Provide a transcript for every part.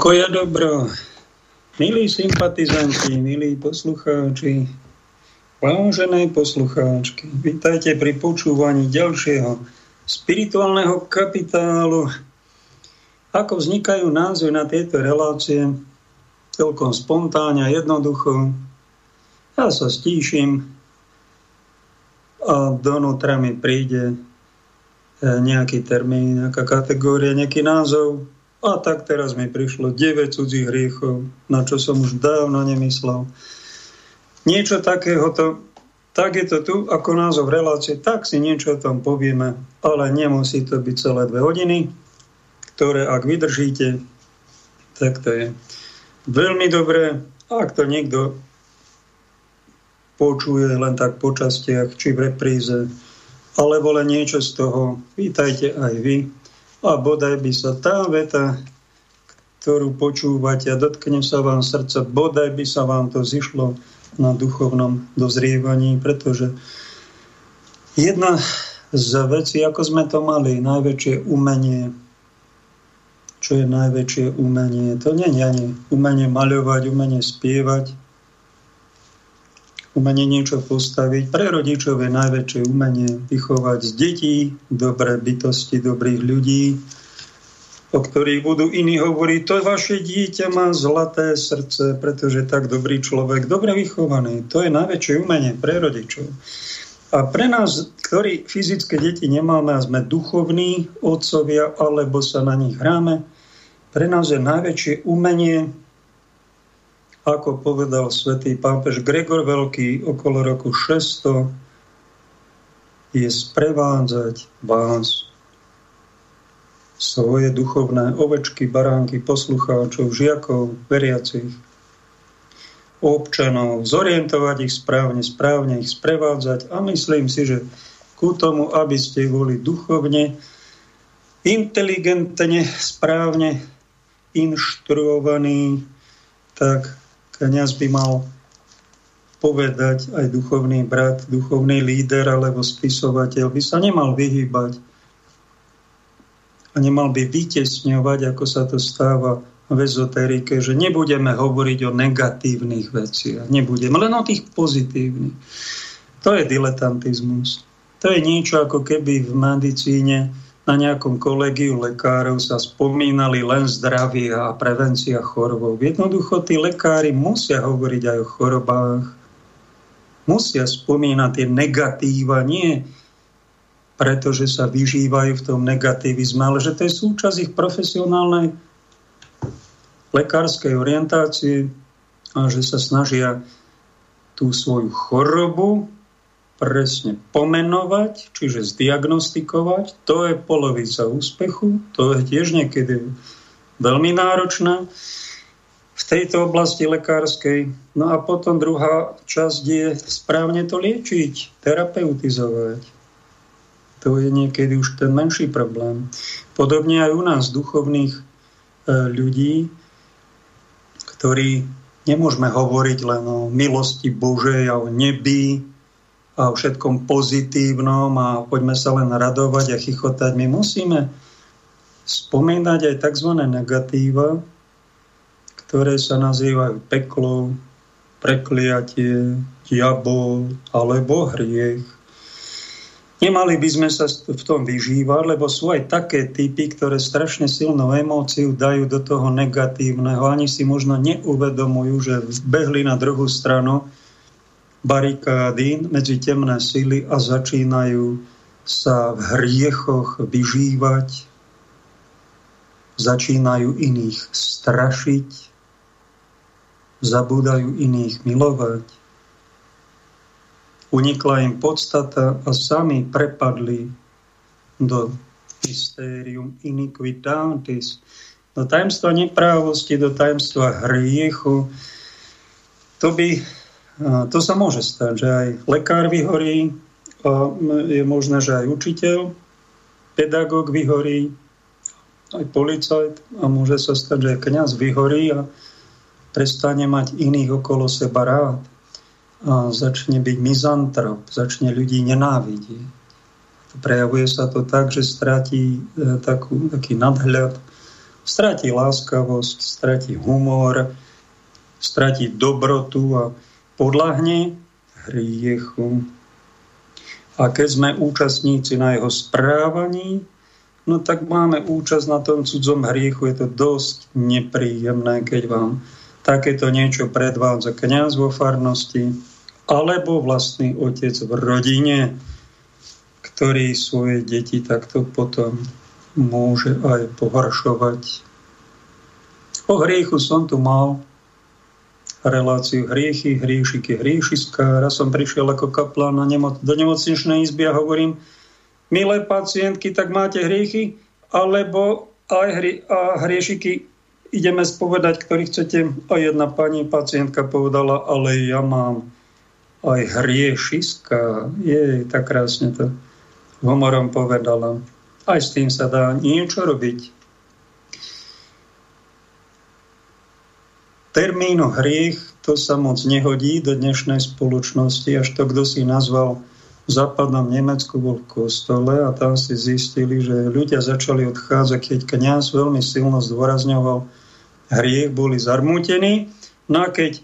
Pokoj dobro. Milí sympatizanti, milí poslucháči, vážené poslucháčky, vítajte pri počúvaní ďalšieho spirituálneho kapitálu. Ako vznikajú názvy na tieto relácie? Celkom spontánne a jednoducho. Ja sa stíšim a donútra mi príde eh, nejaký termín, nejaká kategória, nejaký názov, a tak teraz mi prišlo 9 cudzích hriechov, na čo som už dávno nemyslel. Niečo takéhoto, tak je to tu ako názov relácie, tak si niečo o tom povieme, ale nemusí to byť celé dve hodiny, ktoré ak vydržíte, tak to je veľmi dobré. Ak to niekto počuje len tak po častiach, či v repríze, alebo len niečo z toho, vítajte aj vy a bodaj by sa tá veta, ktorú počúvate a dotkne sa vám srdca, bodaj by sa vám to zišlo na duchovnom dozrievaní, pretože jedna z vecí, ako sme to mali, najväčšie umenie, čo je najväčšie umenie, to nie je ani umenie maľovať, umenie spievať, umenie niečo postaviť. Pre rodičov je najväčšie umenie vychovať z detí dobré bytosti, dobrých ľudí, o ktorých budú iní hovoriť, to vaše dieťa má zlaté srdce, pretože tak dobrý človek, dobre vychovaný. To je najväčšie umenie pre rodičov. A pre nás, ktorí fyzické deti nemáme a sme duchovní otcovia, alebo sa na nich hráme, pre nás je najväčšie umenie ako povedal svätý pápež Gregor Veľký okolo roku 600, je sprevádzať vás, svoje duchovné ovečky, baránky, poslucháčov, žiakov, veriacich, občanov, zorientovať ich správne, správne ich sprevádzať a myslím si, že ku tomu, aby ste boli duchovne, inteligentne, správne inštruovaní, tak kniaz by mal povedať aj duchovný brat, duchovný líder alebo spisovateľ by sa nemal vyhýbať a nemal by vytesňovať, ako sa to stáva v ezoterike, že nebudeme hovoriť o negatívnych veciach, nebudeme len o tých pozitívnych. To je diletantizmus. To je niečo ako keby v medicíne na nejakom kolegiu lekárov sa spomínali len zdravie a prevencia chorôb. Jednoducho tí lekári musia hovoriť aj o chorobách, musia spomínať tie negatíva, nie pretože sa vyžívajú v tom negativizme, ale že to je súčasť ich profesionálnej lekárskej orientácie a že sa snažia tú svoju chorobu presne pomenovať, čiže zdiagnostikovať. To je polovica úspechu, to je tiež niekedy veľmi náročné v tejto oblasti lekárskej. No a potom druhá časť je správne to liečiť, terapeutizovať. To je niekedy už ten menší problém. Podobne aj u nás duchovných e, ľudí, ktorí nemôžeme hovoriť len o milosti Božej a o nebi, a o všetkom pozitívnom a poďme sa len radovať a chichotať. My musíme spomínať aj tzv. negatíva, ktoré sa nazývajú peklo, prekliatie, diabol alebo hriech. Nemali by sme sa v tom vyžívať, lebo sú aj také typy, ktoré strašne silnú emóciu dajú do toho negatívneho. Ani si možno neuvedomujú, že behli na druhú stranu barikády medzi temné síly a začínajú sa v hriechoch vyžívať, začínajú iných strašiť, zabúdajú iných milovať. Unikla im podstata a sami prepadli do hystérium iniquitatis, do tajemstva neprávosti, do tajemstva hriechu. To by to sa môže stať, že aj lekár vyhorí, a je možné, že aj učiteľ, pedagóg vyhorí, aj policajt a môže sa stať, že aj kniaz vyhorí a prestane mať iných okolo seba rád a začne byť mizantrop, začne ľudí nenávidieť. Prejavuje sa to tak, že stratí e, takú, taký nadhľad Stratí láskavosť, stratí humor, stratí dobrotu a podľahne hriechu. A keď sme účastníci na jeho správaní, no tak máme účasť na tom cudzom hriechu. Je to dosť nepríjemné, keď vám takéto niečo predvádza kniaz vo farnosti alebo vlastný otec v rodine, ktorý svoje deti takto potom môže aj pohoršovať. O hriechu som tu mal reláciu hriechy, hriešiky, hriešiska. Raz som prišiel ako kaplán na nemoc, do nemocničnej izby a hovorím, milé pacientky, tak máte hriechy, alebo aj hri, a hriešiky ideme spovedať, ktorý chcete. A jedna pani pacientka povedala, ale ja mám aj hriešiska. Je, tak krásne to humorom povedala. Aj s tým sa dá niečo robiť. Termínu hriech to sa moc nehodí do dnešnej spoločnosti, až to kto si nazval v západnom Nemecku bol v kostole a tam si zistili, že ľudia začali odchádzať, keď kniaz veľmi silno zdôrazňoval hriech, boli zarmútení. No a keď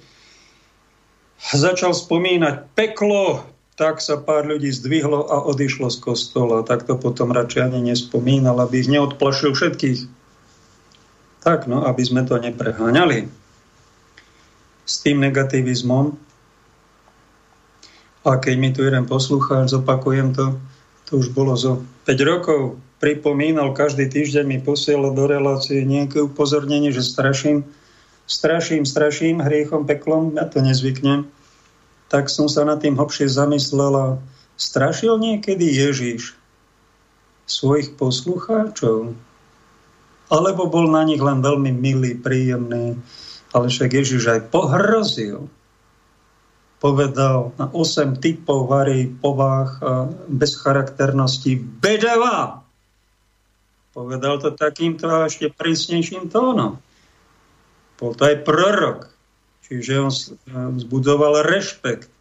začal spomínať peklo, tak sa pár ľudí zdvihlo a odišlo z kostola. Tak to potom radšej ani nespomínal, aby ich neodplašil všetkých. Tak, no, aby sme to nepreháňali s tým negativizmom. A keď mi tu jeden poslucháč, zopakujem to, to už bolo zo 5 rokov, pripomínal, každý týždeň mi posielal do relácie nejaké upozornenie, že straším, straším, straším hriechom, peklom, ja to nezvyknem. Tak som sa nad tým hlbšie zamyslel a strašil niekedy Ježiš svojich poslucháčov? Alebo bol na nich len veľmi milý, príjemný, ale však Ježiš aj pohrozil. Povedal na 8 typov varí povách bezcharakternosti bedava. Povedal to takýmto a ešte prísnejším tónom. Bol to aj prorok. Čiže on zbudoval rešpekt.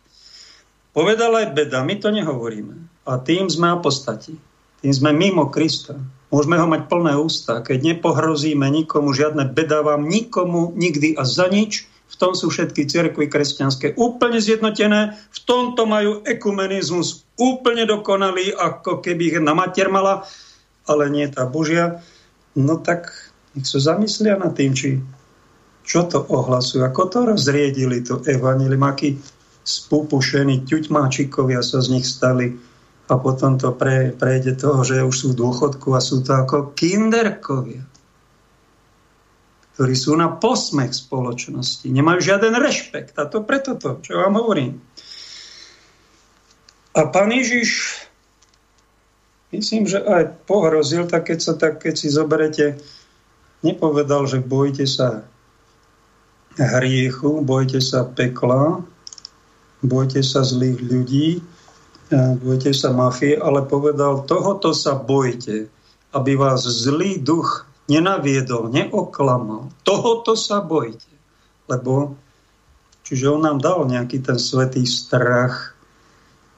Povedal aj beda, my to nehovoríme. A tým sme apostati. Tým sme mimo Krista. Môžeme ho mať plné ústa, keď nepohrozíme nikomu, žiadne beda vám nikomu, nikdy a za nič. V tom sú všetky cirkvy kresťanské úplne zjednotené. V tomto majú ekumenizmus úplne dokonalý, ako keby ich na mater mala, ale nie tá Božia. No tak nech sa zamyslia nad tým, či čo to ohlasujú, ako to rozriedili to evanilium, akí spúpušení ťuťmáčikovia sa z nich stali a potom to pre, prejde toho, že už sú v dôchodku a sú to ako kinderkovia, ktorí sú na posmech spoločnosti, nemajú žiaden rešpekt. A to preto to, čo vám hovorím. A pán Ježiš, myslím, že aj pohrozil, tak keď, sa, tak keď si zoberete, nepovedal, že bojte sa hriechu, bojte sa pekla, bojte sa zlých ľudí, bojte sa mafie, ale povedal, tohoto sa bojte, aby vás zlý duch nenaviedol, neoklamal. Tohoto sa bojte. Lebo, čiže on nám dal nejaký ten svetý strach,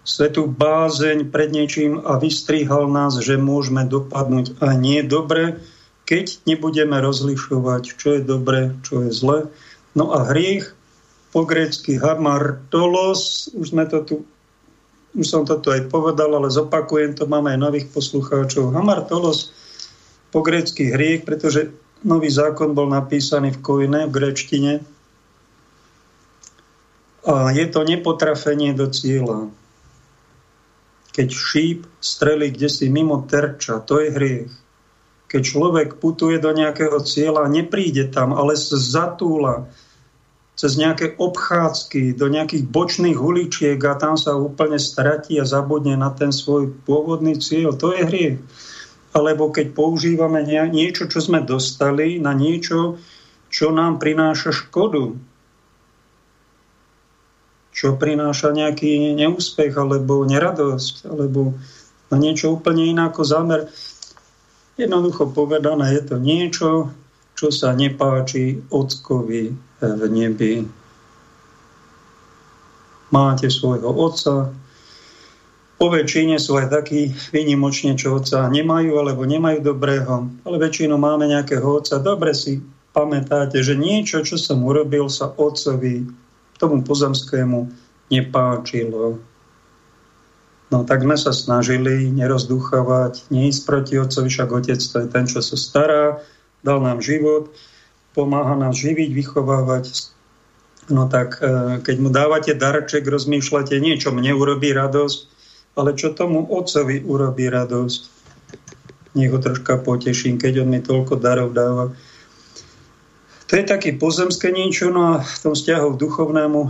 svetú bázeň pred niečím a vystrihal nás, že môžeme dopadnúť a nie dobre, keď nebudeme rozlišovať, čo je dobre, čo je zle. No a hriech po grécky hamartolos, už sme to tu už som to tu aj povedal, ale zopakujem to, máme aj nových poslucháčov. Hamartolos po grécky hriech, pretože nový zákon bol napísaný v Koine, v gréčtine. A je to nepotrafenie do cieľa. Keď šíp strelí kde si mimo terča, to je hriech. Keď človek putuje do nejakého cieľa, nepríde tam, ale sa zatúla, cez nejaké obchádzky do nejakých bočných uličiek a tam sa úplne stratí a zabudne na ten svoj pôvodný cieľ. To je hriech. Alebo keď používame niečo, čo sme dostali, na niečo, čo nám prináša škodu. Čo prináša nejaký neúspech alebo neradosť, alebo na niečo úplne iné ako zámer. Jednoducho povedané, je to niečo, čo sa nepáči ockovi v nebi. Máte svojho otca, Po väčšine sú aj takí výnimočne, čo otca nemajú alebo nemajú dobrého, ale väčšinou máme nejakého otca. Dobre si pamätáte, že niečo, čo som urobil, sa otcovi, tomu pozemskému, nepáčilo. No tak sme sa snažili nerozduchovať, neísť proti otcovi, však otec to je ten, čo sa stará, dal nám život, pomáha nás živiť, vychovávať. No tak e, keď mu dávate darček, rozmýšľate, niečo mne urobí radosť, ale čo tomu otcovi urobí radosť. Nech ho troška poteším, keď on mi toľko darov dáva. To je taký pozemské niečo, no a v tom vzťahu k duchovnému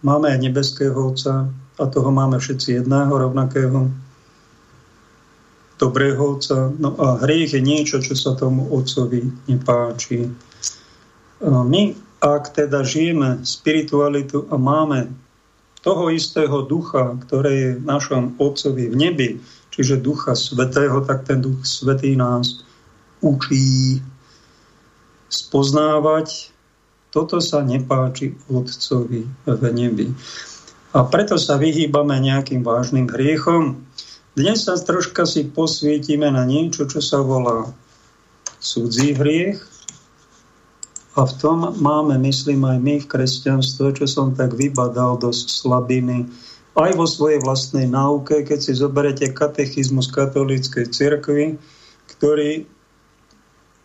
máme aj nebeského Otca a toho máme všetci jedného, rovnakého, dobrého Otca. No a hriech je niečo, čo sa tomu Otcovi nepáči. My, ak teda žijeme spiritualitu a máme toho istého ducha, ktoré je v našom Otcovi v nebi, čiže ducha svetého, tak ten duch svetý nás učí spoznávať. Toto sa nepáči Otcovi v nebi. A preto sa vyhýbame nejakým vážnym hriechom. Dnes sa troška si posvietime na niečo, čo sa volá cudzí hriech, a v tom máme, myslím, aj my v kresťanstve, čo som tak vybadal dosť slabiny, aj vo svojej vlastnej náuke, keď si zoberete katechizmus katolíckej cirkvi, ktorý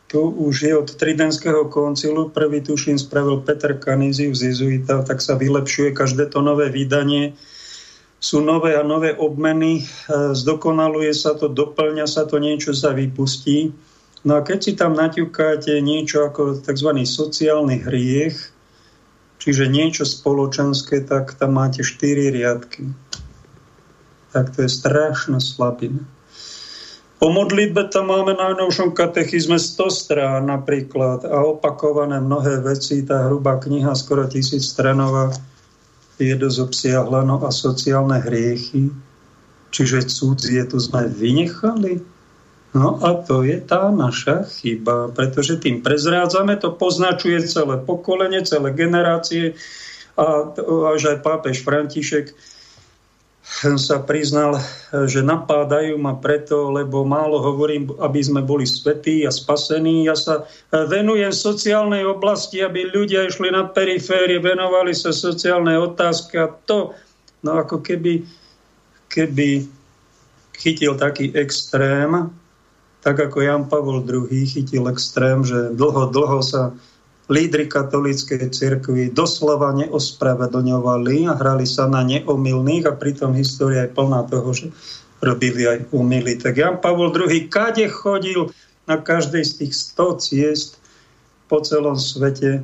tu už je od Tridentského koncilu, prvý tuším spravil Peter Canisius z Jezuita, tak sa vylepšuje každé to nové vydanie. Sú nové a nové obmeny, e, zdokonaluje sa to, doplňa sa to, niečo sa vypustí. No a keď si tam naťukáte niečo ako tzv. sociálny hriech, čiže niečo spoločenské, tak tam máte 4 riadky. Tak to je strašná slabina. Po modlitbe tam máme na najnovšom katechizme 100 strán napríklad a opakované mnohé veci. Tá hrubá kniha, skoro tisíc stranová, je dosť obsiahla, no a sociálne hriechy, čiže cudzie, tu sme vynechali. No a to je tá naša chyba, pretože tým prezrádzame, to poznačuje celé pokolenie, celé generácie a až aj pápež František sa priznal, že napádajú ma preto, lebo málo hovorím, aby sme boli svetí a spasení. Ja sa venujem sociálnej oblasti, aby ľudia išli na periférie, venovali sa sociálnej otázke a to, no ako keby, keby chytil taký extrém, tak ako Jan Pavol II chytil extrém, že dlho, dlho sa lídry katolíckej cirkvi doslova neospravedlňovali a hrali sa na neomilných a pritom história je plná toho, že robili aj umily. Tak Jan Pavol II kade chodil na každej z tých 100 ciest po celom svete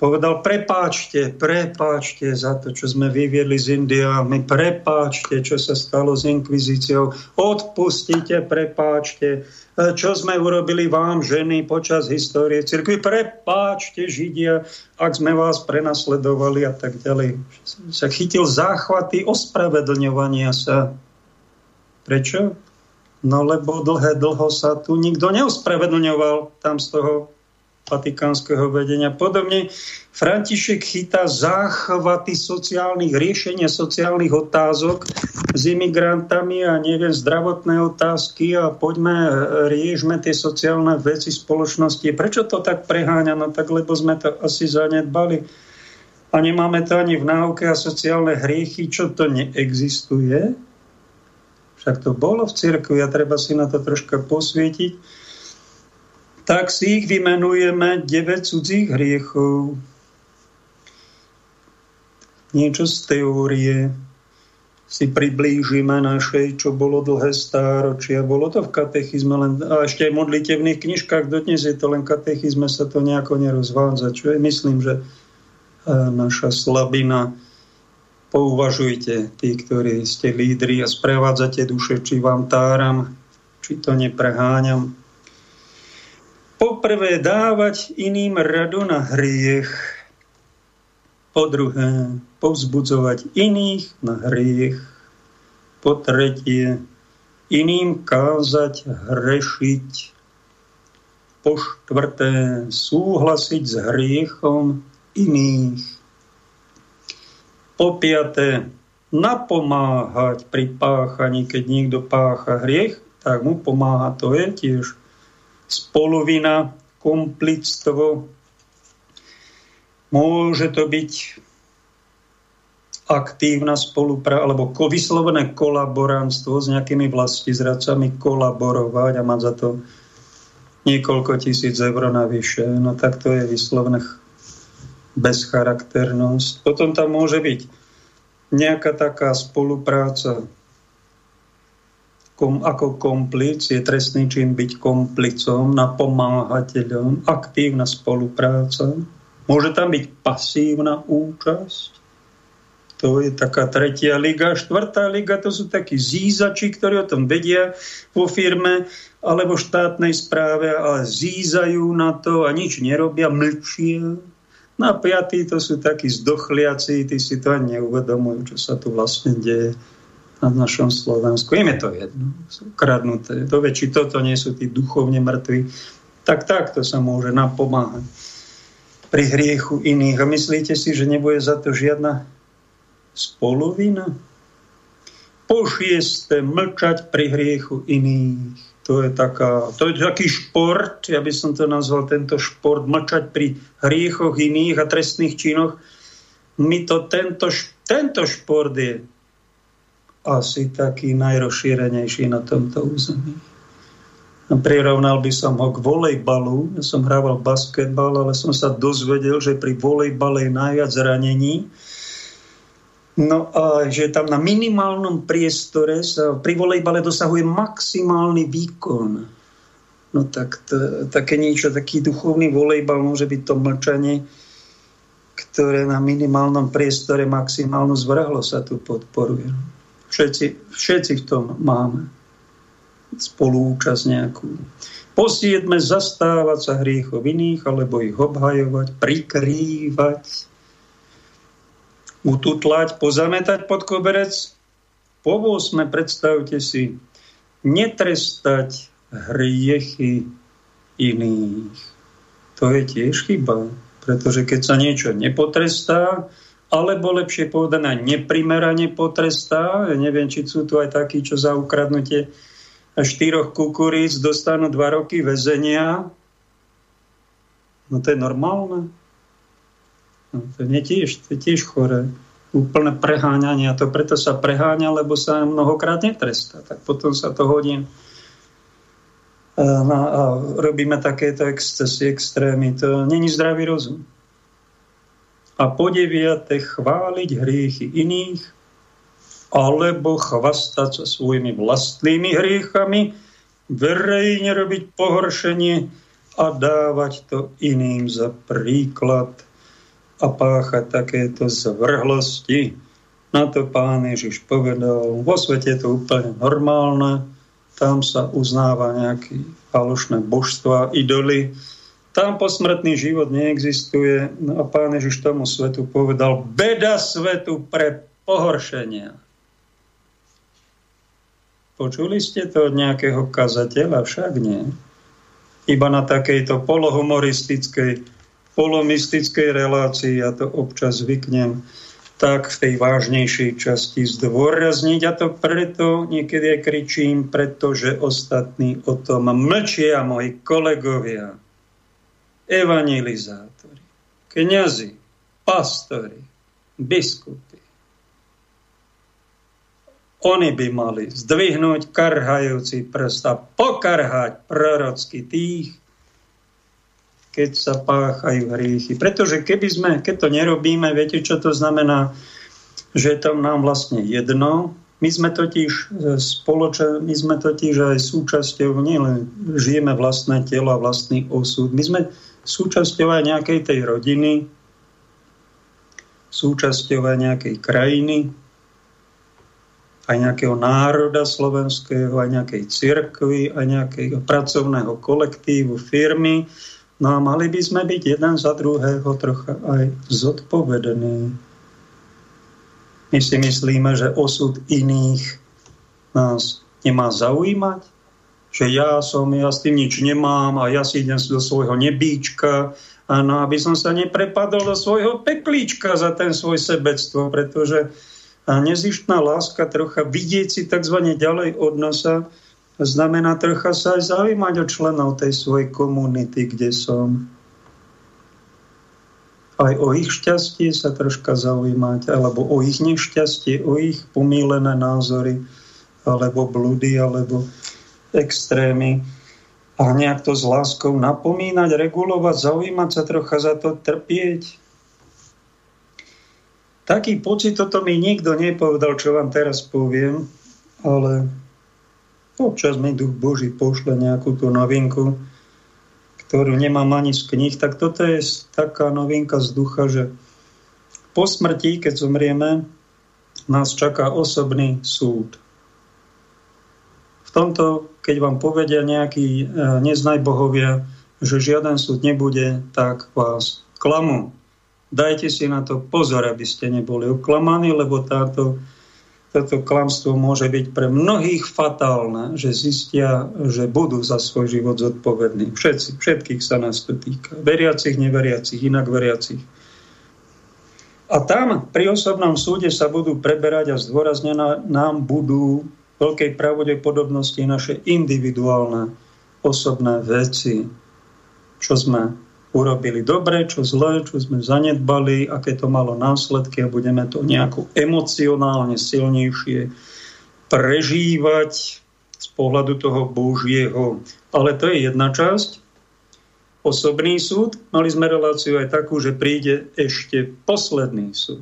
povedal, prepáčte, prepáčte za to, čo sme vyviedli z Indiami, prepáčte, čo sa stalo s inkvizíciou, odpustite, prepáčte, čo sme urobili vám, ženy, počas histórie cirkvi, prepáčte, Židia, ak sme vás prenasledovali a tak ďalej. Sa chytil záchvaty ospravedlňovania sa. Prečo? No lebo dlhé dlho sa tu nikto neospravedlňoval tam z toho vatikánskeho vedenia. Podobne František chytá záchvaty sociálnych riešenia sociálnych otázok s imigrantami a neviem, zdravotné otázky a poďme, riešme tie sociálne veci spoločnosti. Prečo to tak preháňa? No tak, lebo sme to asi zanedbali. A nemáme to ani v náuke a sociálne hriechy, čo to neexistuje. Však to bolo v cirkvi a treba si na to troška posvietiť tak si ich vymenujeme 9 cudzích hriechov. Niečo z teórie si priblížime našej, čo bolo dlhé stáročia. Bolo to v katechizme, len, a ešte aj v modlitevných knižkách, dodnes je to len katechizme, sa to nejako nerozvádza. Čo je, myslím, že e, naša slabina. Pouvažujte, tí, ktorí ste lídri a sprevádzate duše, či vám táram, či to nepreháňam. Poprvé dávať iným radu na hriech. Po druhé, povzbudzovať iných na hriech. Po tretie, iným kázať hrešiť. Po štvrté, súhlasiť s hriechom iných. Po piaté, napomáhať pri páchaní, keď niekto pácha hriech, tak mu pomáha. To je tiež spolovina, komplictvo. Môže to byť aktívna spolupráca alebo vyslovené kolaborantstvo s nejakými vlastizradcami, kolaborovať a mať za to niekoľko tisíc eur navyše. No tak to je vyslovene bezcharakternosť. Potom tam môže byť nejaká taká spolupráca kom, ako komplic, je trestný čin byť komplicom, napomáhateľom, aktívna spolupráca. Môže tam byť pasívna účasť. To je taká tretia liga. Štvrtá liga to sú takí zízači, ktorí o tom vedia vo firme alebo štátnej správe, ale zízajú na to a nič nerobia, mlčia No a piatí to sú takí zdochliaci, tí si to ani neuvedomujú, čo sa tu vlastne deje na našom Slovensku. Im je to jedno, sú kradnuté. To či toto nie sú tí duchovne mŕtvi. Tak takto sa môže napomáhať pri hriechu iných. A myslíte si, že nebude za to žiadna spolovina? Po šieste, mlčať pri hriechu iných to je, taká, to je taký šport, ja by som to nazval tento šport, mlčať pri hriechoch iných a trestných činoch. My to, tento, tento šport je asi taký najrozšírenejší na tomto území. Prirovnal by som ho k volejbalu. Ja som hrával basketbal, ale som sa dozvedel, že pri volejbale je najviac zranení No a že tam na minimálnom priestore sa pri volejbale dosahuje maximálny výkon. No tak to, také niečo, taký duchovný volejbal môže byť to mlčanie, ktoré na minimálnom priestore maximálnu zvrhlo sa tu podporuje. Všetci, všetci v tom máme spolúčasť nejakú. Po zastávať sa hriechov iných, alebo ich obhajovať, prikrývať, ututlať, pozametať pod koberec. Po 8. predstavte si, netrestať hriechy iných. To je tiež chyba, pretože keď sa niečo nepotrestá, alebo lepšie povedané neprimerane potrestá, neviem, či sú tu aj takí, čo za ukradnutie štyroch kukuríc dostanú dva roky väzenia. No to je normálne. No, to je tiež, to je tiež chore. Úplné preháňanie. A to preto sa preháňa, lebo sa mnohokrát netrestá. Tak potom sa to hodí a, a robíme takéto excesy, extrémy. To není zdravý rozum. A po deviate chváliť hriechy iných alebo chvastať sa svojimi vlastnými hriechami, verejne robiť pohoršenie a dávať to iným za príklad – a páchať takéto zvrhlosti. Na to pán Ježiš povedal, vo svete je to úplne normálne, tam sa uznáva nejaké falošné božstva, idoly, tam posmrtný život neexistuje. No a pán Ježiš tomu svetu povedal, beda svetu pre pohoršenia. Počuli ste to od nejakého kazateľa? Však nie. Iba na takejto polohumoristickej polomistickej relácii, ja to občas zvyknem tak v tej vážnejšej časti zdôrazniť. A to preto niekedy aj kričím, pretože ostatní o tom mlčia moji kolegovia, evangelizátori, kniazy, pastori, biskupy. Oni by mali zdvihnúť karhajúci prst a pokarhať prorocky tých, keď sa páchajú hriechy. Pretože keby sme, keď to nerobíme, viete, čo to znamená? Že je tam nám vlastne jedno. My sme totiž e, spoločne, my sme totiž aj súčasťou, nielen žijeme vlastné telo a vlastný osud, my sme súčasťou aj nejakej tej rodiny, súčasťou aj nejakej krajiny, aj nejakého národa slovenského, aj nejakej cirkvy, aj nejakého pracovného kolektívu, firmy, No a mali by sme byť jeden za druhého trocha aj zodpovední. My si myslíme, že osud iných nás nemá zaujímať, že ja som, ja s tým nič nemám a ja si idem do svojho nebíčka, áno, aby som sa neprepadol do svojho peklíčka za ten svoj sebectvo, pretože nezištná láska, trocha vidieť si tzv. ďalej od nosa, znamená trocha sa aj zaujímať o členov tej svojej komunity, kde som. Aj o ich šťastie sa troška zaujímať, alebo o ich nešťastie, o ich pomílené názory, alebo blúdy, alebo extrémy. A nejak to s láskou napomínať, regulovať, zaujímať sa trocha za to, trpieť. Taký pocit toto mi nikto nepovedal, čo vám teraz poviem, ale občas mi duch Boží pošle nejakú tú novinku, ktorú nemám ani z knih, tak toto je taká novinka z ducha, že po smrti, keď zomrieme, nás čaká osobný súd. V tomto, keď vám povedia nejakí e, neznaj bohovia, že žiaden súd nebude, tak vás klamú. Dajte si na to pozor, aby ste neboli oklamaní, lebo táto toto klamstvo môže byť pre mnohých fatálne, že zistia, že budú za svoj život zodpovední. Všetci, všetkých sa nás to týka. Veriacich, neveriacich, inak veriacich. A tam pri osobnom súde sa budú preberať a zdôraznené nám budú veľkej pravdepodobnosti naše individuálne osobné veci, čo sme urobili dobre, čo zle, čo sme zanedbali, aké to malo následky a budeme to nejako emocionálne silnejšie prežívať z pohľadu toho Božieho. Ale to je jedna časť. Osobný súd. Mali sme reláciu aj takú, že príde ešte posledný súd.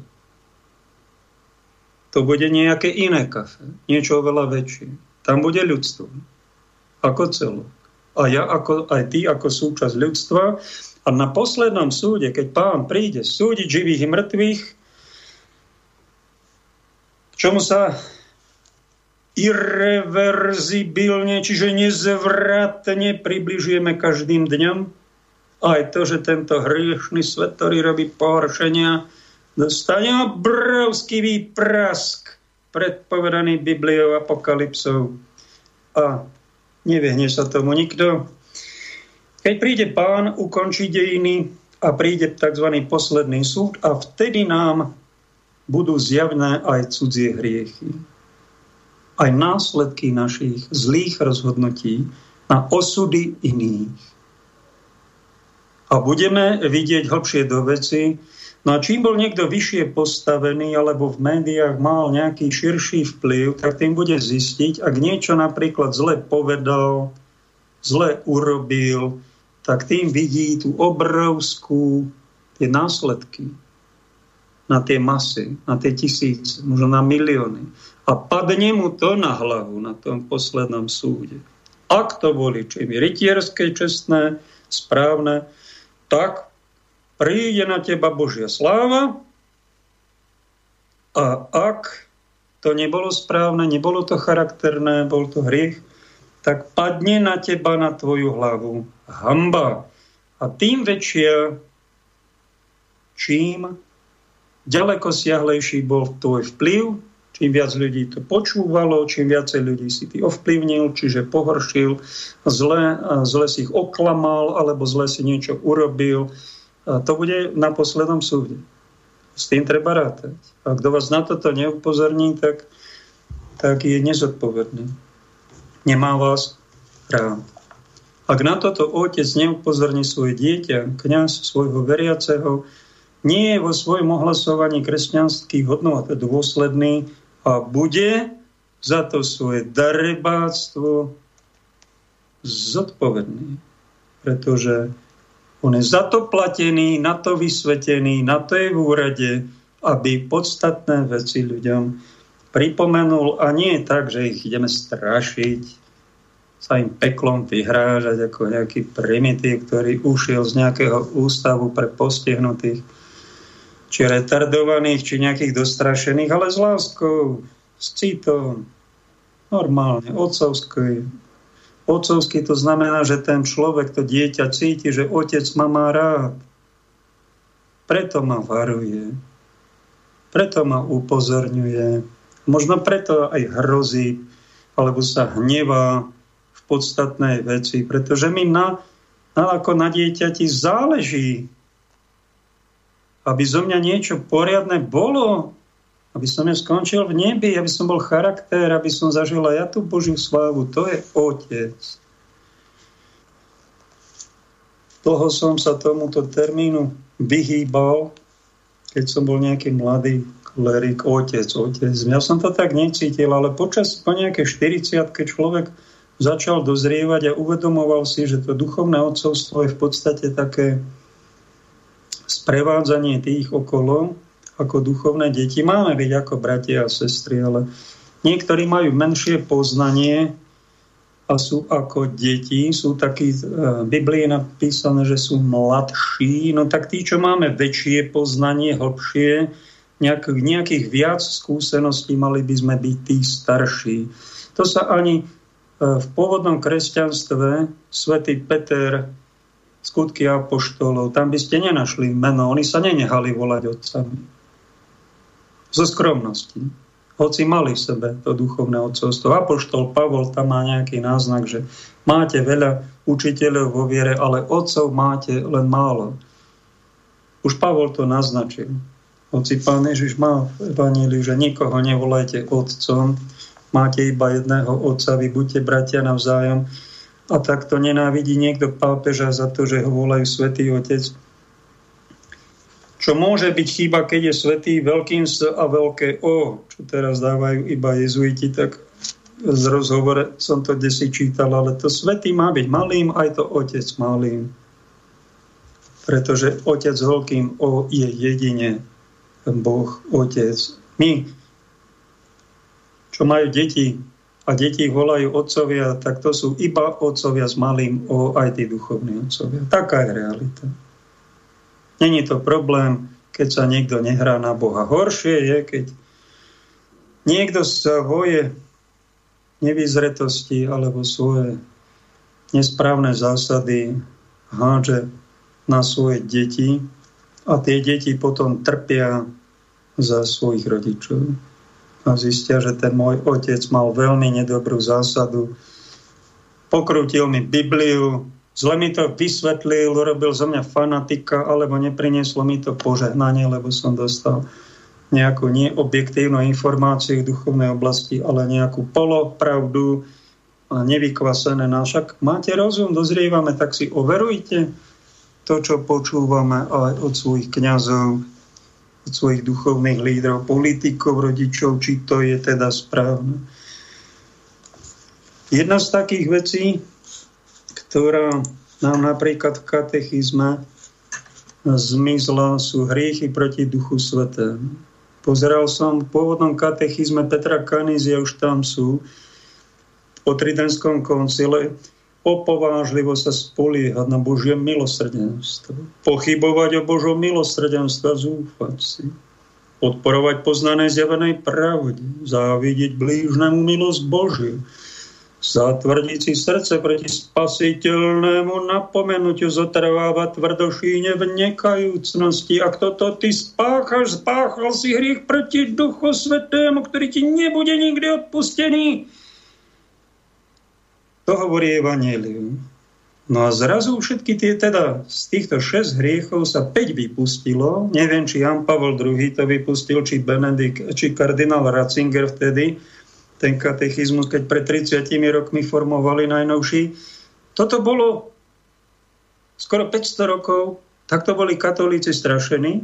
To bude nejaké iné kafe, niečo oveľa väčšie. Tam bude ľudstvo, ako celok. A ja, ako, aj ty, ako súčasť ľudstva, a na poslednom súde, keď pán príde súdiť živých i mŕtvych, k čomu sa irreverzibilne, čiže nezvratne približujeme každým dňom, aj to, že tento hriešný svet, ktorý robí pohoršenia, dostane obrovský výprask predpovedaný Bibliou apokalypsou. A nevyhne sa tomu nikto. Keď príde pán, ukončí dejiny a príde tzv. posledný súd a vtedy nám budú zjavné aj cudzie hriechy. Aj následky našich zlých rozhodnutí na osudy iných. A budeme vidieť hlbšie do veci, No a čím bol niekto vyššie postavený alebo v médiách mal nejaký širší vplyv, tak tým bude zistiť, ak niečo napríklad zle povedal, zle urobil, tak tým vidí tú obrovskú tie následky na tie masy, na tie tisíce, možno na milióny. A padne mu to na hlavu na tom poslednom súde. Ak to boli čimi rytierské, čestné, správne, tak príde na teba Božia sláva a ak to nebolo správne, nebolo to charakterné, bol to hriech, tak padne na teba, na tvoju hlavu hamba. A tým väčšia, čím ďaleko siahlejší bol tvoj vplyv, čím viac ľudí to počúvalo, čím viacej ľudí si ty ovplyvnil, čiže pohoršil, zle, zle si ich oklamal, alebo zle si niečo urobil. A to bude na poslednom súde. S tým treba rátať. A kto vás na toto neupozorní, tak, tak je nezodpovedný nemá vás rád. Ak na toto otec neupozorní svoje dieťa, kňaz svojho veriaceho, nie je vo svojom ohlasovaní kresťanských hodnot dôsledný a bude za to svoje darebáctvo zodpovedný. Pretože on je za to platený, na to vysvetený, na to je v úrade, aby podstatné veci ľuďom pripomenul a nie tak, že ich ideme strašiť, sa im peklom vyhrážať ako nejaký primitív, ktorý ušiel z nejakého ústavu pre postihnutých, či retardovaných, či nejakých dostrašených, ale s láskou, s citom, normálne, otcovský. Otcovský to znamená, že ten človek, to dieťa cíti, že otec ma má rád. Preto ma varuje. Preto ma upozorňuje Možno preto aj hrozí, alebo sa hnevá v podstatnej veci, pretože mi na, na ako na dieťati záleží, aby zo mňa niečo poriadne bolo, aby som neskončil v nebi, aby som bol charakter, aby som zažil ja tú Božiu slávu. To je Otec. Toho som sa tomuto termínu vyhýbal, keď som bol nejaký mladý klerik, otec, otec. Ja som to tak necítil, ale počas po nejaké 40 keď človek začal dozrievať a uvedomoval si, že to duchovné otcovstvo je v podstate také sprevádzanie tých okolo, ako duchovné deti. Máme byť ako bratia a sestry, ale niektorí majú menšie poznanie a sú ako deti, sú takí, v e, Biblii napísané, že sú mladší, no tak tí, čo máme väčšie poznanie, hlbšie, nejak, nejakých viac skúseností, mali by sme byť tí starší. To sa ani e, v pôvodnom kresťanstve svätý Peter skutky apoštolov, tam by ste nenašli meno, oni sa nenehali volať otcami zo skromnosti. Hoci mali v sebe to duchovné odcovstvo. Apoštol Pavol tam má nejaký náznak, že máte veľa učiteľov vo viere, ale otcov máte len málo. Už Pavol to naznačil. Hoci pán Ježiš má v Evaníliu, že nikoho nevolajte otcom, máte iba jedného otca, vy buďte bratia navzájom. A takto nenávidí niekto pápeža za to, že ho volajú Svetý Otec čo môže byť chyba, keď je svetý veľkým S a veľké O, čo teraz dávajú iba jezuiti, tak z rozhovore som to desi čítal, ale to svetý má byť malým, aj to otec malým. Pretože otec veľkým O je jedine Boh, otec. My, čo majú deti a deti volajú otcovia, tak to sú iba otcovia s malým O, aj tí duchovní otcovia. Taká je realita. Není to problém, keď sa niekto nehrá na Boha. Horšie je, keď niekto svoje nevyzretosti alebo svoje nesprávne zásady hádže na svoje deti a tie deti potom trpia za svojich rodičov. A zistia, že ten môj otec mal veľmi nedobrú zásadu. Pokrútil mi Bibliu, zle mi to vysvetlil, urobil zo mňa fanatika, alebo neprinieslo mi to požehnanie, lebo som dostal nejakú neobjektívnu informáciu v duchovnej oblasti, ale nejakú polopravdu nevykvasené. No však máte rozum, dozrievame, tak si overujte to, čo počúvame aj od svojich kňazov, od svojich duchovných lídrov, politikov, rodičov, či to je teda správne. Jedna z takých vecí, ktorá nám napríklad v katechizme zmizla, sú hriechy proti Duchu Svetému. Pozeral som v pôvodnom katechizme Petra Kanizia, už tam sú, po Tridenskom koncile, opovážlivo sa spoliehať na Božie milosrdenstvo. Pochybovať o Božom milosrdenstvo, zúfať si. Podporovať poznané zjavenej pravde. Závidieť blížnemu milosť Božiu Si srdce proti spasiteľnému napomenutiu zotrváva tvrdošíne v nekajúcnosti. A kto to ty spáchaš, spáchal si hriech proti Duchu Svetému, ktorý ti nebude nikdy odpustený. To hovorí Evangelium. No a zrazu všetky tie, teda z týchto šesť hriechov sa 5 vypustilo. Neviem, či Jan Pavel II to vypustil, či Benedikt, či kardinál Ratzinger vtedy ten katechizmus, keď pred 30 rokmi formovali najnovší. Toto bolo skoro 500 rokov, takto boli katolíci strašení.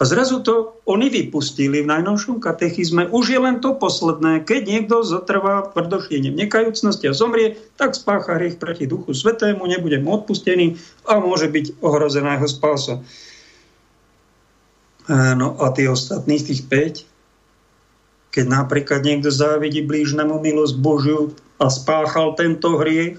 A zrazu to oni vypustili v najnovšom katechizme. Už je len to posledné. Keď niekto zotrvá tvrdošiením nekajúcnosti a zomrie, tak spácha hriech proti Duchu Svetému, nebude mu odpustený a môže byť ohrozená jeho spása. No a tí ostatných, tých 5, keď napríklad niekto závidí blížnemu milosť Božiu a spáchal tento hriech,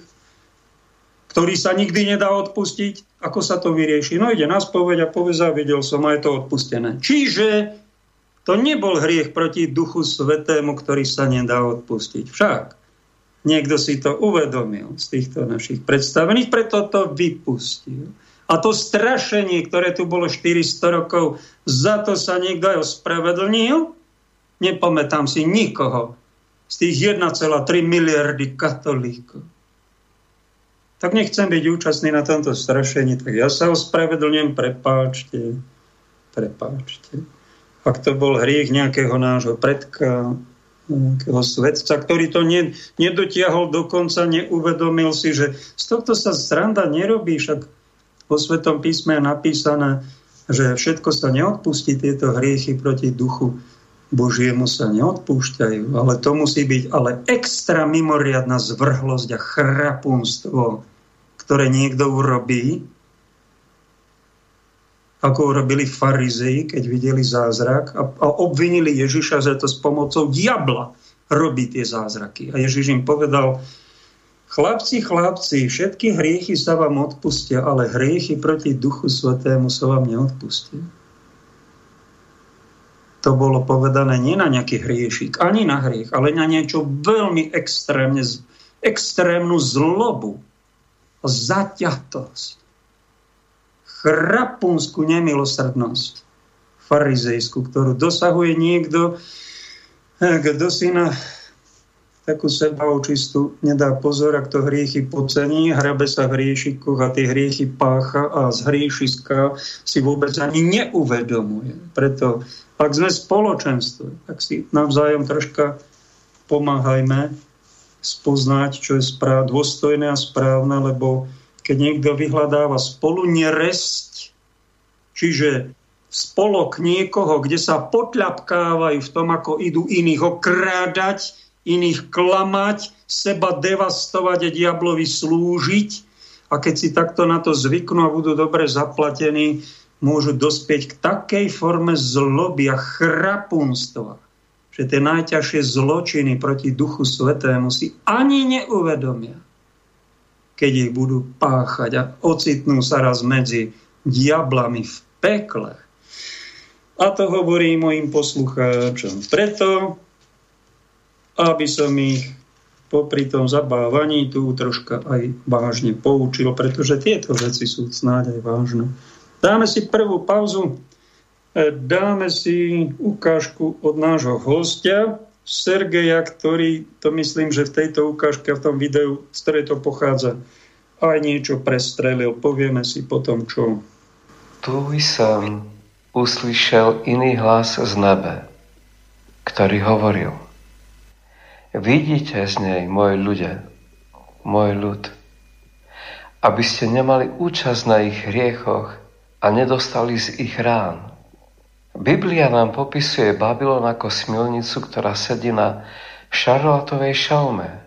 ktorý sa nikdy nedá odpustiť, ako sa to vyrieši? No ide na spoveď a povie, závidel som a je to odpustené. Čiže to nebol hriech proti Duchu Svetému, ktorý sa nedá odpustiť. Však niekto si to uvedomil z týchto našich predstavených, preto to vypustil. A to strašenie, ktoré tu bolo 400 rokov, za to sa niekto aj ospravedlnil nepamätám si nikoho z tých 1,3 miliardy katolíkov. Tak nechcem byť účastný na tomto strašení, tak ja sa ospravedlňujem, prepáčte, prepáčte. ak to bol hriech nejakého nášho predka, nejakého svetca, ktorý to ne, nedotiahol do konca, neuvedomil si, že z tohto sa sranda nerobí, však vo Svetom písme je napísané, že všetko sa neodpustí, tieto hriechy proti duchu Božiemu sa neodpúšťajú, ale to musí byť ale extra mimoriadná zvrhlosť a chrapunstvo, ktoré niekto urobí, ako urobili farizei, keď videli zázrak a, a obvinili Ježiša, že to s pomocou diabla robí tie zázraky. A Ježiš im povedal, chlapci, chlapci, všetky hriechy sa vám odpustia, ale hriechy proti Duchu Svetému sa vám neodpustia to bolo povedané nie na nejaký hriešik, ani na hriech, ale na niečo veľmi extrémne, extrémnu zlobu, zaťatosť, chrapunskú nemilosrdnosť farizejskú, ktorú dosahuje niekto, eh, kto si na takú sebaočistú nedá pozor, ak to hriechy podcení, hrabe sa v hriešikoch a tie hriechy pácha a z hriešiska si vôbec ani neuvedomuje. Preto ak sme spoločenstvo, tak si navzájom troška pomáhajme spoznať, čo je správ, dôstojné a správne, lebo keď niekto vyhľadáva spolu neresť, čiže spolok niekoho, kde sa potľapkávajú v tom, ako idú iných okrádať, iných klamať, seba devastovať a diablovi slúžiť. A keď si takto na to zvyknú a budú dobre zaplatení, môžu dospieť k takej forme zloby a chrapunstva, že tie najťažšie zločiny proti Duchu Svetému si ani neuvedomia, keď ich budú páchať a ocitnú sa raz medzi diablami v pekle. A to hovorím mojim poslucháčom preto, aby som ich popri tom zabávaní tu troška aj vážne poučil, pretože tieto veci sú snáď aj vážne. Dáme si prvú pauzu, e, dáme si ukážku od nášho hostia, Sergeja, ktorý, to myslím, že v tejto ukážke, v tom videu, z ktorej to pochádza, aj niečo prestrelil. Povieme si potom, čo. Tu som uslyšel iný hlas z nebe, ktorý hovoril Vidíte z nej, môj ľudia, môj ľud, aby ste nemali účasť na ich hriechoch a nedostali z ich rán. Biblia nám popisuje Babylon ako smilnicu, ktorá sedí na šarlatovej šalme.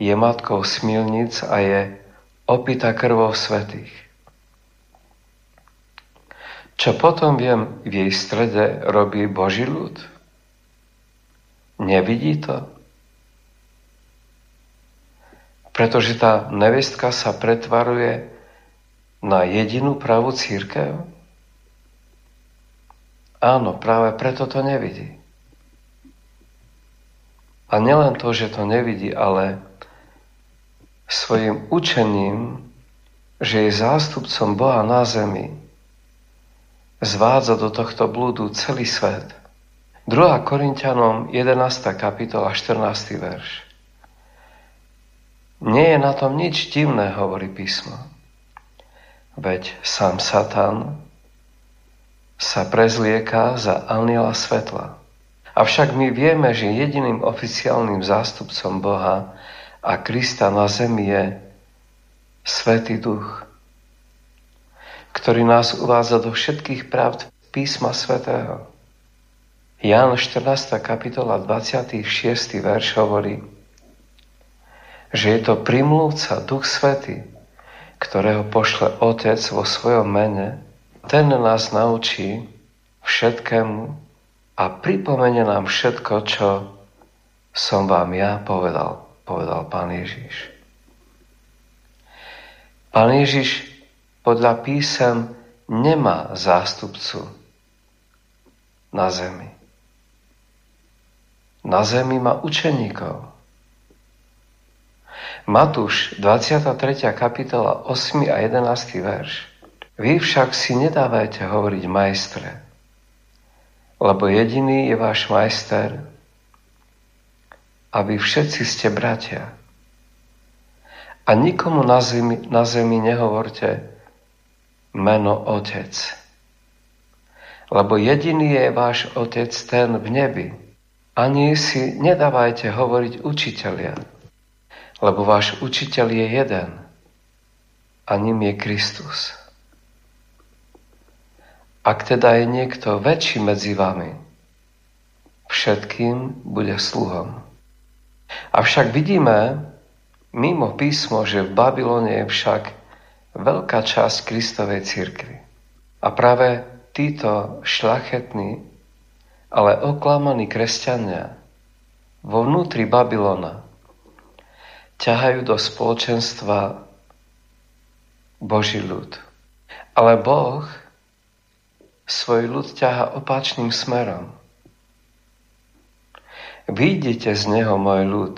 Je matkou smilnic a je opita krvou svetých. Čo potom viem, v jej strede robí Boží ľud? Nevidí to? Pretože tá nevestka sa pretvaruje na jedinú pravú církev? Áno, práve preto to nevidí. A nielen to, že to nevidí, ale svojim učením, že je zástupcom Boha na zemi, zvádza do tohto blúdu celý svet. 2. Korintianom 11. kapitola 14. verš. Nie je na tom nič divné, hovorí písmo. Veď sám Satan sa prezlieka za aniela svetla. Avšak my vieme, že jediným oficiálnym zástupcom Boha a Krista na zemi je Svetý Duch, ktorý nás uvádza do všetkých pravd písma svätého. Ján 14. kapitola 26. verš hovorí, že je to primlúca Duch Svetý, ktorého pošle Otec vo svojom mene, ten nás naučí všetkému a pripomene nám všetko, čo som vám ja povedal, povedal Pán Ježiš. Pán Ježiš podľa písem nemá zástupcu na zemi. Na zemi má učeníkov. Matúš, 23. kapitola, 8. a 11. verš. Vy však si nedávajte hovoriť majstre, lebo jediný je váš majster a vy všetci ste bratia. A nikomu na zemi, na zemi nehovorte meno Otec. lebo jediný je váš Otec ten v nebi. Ani si nedávajte hovoriť učiteľia, lebo váš učiteľ je jeden a ním je Kristus. Ak teda je niekto väčší medzi vami, všetkým bude sluhom. Avšak vidíme mimo písmo, že v Babylone je však veľká časť Kristovej církvy. A práve títo šlachetní, ale oklamaní kresťania vo vnútri Babylona ťahajú do spoločenstva Boží ľud. Ale Boh svoj ľud ťaha opačným smerom. Výjdite z neho, môj ľud,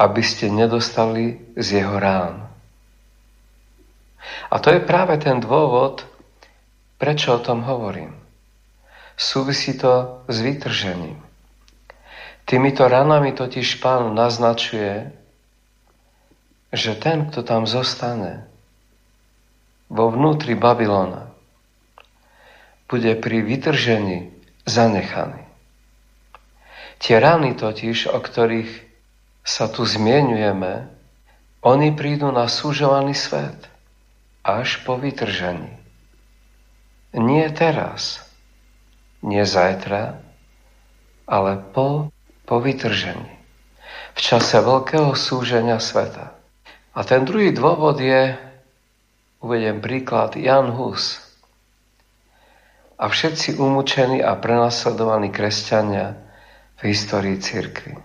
aby ste nedostali z jeho rán. A to je práve ten dôvod, prečo o tom hovorím. Súvisí to s vytržením. Týmito ranami totiž pán naznačuje, že ten, kto tam zostane vo vnútri Babylona, bude pri vytržení zanechaný. Tie rany totiž, o ktorých sa tu zmienujeme, oni prídu na súžovaný svet až po vytržení. Nie teraz, nie zajtra, ale po, po vytržení. V čase veľkého súženia sveta. A ten druhý dôvod je, uvedem príklad, Jan Hus. A všetci umúčení a prenasledovaní kresťania v histórii cirkvi.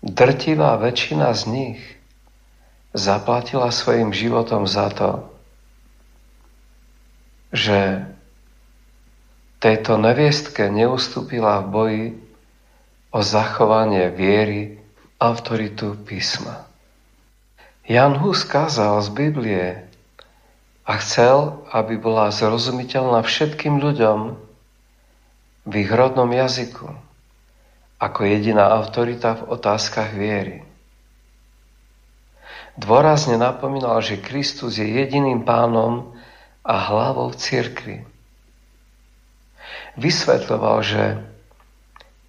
Drtivá väčšina z nich zaplatila svojim životom za to, že tejto neviestke neustúpila v boji o zachovanie viery, autoritu písma. Jan Hus kázal z Biblie a chcel, aby bola zrozumiteľná všetkým ľuďom v ich rodnom jazyku ako jediná autorita v otázkach viery. Dôrazne napomínal, že Kristus je jediným pánom a hlavou cirkvi. Vysvetľoval, že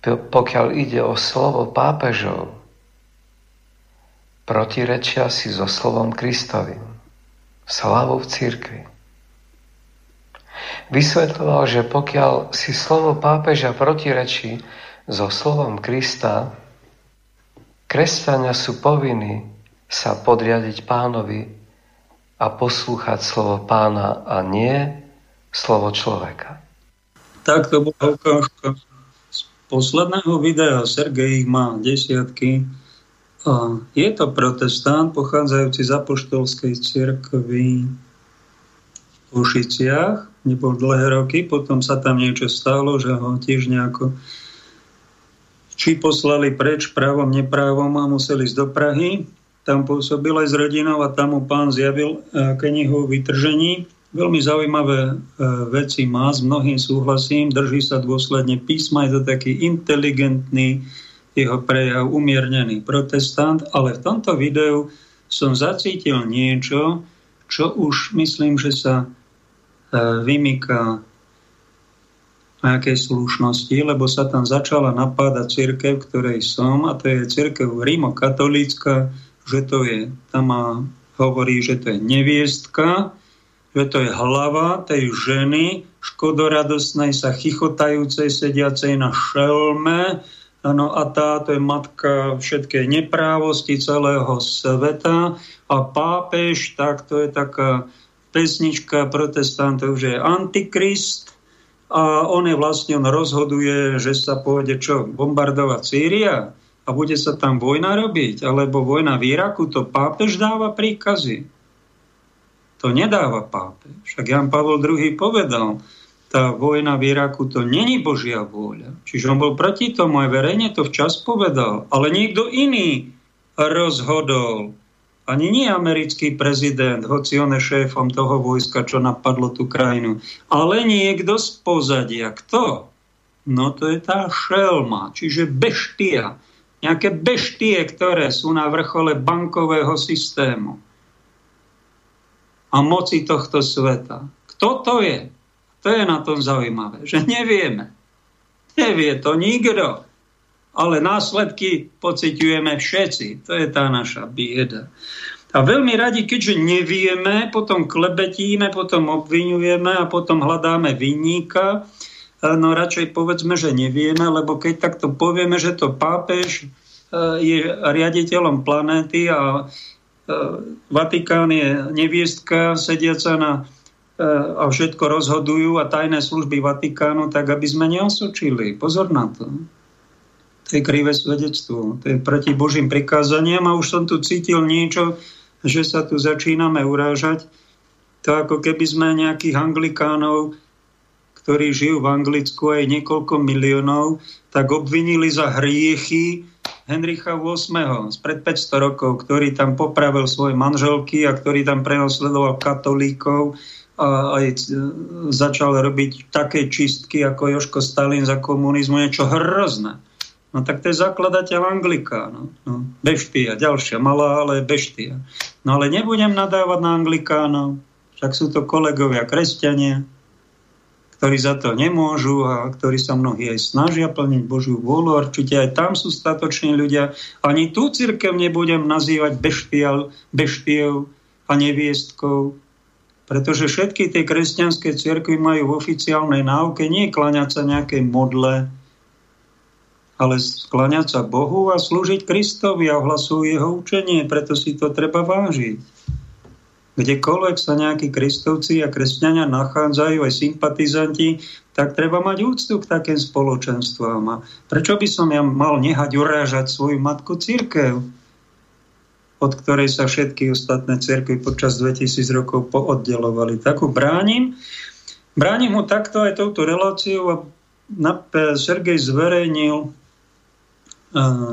pokiaľ ide o slovo pápežov, protirečia si so slovom Kristovým, slavou v cirkvi. Vysvetľoval, že pokiaľ si slovo pápeža protirečí so slovom Krista, kresťania sú povinní sa podriadiť pánovi a poslúchať slovo pána a nie slovo človeka. Tak to bola z posledného videa. Sergej má desiatky. Je to protestant, pochádzajúci z apoštolskej cirkvi v Ušiciach. Nebol dlhé roky, potom sa tam niečo stalo, že ho tiež nejako či poslali preč právom, neprávom a museli ísť do Prahy. Tam pôsobil aj s rodinou a tam mu pán zjavil e, knihu vytržení. Veľmi zaujímavé e, veci má, s mnohým súhlasím, drží sa dôsledne písma, je to taký inteligentný jeho prejav, umiernený protestant, ale v tomto videu som zacítil niečo, čo už myslím, že sa e, vymýka nejakej slušnosti, lebo sa tam začala napádať církev, ktorej som, a to je církev rímokatolícka, že to je, tam má, hovorí, že to je neviestka, že to je hlava tej ženy, škodoradosnej sa chichotajúcej, sediacej na šelme, ano, a tá to je matka všetkej neprávosti celého sveta. A pápež, tak to je taká pesnička protestantov, že je antikrist, a on je vlastne, on rozhoduje, že sa pôjde čo, bombardovať Sýria? A bude sa tam vojna robiť, alebo vojna v Iraku, to pápež dáva príkazy. To nedáva pápež. Však Jan Pavel II povedal, tá vojna v Iraku to není Božia vôľa. Čiže on bol proti tomu, aj verejne to včas povedal. Ale niekto iný rozhodol ani nie americký prezident, hoci on je šéfom toho vojska, čo napadlo tú krajinu, ale niekto z pozadia. Kto? No to je tá šelma, čiže beštia. Nejaké beštie, ktoré sú na vrchole bankového systému a moci tohto sveta. Kto to je? To je na tom zaujímavé, že nevieme. Nevie to nikto. Ale následky pociťujeme všetci. To je tá naša bieda. A veľmi radi, keďže nevieme, potom klebetíme, potom obvinujeme a potom hľadáme vinníka. No radšej povedzme, že nevieme, lebo keď takto povieme, že to pápež e, je riaditeľom planéty a e, Vatikán je neviestka sediaca na e, a všetko rozhodujú a tajné služby Vatikánu, tak aby sme neosočili. Pozor na to. To je krivé svedectvo. To je proti Božím prikázaniam a už som tu cítil niečo, že sa tu začíname urážať. To ako keby sme nejakých anglikánov, ktorí žijú v Anglicku aj niekoľko miliónov, tak obvinili za hriechy Henricha VIII spred 500 rokov, ktorý tam popravil svoje manželky a ktorý tam prenosledoval katolíkov aj začal robiť také čistky ako Joško Stalin za komunizmu, niečo hrozné. No tak to je zakladateľ Anglikánov. No, beštia, ďalšia, malá, ale beštia. No ale nebudem nadávať na Anglikánov, však sú to kolegovia kresťania, ktorí za to nemôžu a ktorí sa mnohí aj snažia plniť Božiu vôľu. Určite aj tam sú statoční ľudia. Ani tú církev nebudem nazývať beštial, beštiev a neviestkou, pretože všetky tie kresťanské cirkvy majú v oficiálnej náuke nie klaňať sa nejakej modle, ale skláňať sa Bohu a slúžiť Kristovi a ohlasujú jeho učenie, preto si to treba vážiť. Kdekoľvek sa nejakí kristovci a kresťania nachádzajú, aj sympatizanti, tak treba mať úctu k takým spoločenstvám. A prečo by som ja mal nehať urážať svoju matku církev, od ktorej sa všetky ostatné cirkvy počas 2000 rokov pooddelovali. Takú bránim. Bránim ho takto aj touto reláciou a Sergej zverejnil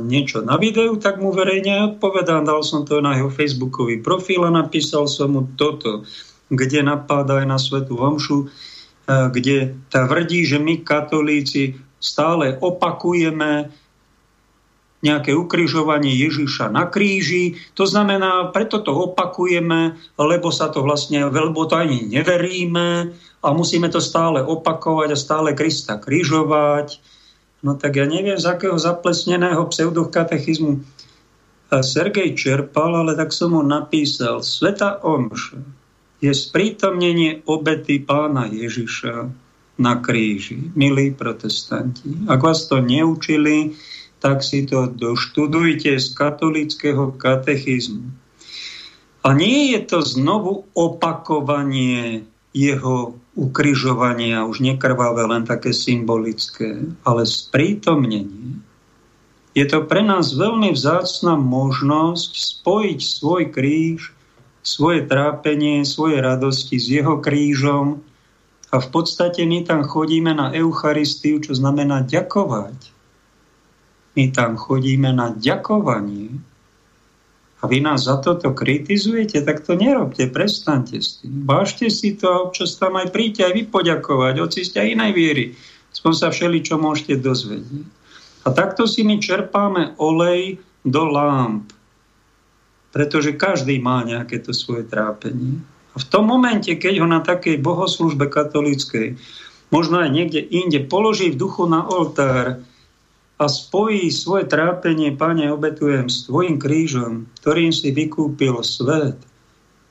niečo na videu, tak mu verejne odpovedám. Dal som to na jeho facebookový profil a napísal som mu toto, kde napáda aj na Svetu Homšu, kde tvrdí, že my katolíci stále opakujeme nejaké ukrižovanie Ježiša na kríži. To znamená, preto to opakujeme, lebo sa to vlastne, lebo to ani neveríme a musíme to stále opakovať a stále Krista križovať No tak ja neviem, z akého zaplesneného pseudokatechizmu Sergej čerpal, ale tak som mu napísal. Sveta Omša je sprítomnenie obety pána Ježiša na kríži. Milí protestanti, ak vás to neučili, tak si to doštudujte z katolického katechizmu. A nie je to znovu opakovanie jeho ukrižovania, už nekrvavé, len také symbolické, ale sprítomnenie. Je to pre nás veľmi vzácna možnosť spojiť svoj kríž, svoje trápenie, svoje radosti s jeho krížom a v podstate my tam chodíme na Eucharistiu, čo znamená ďakovať. My tam chodíme na ďakovanie a vy nás za toto kritizujete, tak to nerobte, prestante s tým. Bážte si to a občas tam aj príďte aj vy poďakovať, hoci ste aj inej viery. Aspoň sa všeli, čo môžete dozvedieť. A takto si my čerpáme olej do lámp. Pretože každý má nejaké to svoje trápenie. A v tom momente, keď ho na takej bohoslužbe katolíckej, možno aj niekde inde, položí v duchu na oltár, a spojí svoje trápenie, Pane, obetujem s Tvojim krížom, ktorým si vykúpil svet,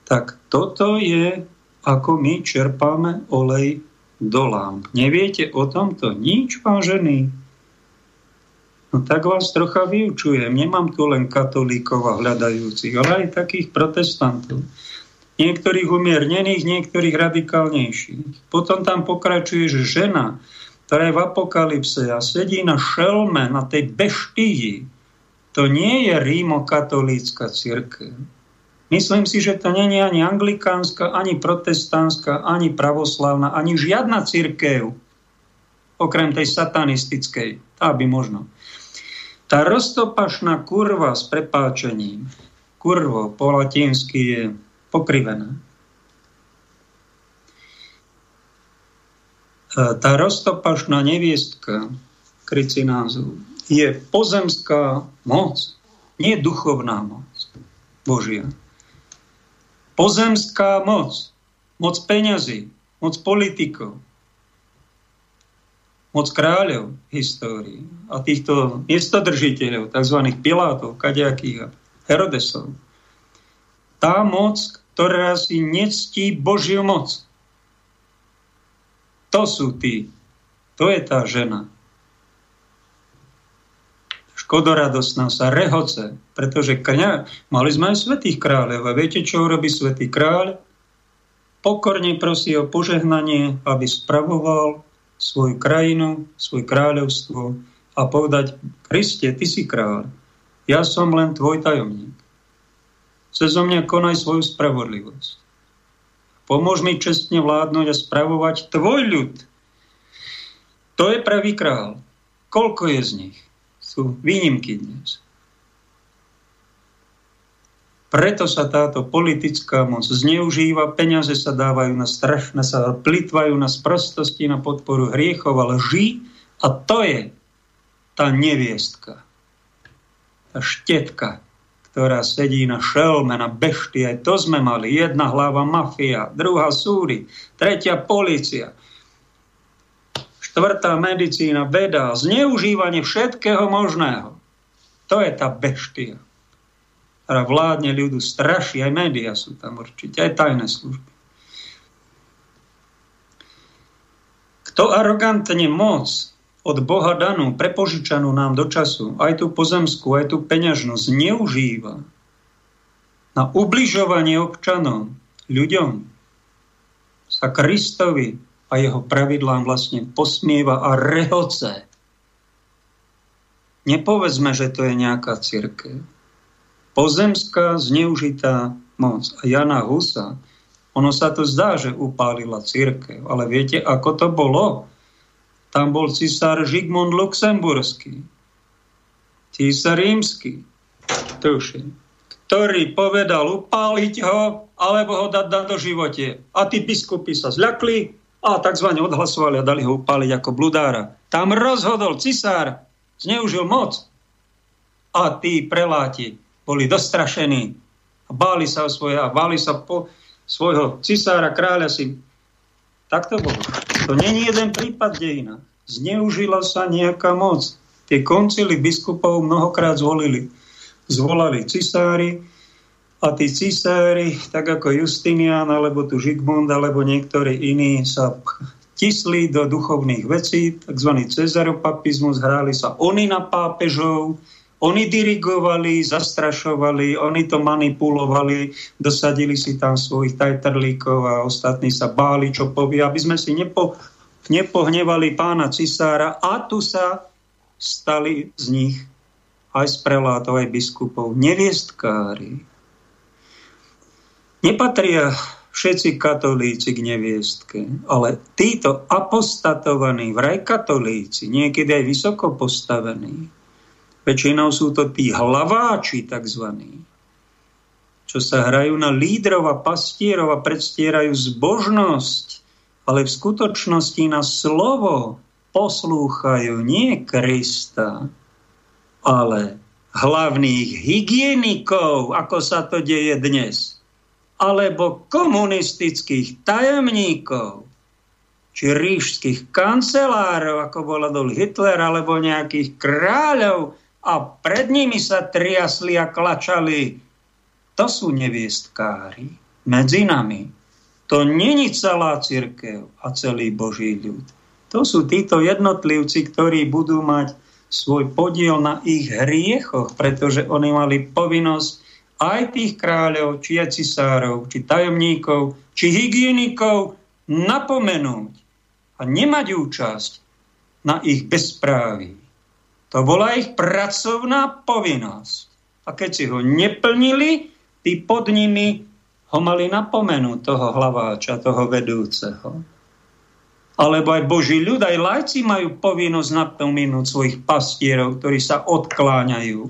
tak toto je, ako my čerpáme olej do lámp. Neviete o tomto nič, vážený? No tak vás trocha vyučujem. Nemám tu len katolíkov a hľadajúcich, ale aj takých protestantov. Niektorých umiernených, niektorých radikálnejších. Potom tam pokračuje, že žena, ktorá je v apokalypse a sedí na šelme, na tej beštii, to nie je rímokatolícka církev. Myslím si, že to je ani anglikánska, ani protestánska, ani pravoslavná, ani žiadna církev, okrem tej satanistickej. Tá by možno. Tá roztopašná kurva s prepáčením, kurvo po latinsky je pokrivená. Tá roztopašná neviestka, krycí názov, je pozemská moc, nie duchovná moc Božia. Pozemská moc, moc peňazí, moc politikov, moc kráľov histórii a týchto miestodržiteľov, tzv. Pilátov, kadejakých a Herodesov. Tá moc, ktorá si nectí Božiu moc. To sú tí. To je tá žena. Škodoradosná sa rehoce, pretože kňa, mali sme aj svetých kráľov. A viete, čo urobí svetý kráľ? Pokorne prosí o požehnanie, aby spravoval svoju krajinu, svoje kráľovstvo a povedať, Kriste, ty si kráľ, ja som len tvoj tajomník. Cezo mňa konaj svoju spravodlivosť. Pomôž mi čestne vládnuť a spravovať tvoj ľud. To je pravý král. Koľko je z nich? Sú výnimky dnes. Preto sa táto politická moc zneužíva, peniaze sa dávajú na strašné, sa plitvajú na sprostosti, na podporu hriechov a lží a to je tá neviestka, tá štetka, ktorá sedí na šelme, na bešti, aj to sme mali. Jedna hlava mafia, druhá súdy, tretia policia, štvrtá medicína, veda, zneužívanie všetkého možného. To je tá beštia ktorá vládne ľudu, straší, aj médiá sú tam určite, aj tajné služby. Kto arogantne moc od Boha danú, prepožičanú nám do času, aj tú pozemskú, aj tú peňažnú, zneužíva na ubližovanie občanom, ľuďom, sa Kristovi a jeho pravidlám vlastne posmieva a rehoce. Nepovedzme, že to je nejaká církev pozemská zneužitá moc. A Jana Husa, ono sa to zdá, že upálila církev, ale viete, ako to bolo? Tam bol cisár Žigmund Luxemburský, císar rímsky, tuším, ktorý povedal upáliť ho, alebo ho dať, dať do živote. A tí biskupy sa zľakli a tzv. odhlasovali a dali ho upáliť ako bludára. Tam rozhodol cisár, zneužil moc. A tí preláti boli dostrašení báli sa o svoje báli sa po svojho cisára, kráľa si. Tak to bolo. To není jeden prípad dejina. Zneužila sa nejaká moc. Tie koncily biskupov mnohokrát zvolili. Zvolali cisári a tí cisári, tak ako Justinian, alebo tu Žigmund, alebo niektorí iní sa tisli do duchovných vecí, tzv. cezaropapizmus, hráli sa oni na pápežov, oni dirigovali, zastrašovali, oni to manipulovali, dosadili si tam svojich tajtrlíkov a ostatní sa báli, čo povie, aby sme si nepo, nepohnevali pána cisára a tu sa stali z nich aj z prelátov, aj biskupov, neviestkári. Nepatria všetci katolíci k neviestke, ale títo apostatovaní, vraj katolíci, niekedy aj vysoko postavení, Väčšinou sú to tí hlaváči takzvaní, čo sa hrajú na lídrov a pastierov a predstierajú zbožnosť, ale v skutočnosti na slovo poslúchajú nie Krista, ale hlavných hygienikov, ako sa to deje dnes, alebo komunistických tajemníkov, či ríšských kancelárov, ako bol Adolf Hitler, alebo nejakých kráľov, a pred nimi sa triasli a klačali. To sú neviestkári medzi nami. To není celá církev a celý Boží ľud. To sú títo jednotlivci, ktorí budú mať svoj podiel na ich hriechoch, pretože oni mali povinnosť aj tých kráľov, či aj cisárov, či tajomníkov, či hygienikov napomenúť a nemať účasť na ich bezpráví. To bola ich pracovná povinnosť. A keď si ho neplnili, tí pod nimi ho mali napomenúť, toho hlaváča, toho vedúceho. Alebo aj Boží ľud, aj lajci majú povinnosť napomenúť svojich pastierov, ktorí sa odkláňajú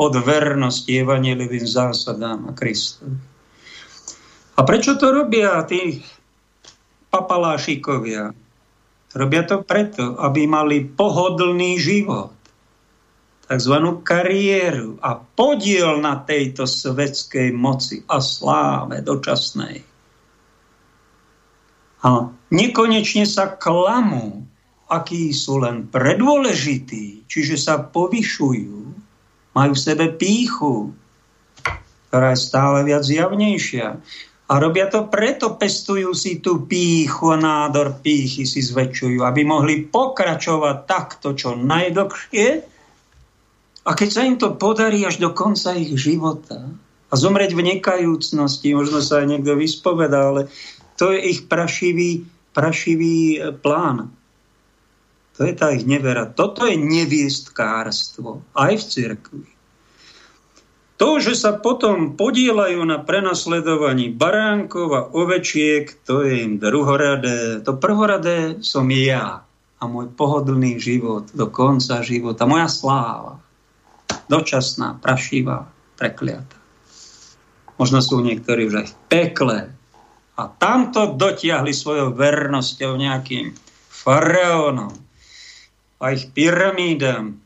od vernosti evanelivým zásadám a Kristovi. A prečo to robia tí papalášikovia? Robia to preto, aby mali pohodlný život tzv. kariéru a podiel na tejto svetskej moci a sláve dočasnej. A nekonečne sa klamú akí sú len predôležití, čiže sa povyšujú, majú v sebe píchu, ktorá je stále viac javnejšia. A robia to preto, pestujú si tú píchu a nádor píchy si zväčšujú, aby mohli pokračovať takto čo najdlhšie. A keď sa im to podarí až do konca ich života a zomreť v nekajúcnosti, možno sa aj niekto vyspovedá, ale to je ich prašivý, prašivý e, plán. To je tá ich nevera. Toto je neviestkárstvo aj v cirkvi. To, že sa potom podielajú na prenasledovaní baránkov a ovečiek, to je im druhoradé. To prvoradé som ja a môj pohodlný život do konca života, moja sláva. Dočasná, prašivá, prekliata. Možno sú niektorí už aj v pekle. A tamto dotiahli svojou vernosťou nejakým faraónom a ich pyramídam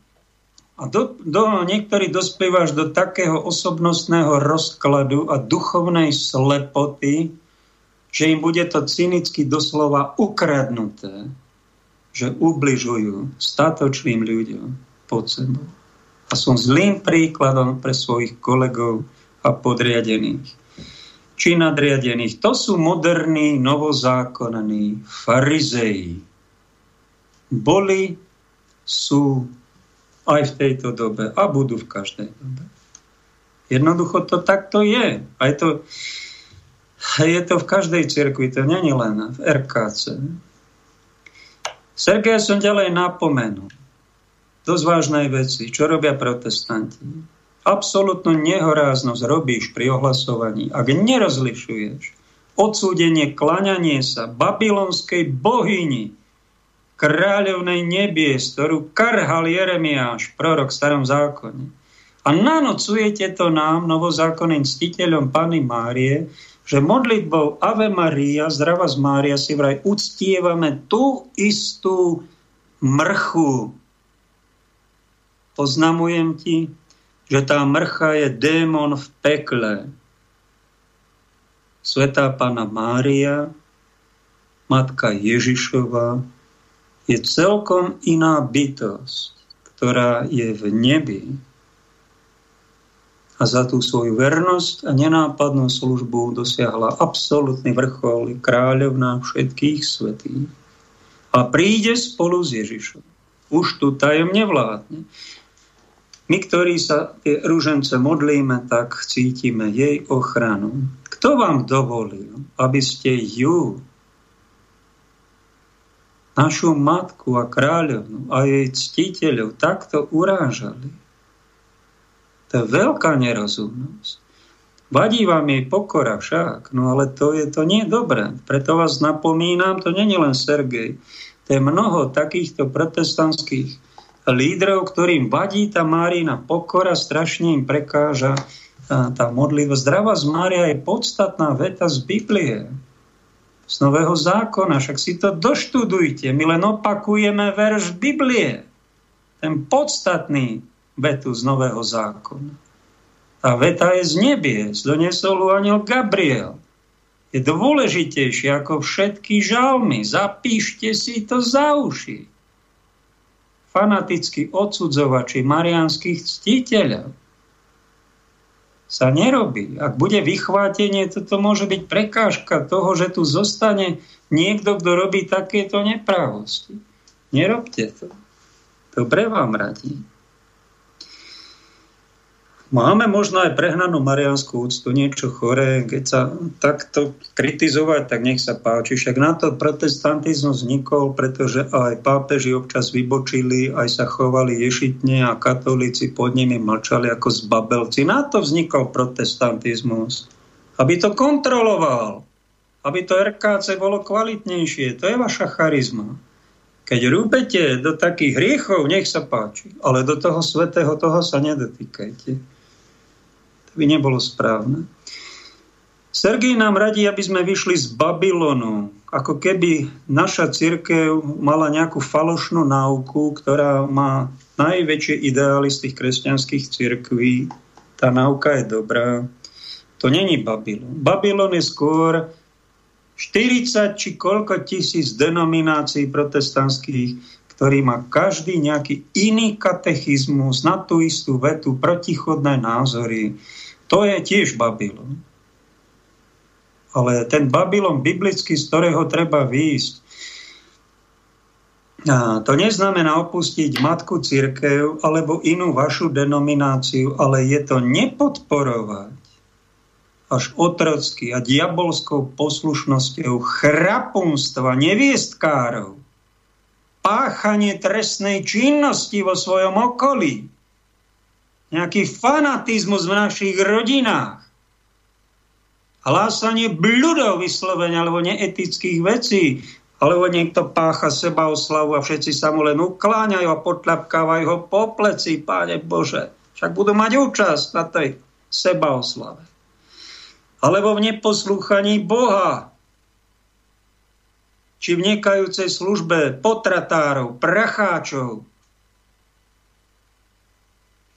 a do, do, niektorí dospievaš do takého osobnostného rozkladu a duchovnej slepoty, že im bude to cynicky doslova ukradnuté, že ubližujú statočným ľuďom pod sebou. A som zlým príkladom pre svojich kolegov a podriadených. Či nadriadených. To sú moderní, novozákonní farizeji. Boli, sú aj v tejto dobe a budú v každej dobe. Jednoducho to takto je. A je to, je to v každej cirkvi, to je len v RKC. Sergeja som ďalej napomenul. Dosť vážnej veci. Čo robia protestanti? Absolutnú nehoráznosť robíš pri ohlasovaní, ak nerozlišuješ odsúdenie, klaňanie sa babylonskej bohyni, kráľovnej nebies, ktorú karhal Jeremiáš, prorok v starom zákone. A nanocujete to nám, novozákonným ctiteľom Pany Márie, že modlitbou Ave Maria, zdrava z Mária, si vraj uctievame tú istú mrchu. Oznamujem ti, že tá mrcha je démon v pekle. Svetá Pana Mária, Matka Ježišova, je celkom iná bytosť, ktorá je v nebi a za tú svoju vernosť a nenápadnú službu dosiahla absolútny vrchol kráľovná všetkých svetých. A príde spolu s Ježišom. Už tu tajomne vládne. My, ktorí sa tie rúžence modlíme, tak cítime jej ochranu. Kto vám dovolil, aby ste ju našu matku a kráľovnu a jej ctiteľov takto urážali. To je veľká nerozumnosť. Vadí vám jej pokora však, no ale to je to nie dobré. Preto vás napomínam, to je len Sergej. To je mnoho takýchto protestantských lídrov, ktorým vadí tá Márína pokora, strašne im prekáža tá modlitba. Zdravá z Mária je podstatná veta z Biblie z Nového zákona. Však si to doštudujte. My len opakujeme verš Biblie. Ten podstatný vetu z Nového zákona. Tá veta je z nebies. Donesol aniel Gabriel. Je dôležitejšie ako všetky žalmy. Zapíšte si to za uši. Fanatickí odsudzovači marianských ctiteľov sa nerobí. Ak bude vychvátenie, toto môže byť prekážka toho, že tu zostane niekto, kto robí takéto nepravosti. Nerobte to. Dobre vám radí. Máme možno aj prehnanú marianskú úctu, niečo choré, keď sa takto kritizovať, tak nech sa páči. Však na to protestantizmus vznikol, pretože aj pápeži občas vybočili, aj sa chovali ješitne a katolíci pod nimi mlčali ako zbabelci. Na to vznikol protestantizmus. Aby to kontroloval. Aby to RKC bolo kvalitnejšie. To je vaša charizma. Keď rúbete do takých hriechov, nech sa páči. Ale do toho svetého toho sa nedotýkajte by nebolo správne. Sergej nám radí, aby sme vyšli z Babylonu, ako keby naša církev mala nejakú falošnú náuku, ktorá má najväčšie ideály z tých kresťanských církví. Tá náuka je dobrá. To není Babylon. Babylon je skôr 40 či koľko tisíc denominácií protestantských ktorý má každý nejaký iný katechizmus na tú istú vetu, protichodné názory. To je tiež Babylon. Ale ten Babylon biblický, z ktorého treba výjsť, to neznamená opustiť matku církev alebo inú vašu denomináciu, ale je to nepodporovať až otrocky a diabolskou poslušnosťou chrapunstva neviestkárov, páchanie trestnej činnosti vo svojom okolí, nejaký fanatizmus v našich rodinách, hlásanie bludov vyslovenia alebo neetických vecí, alebo niekto pácha seba oslavu a všetci sa mu len ukláňajú a potľapkávajú ho po pleci, Páne Bože. Však budú mať účasť na tej sebaoslave. Alebo v neposlúchaní Boha, či v nekajúcej službe potratárov, pracháčov,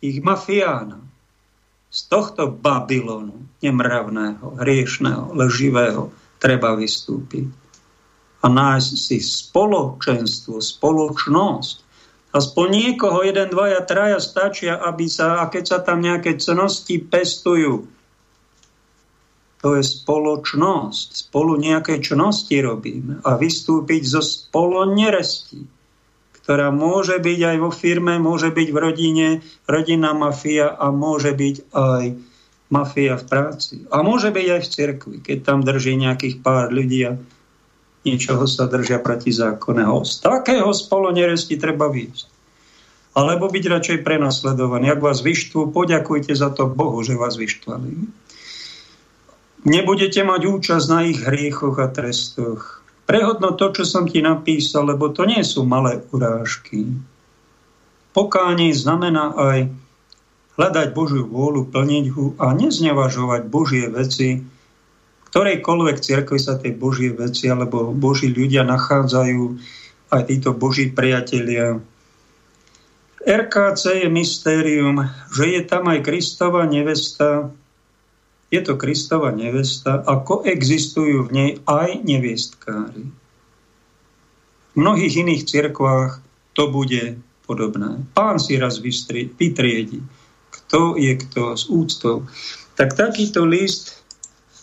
ich mafiánov. Z tohto Babylonu nemravného, hriešného, leživého treba vystúpiť a nájsť si spoločenstvo, spoločnosť. Aspoň niekoho, jeden, dvaja, traja stačia, aby sa, a keď sa tam nejaké cnosti pestujú, to je spoločnosť. Spolu nejaké čnosti robíme a vystúpiť zo spolo nerestí, ktorá môže byť aj vo firme, môže byť v rodine, rodinná mafia a môže byť aj mafia v práci. A môže byť aj v cirkvi, keď tam drží nejakých pár ľudí a niečoho sa držia proti zákonného. Z takého spolo neresti treba výjsť. Alebo byť radšej prenasledovaný. Ak vás vyštvú, poďakujte za to Bohu, že vás vyštvali nebudete mať účasť na ich hriechoch a trestoch. Prehodno to, čo som ti napísal, lebo to nie sú malé urážky. Pokánie znamená aj hľadať Božiu vôľu, plniť ho a neznevažovať Božie veci, ktorejkoľvek cirkvi sa tie Božie veci alebo Boží ľudia nachádzajú, aj títo Boží priatelia. RKC je mystérium, že je tam aj Kristova nevesta, je to Kristova nevesta a koexistujú v nej aj neviestkári. V mnohých iných cirkvách to bude podobné. Pán si raz vytriedi, kto je kto s úctou. Tak takýto list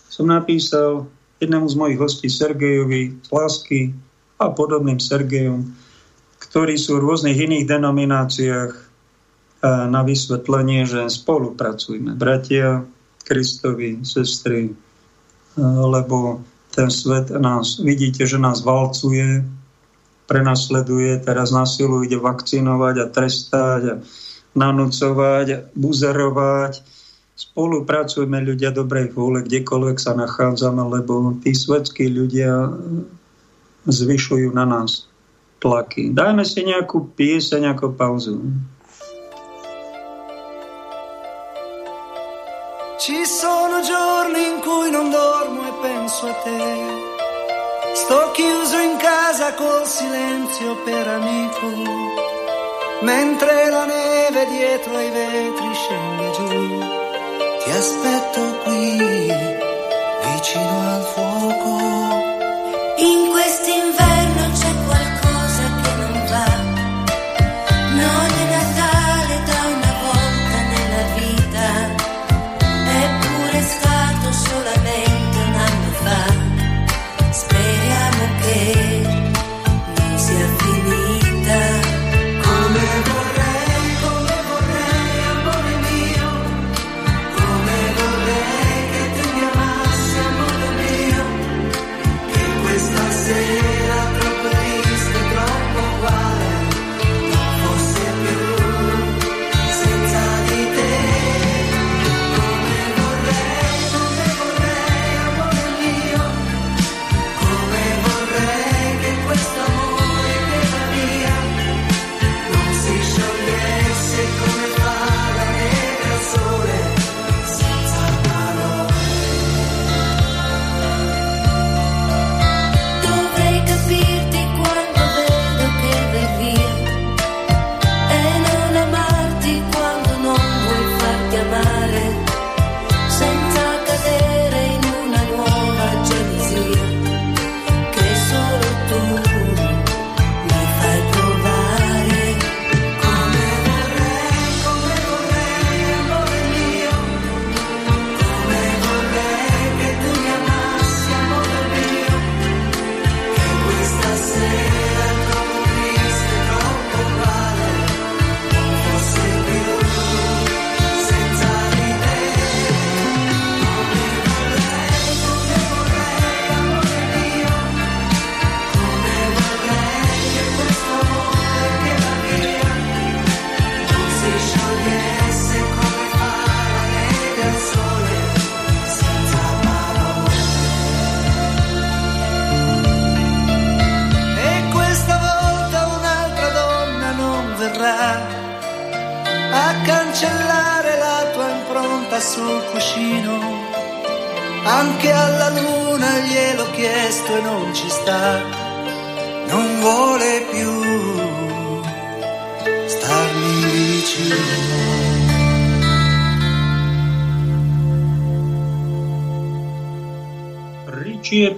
som napísal jednému z mojich hostí Sergejovi z a podobným Sergejom, ktorí sú v rôznych iných denomináciách na vysvetlenie, že spolupracujme. Bratia, Kristovi, sestry, lebo ten svet nás, vidíte, že nás valcuje, prenasleduje, teraz na silu ide vakcinovať a trestať a nanúcovať, a buzerovať. Spolupracujeme ľudia dobrej vôle, kdekoľvek sa nachádzame, lebo tí svetskí ľudia zvyšujú na nás tlaky. Dajme si nejakú pieseň ako pauzu. Ci sono giorni in cui non dormo e penso a te. Sto chiuso in casa col silenzio per amico, mentre la neve dietro ai vetri scende giù. Ti aspetto qui, vicino al fuoco.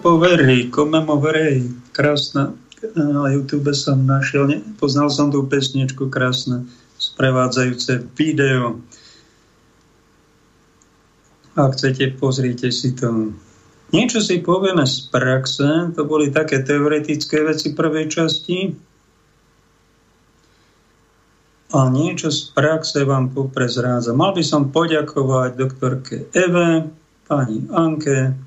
Poverí, verej. Krásna. Na YouTube som našiel, ne, poznal som tú pesničku krásne, sprevádzajúce video. Ak chcete, pozrite si to. Niečo si povieme z praxe, to boli také teoretické veci prvej časti. A niečo z praxe vám poprezrádza. Mal by som poďakovať doktorke Eve, pani Anke,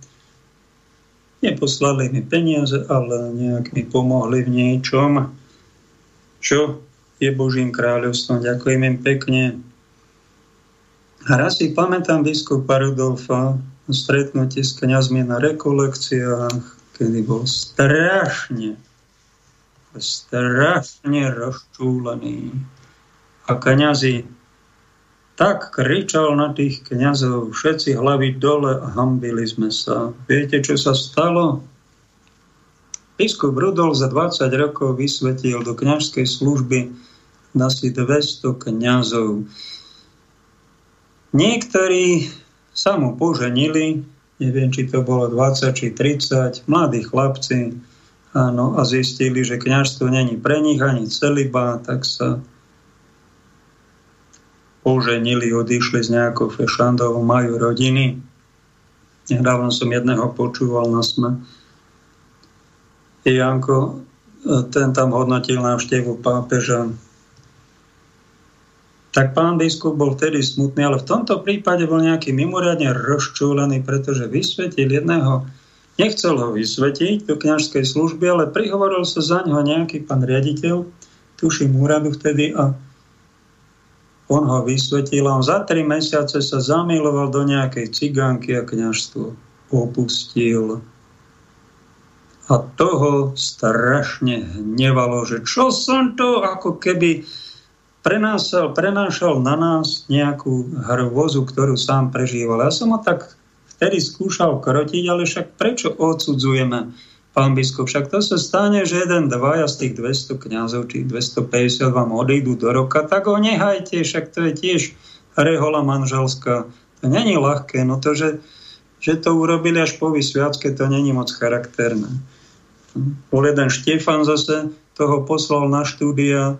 Neposlali mi peniaze, ale nejak mi pomohli v niečom, čo je Božím kráľovstvom. Ďakujem im pekne. A raz si pamätám biskupa Rudolfa stretnutie s kniazmi na rekolekciách, kedy bol strašne, strašne rozčúlený. A kniazy tak kričal na tých kňazov, všetci hlavy dole a hambili sme sa. Viete, čo sa stalo? Biskup Rudolf za 20 rokov vysvetil do kňažskej služby asi 200 kňazov. Niektorí sa mu poženili, neviem, či to bolo 20 či 30, mladí chlapci, áno, a zistili, že kňažstvo není pre nich ani celiba, tak sa oženili, odišli s nejakou fešandou, majú rodiny. Nedávno som jedného počúval na sme. Janko, ten tam hodnotil návštevu pápeža. Tak pán biskup bol vtedy smutný, ale v tomto prípade bol nejaký mimoriadne rozčúlený, pretože vysvetil jedného, nechcel ho vysvetiť do kňažskej služby, ale prihovoril sa za ňoho nejaký pán riaditeľ, tuším úradu vtedy a on ho vysvetil a on za tri mesiace sa zamiloval do nejakej cigánky a kniažstvo opustil. A toho strašne hnevalo, že čo som to, ako keby prenášal, prenášal na nás nejakú hrvozu, ktorú sám prežíval. Ja som ho tak vtedy skúšal krotiť, ale však prečo odsudzujeme pán biskup, však to sa stane, že jeden, dvaja z tých 200 kňazov, či 250 vám odídu do roka, tak ho nehajte, však to je tiež rehola manželská. To není ľahké, no to, že, že to urobili až po vysviacke, to není moc charakterné. Bol jeden Štefan zase, toho poslal na štúdia,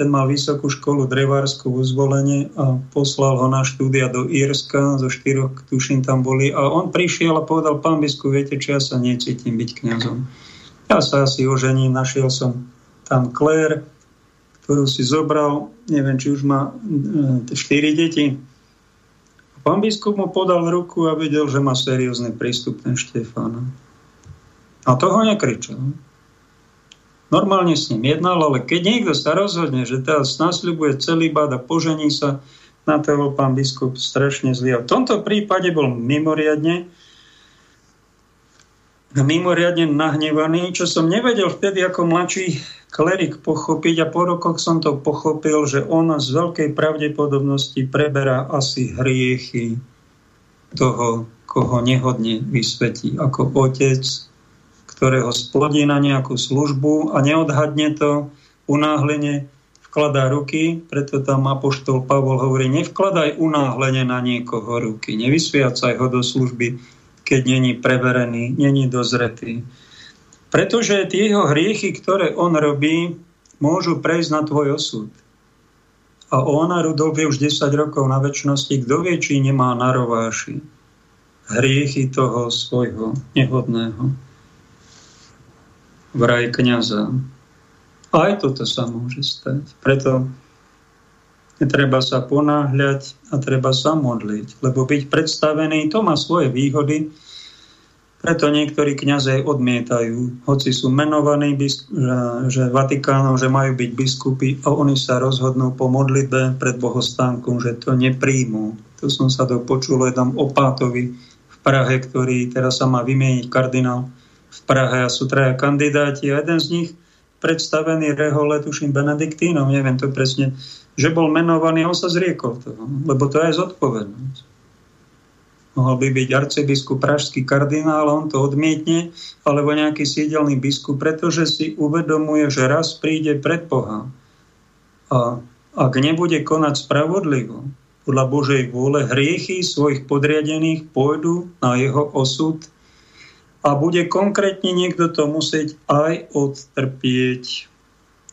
ten mal vysokú školu drevárskú v zvolenie a poslal ho na štúdia do Írska, zo štyroch tuším tam boli a on prišiel a povedal, pán bisku, viete čo, ja sa necítim byť kňazom. Ja sa asi ožením, našiel som tam Claire, ktorú si zobral, neviem, či už má e, štyri deti. A pán biskup mu podal ruku a videl, že má seriózny prístup ten Štefán. A toho nekričal normálne s ním jednal, ale keď niekto sa rozhodne, že teraz nasľubuje celý bad a požení sa, na to bol pán biskup strašne zlý. A v tomto prípade bol mimoriadne mimoriadne nahnevaný, čo som nevedel vtedy ako mladší klerik pochopiť a po rokoch som to pochopil, že on z veľkej pravdepodobnosti preberá asi hriechy toho, koho nehodne vysvetí ako otec, ktorého splodí na nejakú službu a neodhadne to, unáhlenie vkladá ruky, preto tam apoštol Pavol hovorí, nevkladaj unáhlenie na niekoho ruky, nevysviacaj ho do služby, keď není preverený, není dozretý. Pretože tie jeho hriechy, ktoré on robí, môžu prejsť na tvoj osud. A ona, Rudolf, je už 10 rokov na väčšnosti, kto vie, či nemá na hriechy toho svojho nehodného vraj kniaza. Aj toto sa môže stať. Preto treba sa ponáhľať a treba sa modliť. Lebo byť predstavený, to má svoje výhody, preto niektorí kňazej odmietajú, hoci sú menovaní, že, Vatikánov, že majú byť biskupy a oni sa rozhodnú po modlitbe pred bohostánkom, že to nepríjmú. To som sa dopočul jednom opátovi v Prahe, ktorý teraz sa má vymieniť kardinál Prahe a sú traja kandidáti a jeden z nich predstavený rehole, tuším Benediktínom, neviem to presne, že bol menovaný, on sa zriekol toho, lebo to je zodpovednosť. Mohol by byť arcibiskup pražský kardinál, on to odmietne, alebo nejaký sídelný biskup, pretože si uvedomuje, že raz príde pred Boha. A ak nebude konať spravodlivo, podľa Božej vôle, hriechy svojich podriadených pôjdu na jeho osud a bude konkrétne niekto to musieť aj odtrpieť.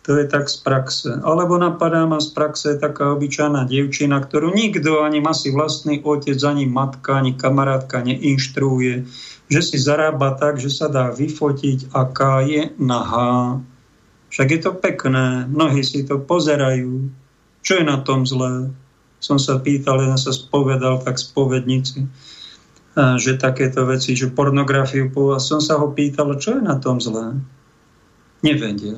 To je tak z praxe. Alebo napadá ma z praxe taká obyčajná dievčina, ktorú nikto, ani asi vlastný otec, ani matka, ani kamarátka neinštruuje, že si zarába tak, že sa dá vyfotiť, aká je nahá. Však je to pekné, mnohí si to pozerajú. Čo je na tom zlé? Som sa pýtal, len sa spovedal tak spovednici že takéto veci, že pornografiu, a som sa ho pýtal, čo je na tom zlé. Nevedel.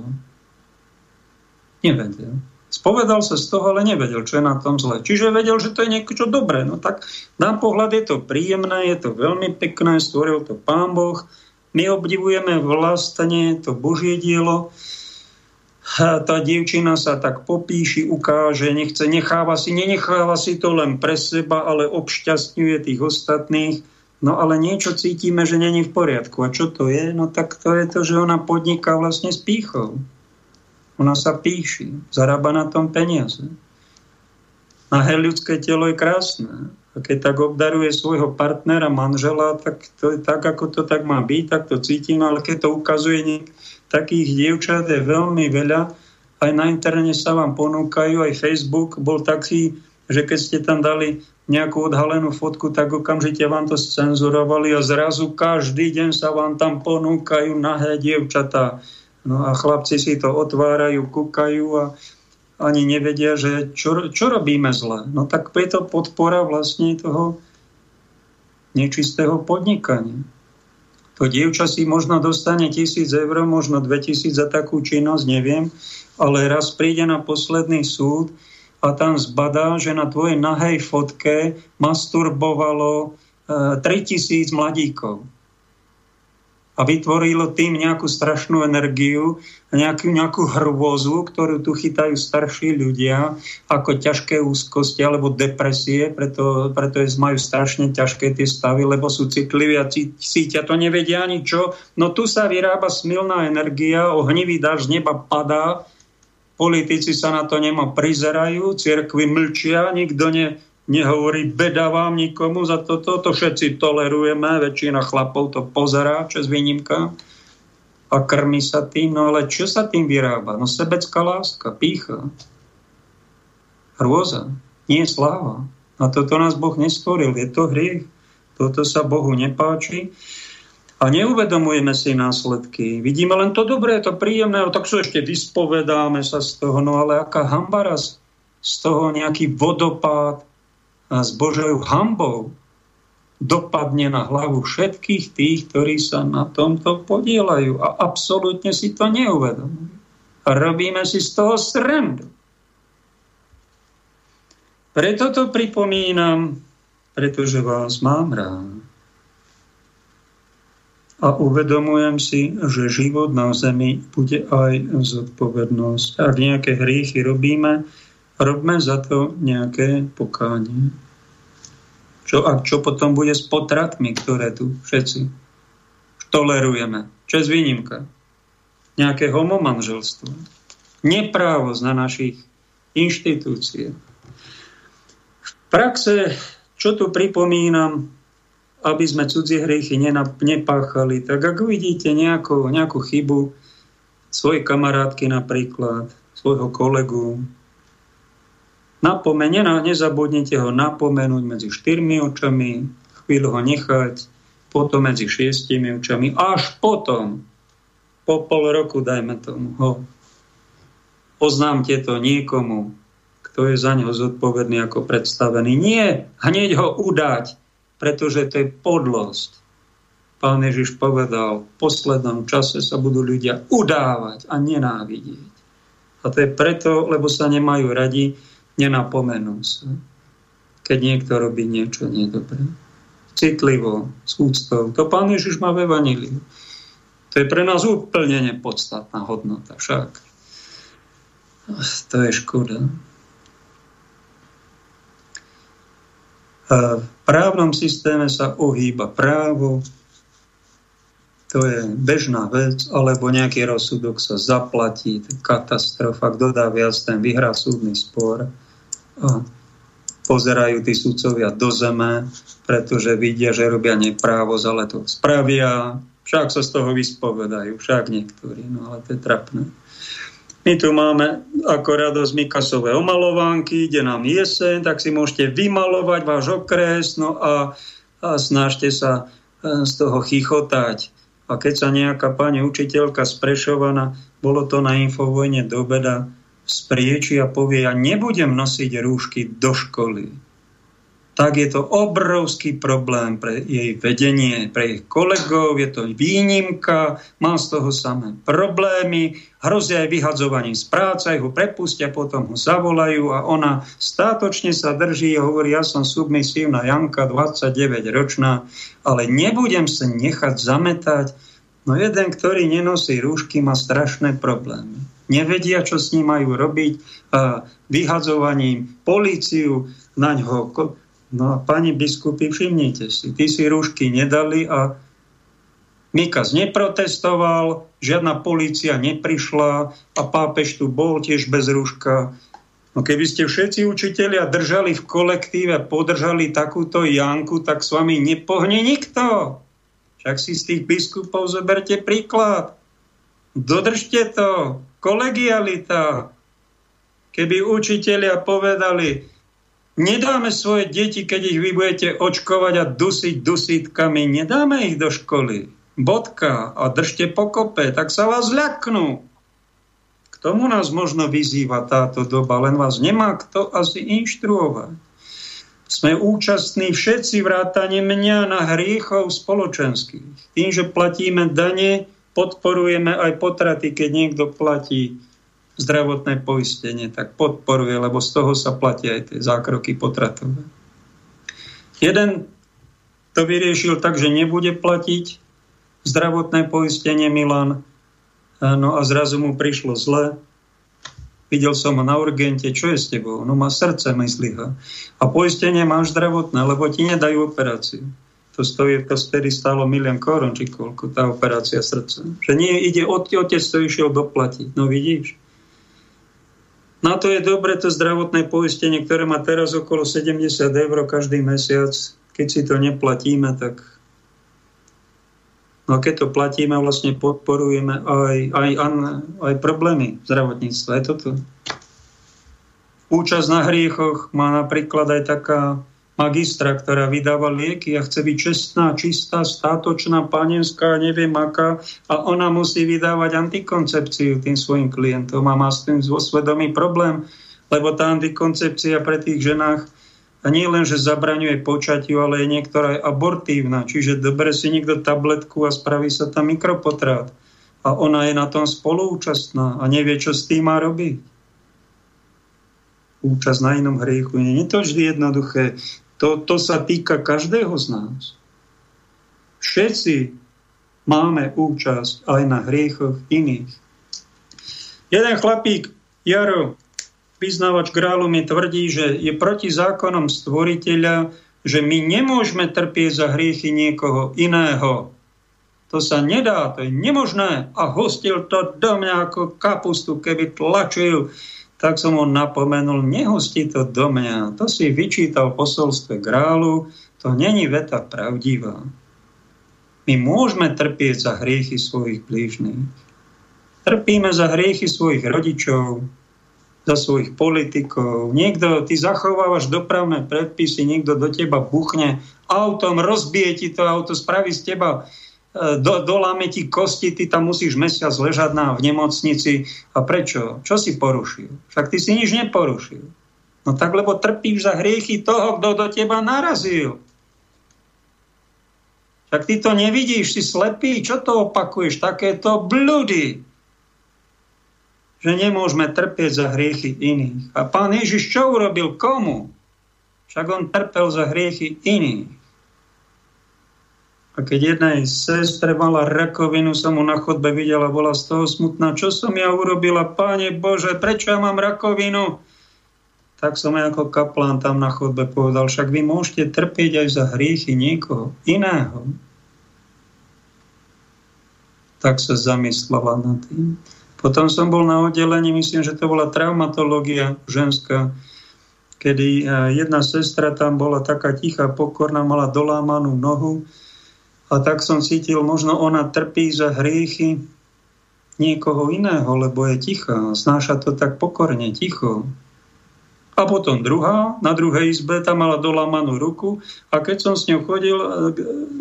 Nevedel. Spovedal sa z toho, ale nevedel, čo je na tom zlé. Čiže vedel, že to je niečo dobré. No tak na pohľad je to príjemné, je to veľmi pekné, stvoril to Pán Boh. My obdivujeme vlastne to Božie dielo. Tá dievčina sa tak popíši, ukáže, nechce, necháva si, nenecháva si to len pre seba, ale obšťastňuje tých ostatných No ale niečo cítime, že není v poriadku. A čo to je? No tak to je to, že ona podniká vlastne s pýchou. Ona sa píši, zarába na tom peniaze. Nahé ľudské telo je krásne. A keď tak obdaruje svojho partnera, manžela, tak to je tak, ako to tak má byť, tak to cítim, ale keď to ukazuje niek- takých dievčat je veľmi veľa, aj na internete sa vám ponúkajú, aj Facebook bol taký, že keď ste tam dali nejakú odhalenú fotku, tak okamžite vám to scenzurovali a zrazu každý deň sa vám tam ponúkajú nahé dievčatá. No a chlapci si to otvárajú, kúkajú a ani nevedia, že čo, čo robíme zle. No tak je to podpora vlastne toho nečistého podnikania. To dievča si možno dostane tisíc eur, možno 2000 za takú činnosť, neviem, ale raz príde na posledný súd a tam zbadá, že na tvojej nahej fotke masturbovalo e, 3000 mladíkov. A vytvorilo tým nejakú strašnú energiu, nejakú, nejakú hrôzu, ktorú tu chytajú starší ľudia ako ťažké úzkosti alebo depresie, preto, preto majú strašne ťažké tie stavy, lebo sú citliví a cítia to, nevedia ani čo. No tu sa vyrába smilná energia, ohnivý dáž z neba padá, Politici sa na to nemá prizerajú, cirkvi mlčia, nikto ne, nehovorí beda vám nikomu za toto, to všetci tolerujeme, väčšina chlapov to pozerá, čas výnimka a krmi sa tým, no ale čo sa tým vyrába? No sebecká láska, pícha, hrôza, nie sláva. A toto nás Boh nestvoril, je to hriech. Toto sa Bohu nepáči a neuvedomujeme si následky. Vidíme len to dobré, to príjemné, tak sa ešte vyspovedáme sa z toho, no ale aká hamba raz z toho nejaký vodopád s Božou hambou dopadne na hlavu všetkých tých, ktorí sa na tomto podielajú a absolútne si to neuvedomujú. A robíme si z toho srandu. Preto to pripomínam, pretože vás mám rád a uvedomujem si, že život na Zemi bude aj zodpovednosť. Ak nejaké hriechy robíme, robme za to nejaké pokánie. Čo, a čo potom bude s potratmi, ktoré tu všetci tolerujeme? Čo je výnimka? Nejaké homomanželstvo. Neprávosť na našich inštitúciách. V praxe, čo tu pripomínam, aby sme cudzie hriechy nepáchali. Tak ak uvidíte nejakú, nejakú chybu svojej kamarátky napríklad, svojho kolegu, napomene, nezabudnite ho napomenúť medzi štyrmi očami, chvíľu ho nechať, potom medzi šiestimi očami, až potom, po pol roku, dajme tomu, ho oznámte to niekomu, kto je za neho zodpovedný ako predstavený. Nie hneď ho udať, pretože to je podlosť. Pán Ježiš povedal, v poslednom čase sa budú ľudia udávať a nenávidieť. A to je preto, lebo sa nemajú radi, nenapomenú sa. Keď niekto robí niečo nedobré. Citlivo, s úctou. To pán Ježiš má v Evaníliu. To je pre nás úplne nepodstatná hodnota však. To je škoda. Právnom systéme sa ohýba právo, to je bežná vec, alebo nejaký rozsudok sa zaplatí, katastrofa, kto dá viac, ten vyhrá súdny spor. A pozerajú tí sudcovia do zeme, pretože vidia, že robia neprávosť, ale to spravia, však sa z toho vyspovedajú, však niektorí, no ale to je trapné. My tu máme ako radosť Mikasové omalovánky, ide nám jeseň, tak si môžete vymalovať váš okres, no a, a snažte sa e, z toho chichotať. A keď sa nejaká pani učiteľka sprešovaná, bolo to na infovojne do beda, sprieči a povie, ja nebudem nosiť rúšky do školy, tak je to obrovský problém pre jej vedenie, pre jej kolegov, je to výnimka, má z toho samé problémy, hrozia aj vyhadzovaním z práce, ho prepustia, potom ho zavolajú a ona státočne sa drží a hovorí, ja som submisívna Janka, 29 ročná, ale nebudem sa nechať zametať. No jeden, ktorý nenosí rúšky, má strašné problémy nevedia, čo s ním majú robiť, vyhadzovaním políciu na ňo. No a pani biskupy, všimnite si, tí si rúšky nedali a Mikas neprotestoval, žiadna polícia neprišla a pápež tu bol tiež bez rúška. No keby ste všetci učitelia držali v kolektíve, podržali takúto Janku, tak s vami nepohne nikto. Však si z tých biskupov zoberte príklad. Dodržte to kolegialita. Keby učitelia povedali, nedáme svoje deti, keď ich vy budete očkovať a dusiť dusítkami, nedáme ich do školy. Bodka. A držte pokope, tak sa vás ľaknú. K tomu nás možno vyzýva táto doba, len vás nemá kto asi inštruovať. Sme účastní všetci vrátane mňa na hriechov spoločenských. Tým, že platíme dane, podporujeme aj potraty, keď niekto platí zdravotné poistenie, tak podporuje, lebo z toho sa platia aj tie zákroky potratové. Jeden to vyriešil tak, že nebude platiť zdravotné poistenie Milan, no a zrazu mu prišlo zle. Videl som ho na urgente, čo je s tebou? No má srdce, myslí ho. A poistenie máš zdravotné, lebo ti nedajú operáciu to stojí, to vtedy stálo milión korun, či koľko, tá operácia srdca. Že nie, ide, otec to išiel doplatiť. No vidíš? Na to je dobre to zdravotné poistenie, ktoré má teraz okolo 70 eur každý mesiac. Keď si to neplatíme, tak No keď to platíme, vlastne podporujeme aj, aj, aj, problémy zdravotníctva. Je to tu. Účasť na hriechoch má napríklad aj taká magistra, ktorá vydáva lieky a chce byť čestná, čistá, státočná, panenská, neviem aká, a ona musí vydávať antikoncepciu tým svojim klientom a má s tým vo svedomí problém, lebo tá antikoncepcia pre tých ženách a nie len, že zabraňuje počatiu, ale je niektorá aj abortívna. Čiže dobre si niekto tabletku a spraví sa tam mikropotrát. A ona je na tom spoluúčastná a nevie, čo s tým má robiť. Účasť na inom hriechu. Nie je to vždy jednoduché. To, to sa týka každého z nás. Všetci máme účasť aj na hriechoch iných. Jeden chlapík, Jaro, vyznávač grálu, mi tvrdí, že je proti zákonom stvoriteľa, že my nemôžeme trpieť za hriechy niekoho iného. To sa nedá, to je nemožné. A hostil to do mňa ako kapustu, keby tlačil tak som ho napomenul, nehosti to do mňa. To si vyčítal posolstve grálu, to není veta pravdivá. My môžeme trpieť za hriechy svojich blížnych. Trpíme za hriechy svojich rodičov, za svojich politikov. Niekto, ty zachovávaš dopravné predpisy, niekto do teba buchne autom, rozbije ti to auto, spraví z teba do, doláme ti kosti, ty tam musíš mesiac ležať na, v nemocnici. A prečo? Čo si porušil? Však ty si nič neporušil. No tak, lebo trpíš za hriechy toho, kto do teba narazil. Tak ty to nevidíš, si slepý, čo to opakuješ? Takéto blúdy. Že nemôžeme trpieť za hriechy iných. A pán Ježiš čo urobil komu? Však on trpel za hriechy iných. A keď jedna sestre mala rakovinu, som mu na chodbe videla, bola z toho smutná. Čo som ja urobila, páne Bože, prečo ja mám rakovinu? Tak som ja ako kaplán tam na chodbe povedal, však vy môžete trpieť aj za hriechy niekoho iného. Tak sa zamyslela na tým. Potom som bol na oddelení, myslím, že to bola traumatológia ženská, kedy eh, jedna sestra tam bola taká tichá, pokorná, mala dolámanú nohu a tak som cítil, možno ona trpí za hriechy niekoho iného, lebo je tichá. Znáša to tak pokorne, ticho. A potom druhá, na druhej izbe, tam mala dolamanú ruku a keď som s ňou chodil eh,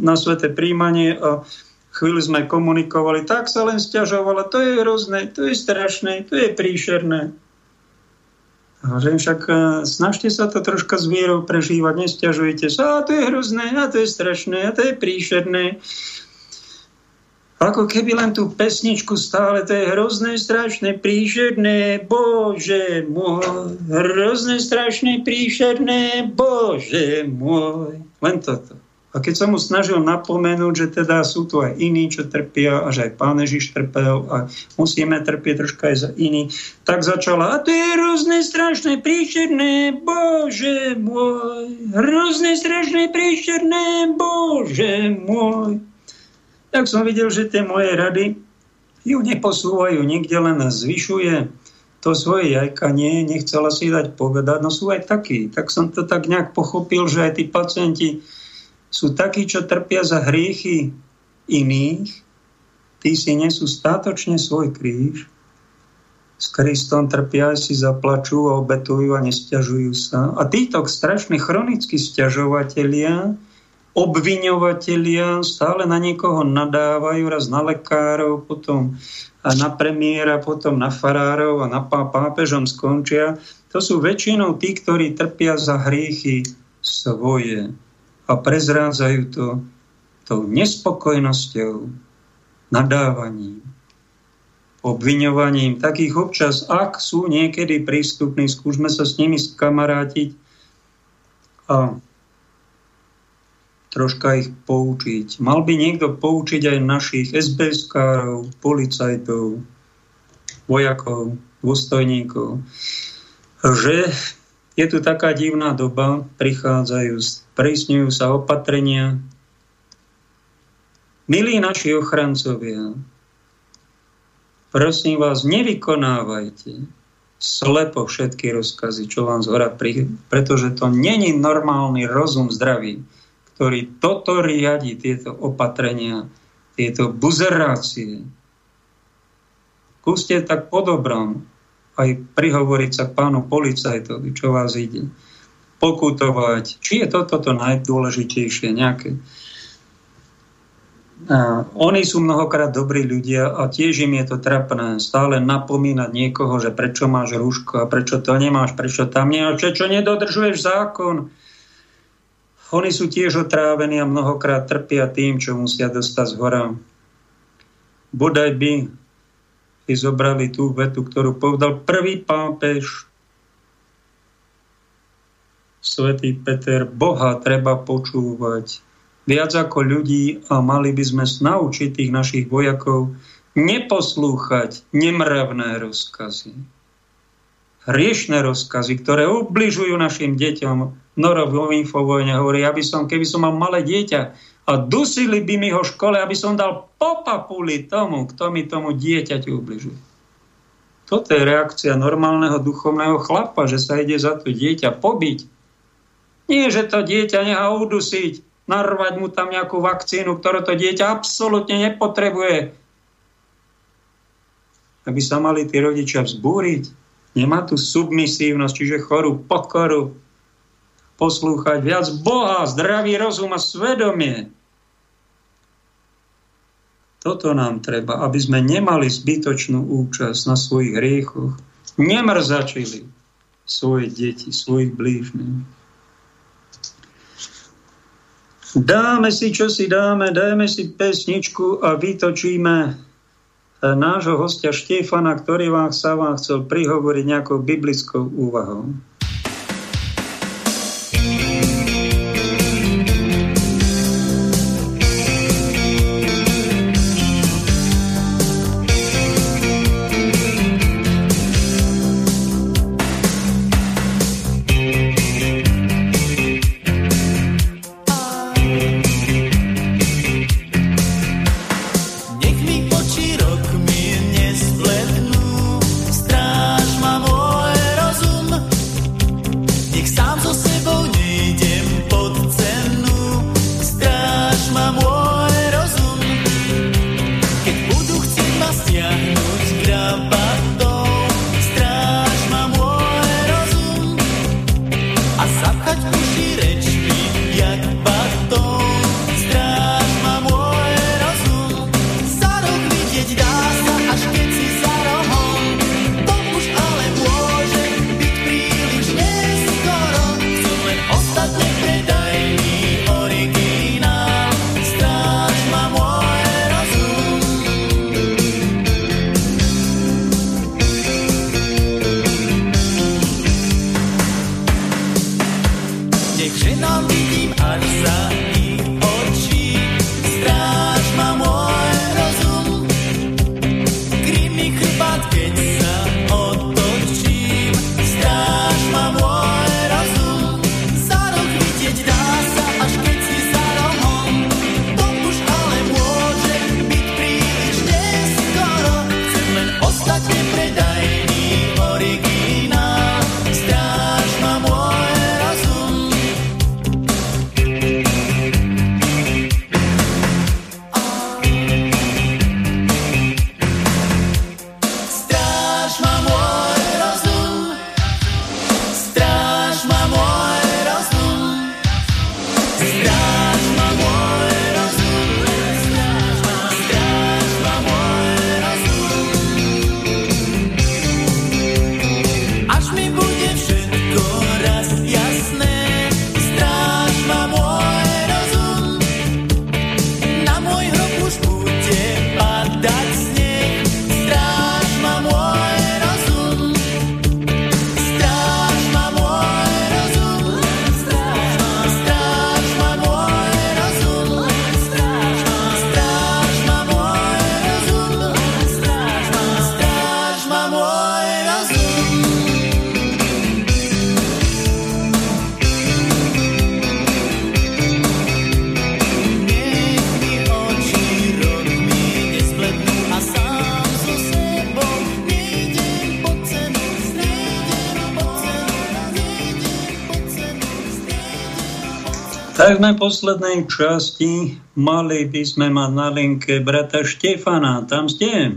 na sveté príjmanie a chvíli sme komunikovali, tak sa len stiažovala, to je hrozné, to je strašné, to je príšerné. Že však e, snažte sa to troška s vierou prežívať, nestiažujte sa, a to je hrozné, a to je strašné, a to je príšerné. Ako keby len tú pesničku stále, to je hrozné, strašné, príšerné, Bože môj, hrozné, strašné, príšerné, Bože môj. Len toto. A keď som mu snažil napomenúť, že teda sú tu aj iní, čo trpia a že aj pán Ježiš trpel a musíme trpieť troška aj za iní, tak začala, a to je hrozné, strašné, príšerné, Bože môj, hrozné, strašné, príšerné, Bože môj. Tak som videl, že tie moje rady ju neposúvajú, niekde len zvyšuje to svoje jajkanie, nechcela si dať povedať, no sú aj takí. Tak som to tak nejak pochopil, že aj tí pacienti sú takí, čo trpia za hriechy iných, tí si nesú státočne svoj kríž, s Kristom trpia, si zaplačú a obetujú a nestiažujú sa. A títo strašní chronickí stiažovatelia, obviňovatelia stále na niekoho nadávajú, raz na lekárov, potom a na premiéra, potom na farárov a na pápežom skončia. To sú väčšinou tí, ktorí trpia za hriechy svoje a prezrádzajú to tou nespokojnosťou, nadávaním, obviňovaním. Takých občas, ak sú niekedy prístupní, skúsme sa s nimi skamarátiť a troška ich poučiť. Mal by niekto poučiť aj našich SBS-károv, policajtov, vojakov, dôstojníkov, že je tu taká divná doba, prichádzajú, prísňujú sa opatrenia. Milí naši ochrancovia, prosím vás, nevykonávajte slepo všetky rozkazy, čo vám zhora pri... pretože to není normálny rozum zdravý, ktorý toto riadi, tieto opatrenia, tieto buzerácie. Kúste tak po dobrom, aj prihovoriť sa k pánu policajtovi, čo vás ide. Pokutovať. Či je toto to najdôležitejšie nejaké. A oni sú mnohokrát dobrí ľudia a tiež im je to trapné stále napomínať niekoho, že prečo máš rúško a prečo to nemáš, prečo tam nemáš, prečo nedodržuješ zákon. Oni sú tiež otrávení a mnohokrát trpia tým, čo musia dostať z hora. Bodaj by si zobrali tú vetu, ktorú povedal prvý pápež svätý Peter, Boha treba počúvať viac ako ľudí a mali by sme naučiť tých našich vojakov neposlúchať nemravné rozkazy. Hriešné rozkazy, ktoré ubližujú našim deťom. Noro Infovojne hovorí, aby som, keby som mal malé dieťa, a dusili by mi ho škole, aby som dal po papuli tomu, kto mi tomu dieťaťu ubližuje. Toto je reakcia normálneho duchovného chlapa, že sa ide za to dieťa pobiť. Nie, že to dieťa neha udusiť, narvať mu tam nejakú vakcínu, ktorú to dieťa absolútne nepotrebuje. Aby sa mali tí rodičia vzbúriť. Nemá tu submisívnosť, čiže chorú pokoru, poslúchať viac Boha, zdravý rozum a svedomie. Toto nám treba, aby sme nemali zbytočnú účasť na svojich hriechoch, nemrzačili svoje deti, svojich blížnych. Dáme si, čo si dáme, dajme si pesničku a vytočíme eh, nášho hostia Štefana, ktorý vám sa vám chcel prihovoriť nejakou biblickou úvahou. Sme poslednej časti mali by sme mať na linke brata Štefana. Tam ste?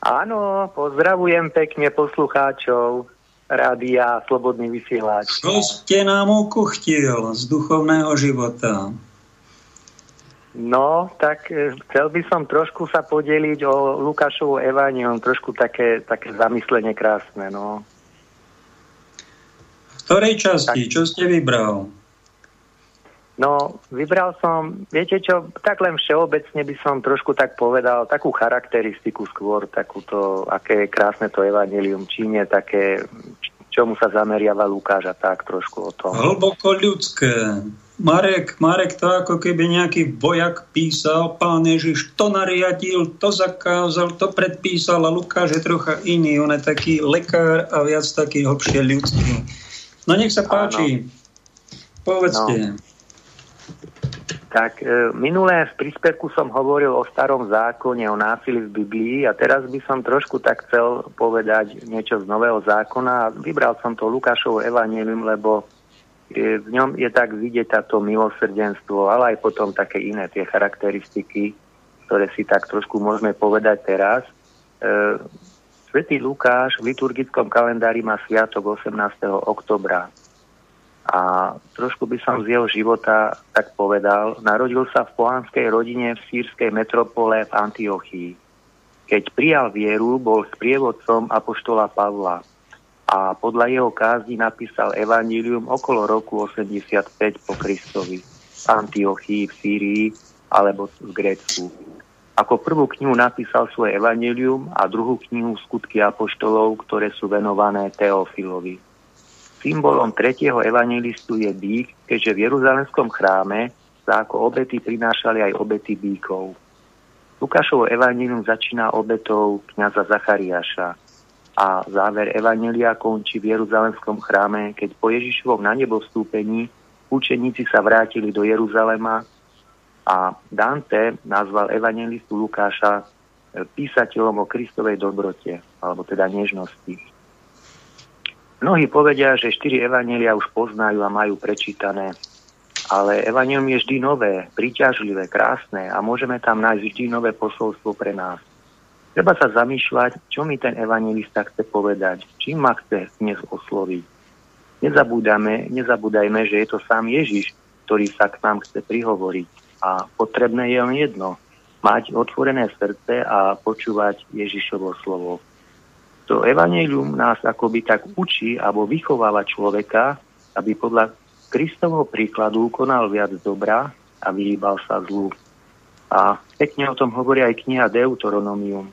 Áno, pozdravujem pekne poslucháčov Rádia Slobodný vysielač. Čo ste nám ukuchtil z duchovného života? No, tak e, chcel by som trošku sa podeliť o Lukášovu evanium, trošku také, také zamyslenie krásne, no. V ktorej časti? Tak. Čo ste vybral? No, vybral som, viete čo, tak len všeobecne by som trošku tak povedal, takú charakteristiku skôr, takúto, aké je krásne to evanelium, čím je také, čomu sa zameriava Lukáš a tak trošku o tom. Hlboko ľudské. Marek, Marek to ako keby nejaký vojak písal, pán Ježiš to nariadil, to zakázal, to predpísal a Lukáš je trocha iný, on je taký lekár a viac taký hlbšie ľudský. No nech sa páči, Áno. povedzte. No. Tak e, minulé v príspevku som hovoril o starom zákone, o násilí v Biblii a teraz by som trošku tak chcel povedať niečo z nového zákona. Vybral som to Lukášovo evanelium, lebo e, v ňom je tak vidieť táto milosrdenstvo, ale aj potom také iné tie charakteristiky, ktoré si tak trošku môžeme povedať teraz. E, Svetý Lukáš v liturgickom kalendári má sviatok 18. oktobra. A trošku by som z jeho života tak povedal. Narodil sa v pohánskej rodine v sírskej metropole v Antiochii. Keď prijal vieru, bol sprievodcom apoštola Pavla a podľa jeho kázni napísal Evangelium okolo roku 85 po Kristovi v Antiochii, v Sýrii alebo v Grécku. Ako prvú knihu napísal svoje Evangelium a druhú knihu Skutky apoštolov, ktoré sú venované Teofilovi. Symbolom tretieho evangelistu je bík, keďže v Jeruzalemskom chráme sa ako obety prinášali aj obety bíkov. Lukášovo evangelium začína obetou kniaza Zachariáša a záver evangelia končí v Jeruzalemskom chráme, keď po Ježišovom na nebo vstúpení učeníci sa vrátili do Jeruzalema a Dante nazval evangelistu Lukáša písateľom o Kristovej dobrote, alebo teda nežnosti. Mnohí povedia, že štyri evanelia už poznajú a majú prečítané, ale evanelium je vždy nové, príťažlivé, krásne a môžeme tam nájsť vždy nové posolstvo pre nás. Treba sa zamýšľať, čo mi ten evangelista chce povedať, čím ma chce dnes osloviť. Nezabúdame, nezabúdajme, že je to sám Ježiš, ktorý sa k nám chce prihovoriť. A potrebné je len jedno, mať otvorené srdce a počúvať Ježišovo slovo to evanelium nás akoby tak učí alebo vychováva človeka, aby podľa Kristovho príkladu konal viac dobra a vyhýbal sa zlu. A pekne o tom hovorí aj kniha Deuteronomium, e,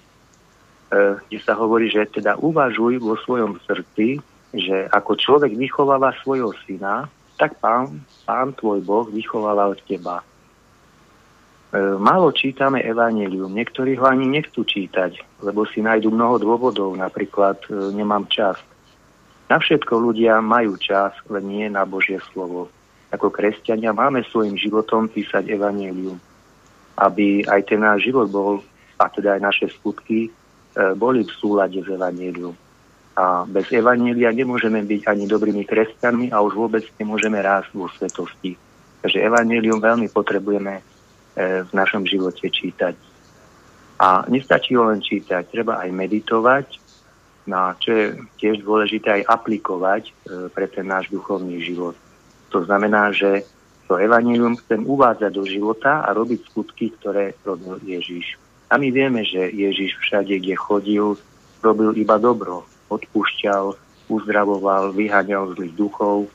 kde sa hovorí, že teda uvažuj vo svojom srdci, že ako človek vychováva svojho syna, tak pán, pán tvoj Boh vychovala od teba. E, málo čítame evanelium, niektorí ho ani nechcú čítať, lebo si nájdu mnoho dôvodov, napríklad e, nemám čas. Na všetko ľudia majú čas, len nie na Božie slovo. Ako kresťania máme svojim životom písať evanelium, aby aj ten náš život bol, a teda aj naše skutky, e, boli v súlade s evanelium. A bez Evanília nemôžeme byť ani dobrými kresťanmi a už vôbec nemôžeme rásť vo svetosti. Takže Evanílium veľmi potrebujeme v našom živote čítať. A nestačí ho len čítať, treba aj meditovať, no čo je tiež dôležité aj aplikovať e, pre ten náš duchovný život. To znamená, že to evanílium chcem uvádzať do života a robiť skutky, ktoré robil Ježiš. A my vieme, že Ježiš všade, kde chodil, robil iba dobro odpúšťal, uzdravoval, vyháňal zlých duchov,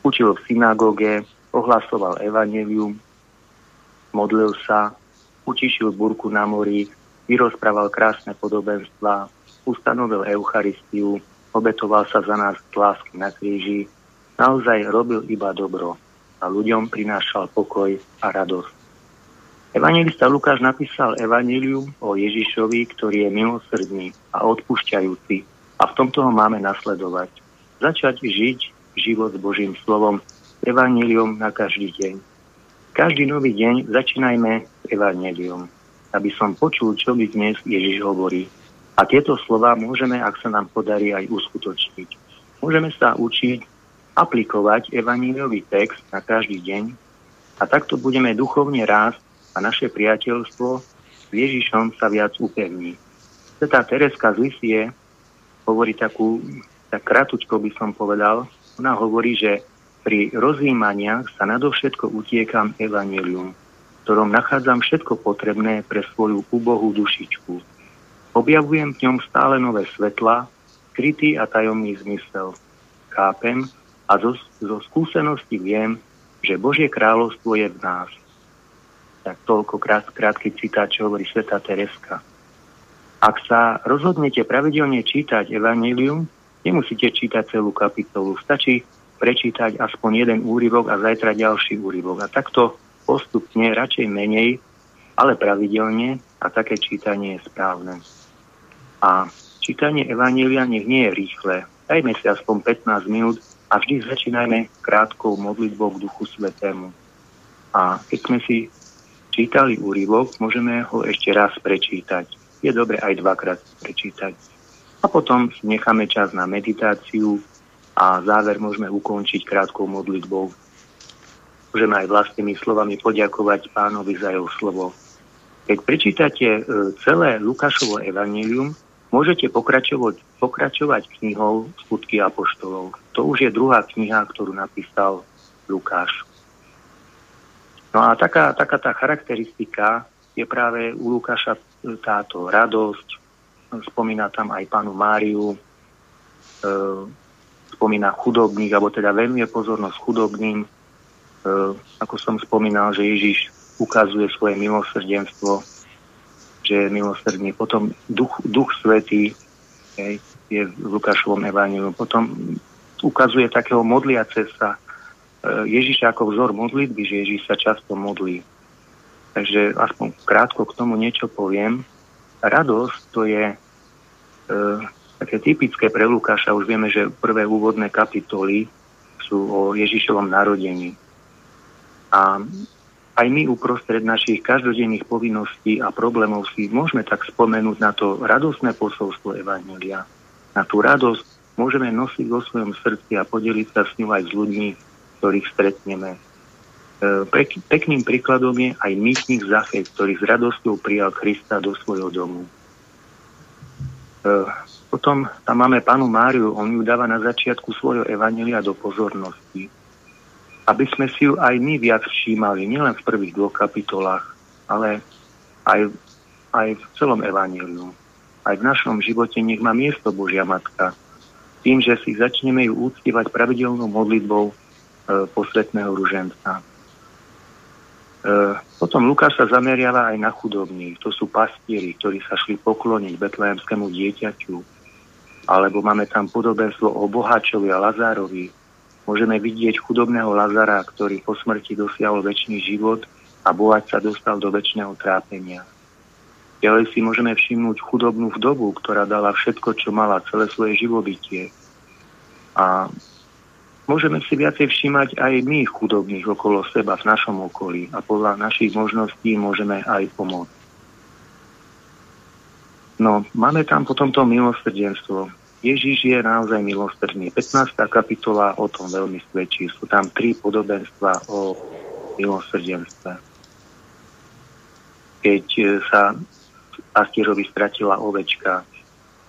učil v synagóge, ohlasoval evanelium, modlil sa, utišil burku na mori, vyrozprával krásne podobenstva, ustanovil Eucharistiu, obetoval sa za nás lásky na kríži, naozaj robil iba dobro a ľuďom prinášal pokoj a radosť. Evangelista Lukáš napísal evanelium o Ježišovi, ktorý je milosrdný a odpúšťajúci, a v tomto ho máme nasledovať. Začať žiť život s Božím slovom, evaníliom na každý deň. Každý nový deň začínajme s evaníliom, aby som počul, čo by dnes Ježiš hovorí. A tieto slova môžeme, ak sa nám podarí, aj uskutočniť. Môžeme sa učiť aplikovať evaníliový text na každý deň a takto budeme duchovne rásť a naše priateľstvo s Ježišom sa viac upevní. Svetá Tereska z Lisie hovorí takú, tak kratučko by som povedal, ona hovorí, že pri rozjímaniach sa nadovšetko utiekam evanelium, v ktorom nachádzam všetko potrebné pre svoju ubohú dušičku. Objavujem v ňom stále nové svetla, skrytý a tajomný zmysel. Chápem a zo, zo skúsenosti viem, že Božie kráľovstvo je v nás. Tak toľko krát, krátky citát, čo hovorí Sveta Tereska. Ak sa rozhodnete pravidelne čítať Evangelium, nemusíte čítať celú kapitolu. Stačí prečítať aspoň jeden úryvok a zajtra ďalší úryvok. A takto postupne, radšej menej, ale pravidelne a také čítanie je správne. A čítanie Evanília nech nie je rýchle. Dajme si aspoň 15 minút a vždy začínajme krátkou modlitbou k Duchu Svetému. A keď sme si čítali úryvok, môžeme ho ešte raz prečítať je dobre aj dvakrát prečítať. A potom necháme čas na meditáciu a záver môžeme ukončiť krátkou modlitbou. Môžeme aj vlastnými slovami poďakovať pánovi za jeho slovo. Keď prečítate e, celé Lukášovo evanílium, môžete pokračovať, pokračovať knihou Skutky apoštolov. To už je druhá kniha, ktorú napísal Lukáš. No a taká, taká tá charakteristika je práve u Lukáša táto radosť. Spomína tam aj pánu Máriu, e, spomína chudobných, alebo teda venuje pozornosť chudobným. E, ako som spomínal, že Ježiš ukazuje svoje milosrdenstvo, že je milosrdný. Potom duch, duch svetý hej, je v Lukášovom evaníliu. Potom ukazuje takého modliace sa e, Ježiša ako vzor modlitby, že Ježiš sa často modlí. Takže aspoň krátko k tomu niečo poviem. Radosť to je e, také typické pre Lukáša. Už vieme, že prvé úvodné kapitoly sú o Ježišovom narodení. A aj my uprostred našich každodenných povinností a problémov si môžeme tak spomenúť na to radostné posolstvo Evangelia. Na tú radosť môžeme nosiť vo svojom srdci a podeliť sa s ňou aj s ľuďmi, ktorých stretneme. Pek, pekným príkladom je aj mýtnik Zachej, ktorý s radosťou prijal Krista do svojho domu. Potom tam máme panu Máriu, on ju dáva na začiatku svojho evanelia do pozornosti. Aby sme si ju aj my viac všímali, nielen v prvých dvoch kapitolách, ale aj, aj v celom evaneliu. Aj v našom živote nech má miesto Božia Matka. Tým, že si začneme ju úctievať pravidelnou modlitbou e, posvetného ruženca. E, potom Lukáš sa zameriava aj na chudobných. To sú pastieri, ktorí sa šli pokloniť betlehemskému dieťaťu. Alebo máme tam podobenstvo o Boháčovi a Lazárovi. Môžeme vidieť chudobného Lazara, ktorý po smrti dosiahol väčší život a bohať sa dostal do väčšného trápenia. Ďalej si môžeme všimnúť chudobnú vdovu, ktorá dala všetko, čo mala, celé svoje živobytie. A môžeme si viacej všímať aj my chudobných okolo seba v našom okolí a podľa našich možností môžeme aj pomôcť. No, máme tam potom to milosrdenstvo. Ježiš je naozaj milosrdný. 15. kapitola o tom veľmi svedčí. Sú tam tri podobenstva o milosrdenstve. Keď e, sa pastierovi stratila ovečka,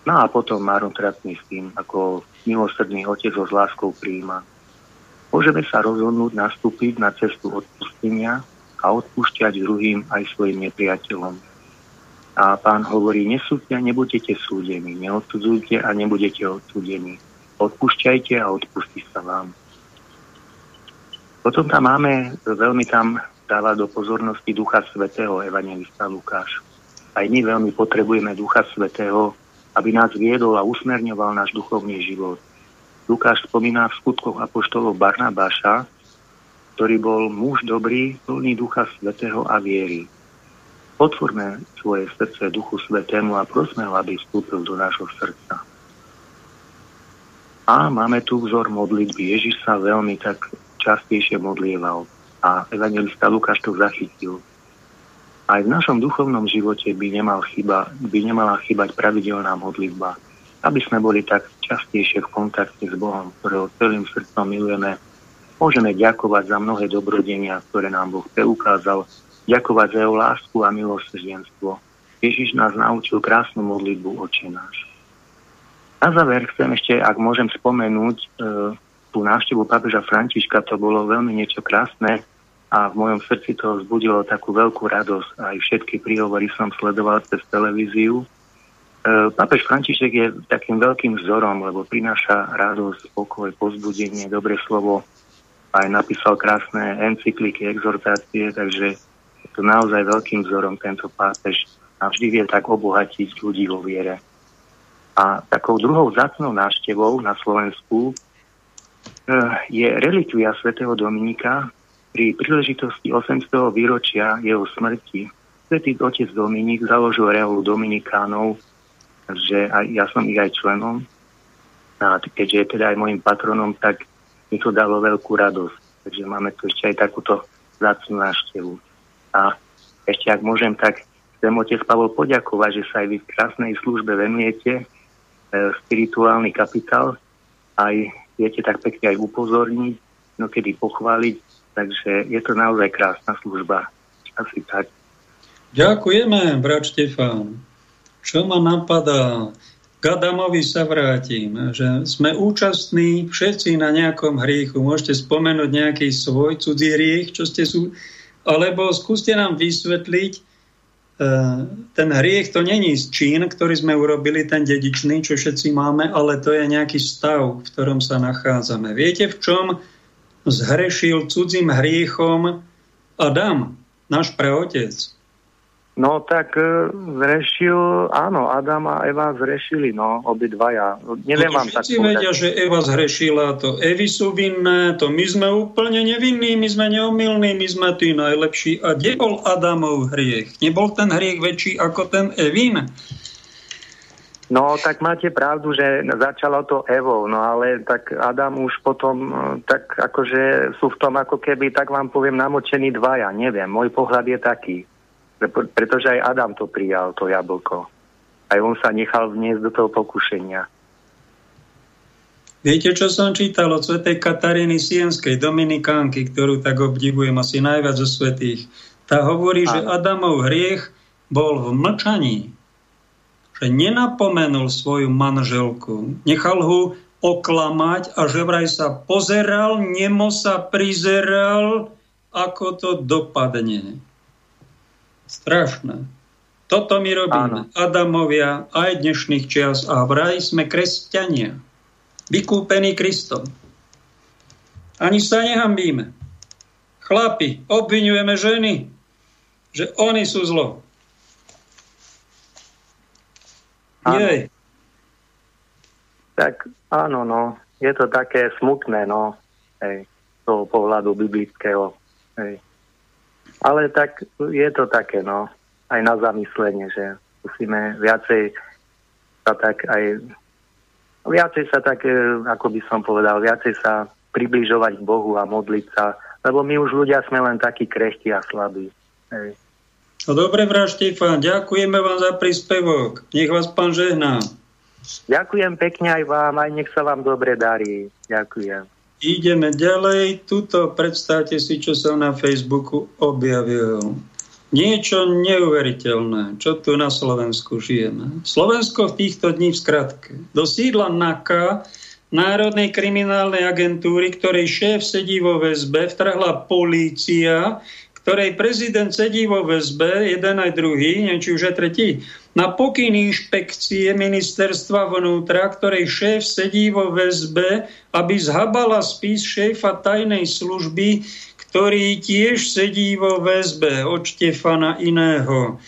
no a potom marnotratný tým, ako milosrdný otec ho s láskou príjma. Môžeme sa rozhodnúť nastúpiť na cestu odpustenia a odpúšťať druhým aj svojim nepriateľom. A pán hovorí, nesúďte a nebudete súdení, neodsudzujte a nebudete odsúdení. Odpúšťajte a odpustí sa vám. Potom tam máme, veľmi tam dáva do pozornosti Ducha Svetého Evangelista Lukáš. Aj my veľmi potrebujeme Ducha Svetého, aby nás viedol a usmerňoval náš duchovný život. Lukáš spomína v skutkoch apoštolov Barnabáša, ktorý bol muž dobrý, plný Ducha Svetého a viery. Otvorme svoje srdce Duchu Svetému a prosme ho, aby vstúpil do nášho srdca. A máme tu vzor modlitby. Ježiš sa veľmi tak častejšie modlieval a evangelista Lukáš to zachytil. Aj v našom duchovnom živote by, nemal chyba, by nemala chybať pravidelná modlitba, aby sme boli tak častejšie v kontakte s Bohom, ktorého celým srdcom milujeme. Môžeme ďakovať za mnohé dobrodenia, ktoré nám Boh preukázal ďakovať za jeho lásku a milosrdenstvo. Ježiš nás naučil krásnu modlitbu Oče náš. Na záver chcem ešte, ak môžem spomenúť, e, tú návštevu pápeža Františka, to bolo veľmi niečo krásne a v mojom srdci to vzbudilo takú veľkú radosť. Aj všetky príhovory som sledoval cez televíziu. E, pápež František je takým veľkým vzorom, lebo prináša radosť, pokoj, pozbudenie, dobre slovo. Aj napísal krásne encykliky, exhortácie, takže to naozaj veľkým vzorom tento pápež a vždy vie tak obohatiť ľudí vo viere. A takou druhou zácnou návštevou na Slovensku eh, je relikvia svätého Dominika pri príležitosti 800. výročia jeho smrti. Svetý otec Dominik založil reolu Dominikánov, že aj, ja som ich aj členom. A keďže je teda aj môjim patronom, tak mi to dalo veľkú radosť. Takže máme tu ešte aj takúto zácnú návštevu. A ešte ak môžem, tak chcem otec Pavol poďakovať, že sa aj vy v krásnej službe venujete e, spirituálny kapitál, aj viete tak pekne aj upozorniť, no kedy pochváliť, takže je to naozaj krásna služba. Asi tak. Ďakujeme, brat Štefán. Čo ma napadá? K Adamovi sa vrátim, že sme účastní všetci na nejakom hriechu. Môžete spomenúť nejaký svoj cudzí hriech, čo ste sú, alebo skúste nám vysvetliť, e, ten hriech to není čin, ktorý sme urobili, ten dedičný, čo všetci máme, ale to je nejaký stav, v ktorom sa nachádzame. Viete, v čom zhrešil cudzím hriechom Adam, náš praotec? No tak e, zrešil, áno, Adam a Eva zrešili, no, obidvaja. Neviem no, vám tak vedia, že Eva zrešila, to Evy sú vinné, to my sme úplne nevinní, my sme neomilní, my sme tí najlepší. A kde bol Adamov hriech? Nebol ten hriech väčší ako ten Evin? No, tak máte pravdu, že začalo to Evou, no ale tak Adam už potom, e, tak akože sú v tom ako keby, tak vám poviem, namočení dvaja, neviem, môj pohľad je taký pretože aj Adam to prijal, to jablko. Aj on sa nechal vniesť do toho pokušenia. Viete, čo som čítal od svetej Kataríny Sienskej, Dominikánky, ktorú tak obdivujem asi najviac zo svetých. Tá hovorí, Áno. že Adamov hriech bol v mlčaní. Že nenapomenul svoju manželku. Nechal ho oklamať a že vraj sa pozeral, nemo sa prizeral, ako to dopadne. Strašné. Toto my robíme. Áno. Adamovia aj dnešných čias a vraj sme kresťania. Vykúpení Kristom. Ani sa nehambíme. Chlapi, obvinujeme ženy, že oni sú zlo. Áno. Jej. Tak áno, no. Je to také smutné, no. hej, toho pohľadu biblického. Hej. Ale tak je to také, no, aj na zamyslenie, že musíme viacej sa tak aj viacej sa tak, e, ako by som povedal, viacej sa približovať k Bohu a modliť sa, lebo my už ľudia sme len takí krehti a slabí. Hej. No dobre, vrát Štefán, ďakujeme vám za príspevok. Nech vás pán žehná. Ďakujem pekne aj vám, aj nech sa vám dobre darí. Ďakujem. Ideme ďalej. Tuto predstavte si, čo sa na Facebooku objavilo. Niečo neuveriteľné, čo tu na Slovensku žijeme. Slovensko v týchto dní v skratke. Do sídla NAKA, Národnej kriminálnej agentúry, ktorej šéf sedí vo väzbe, vtrhla polícia, ktorej prezident sedí vo väzbe, jeden aj druhý, neviem, či už je tretí, na pokyn inšpekcie ministerstva vnútra, ktorej šéf sedí vo väzbe, aby zhabala spis šéfa tajnej služby, ktorý tiež sedí vo väzbe. Od Štefana iného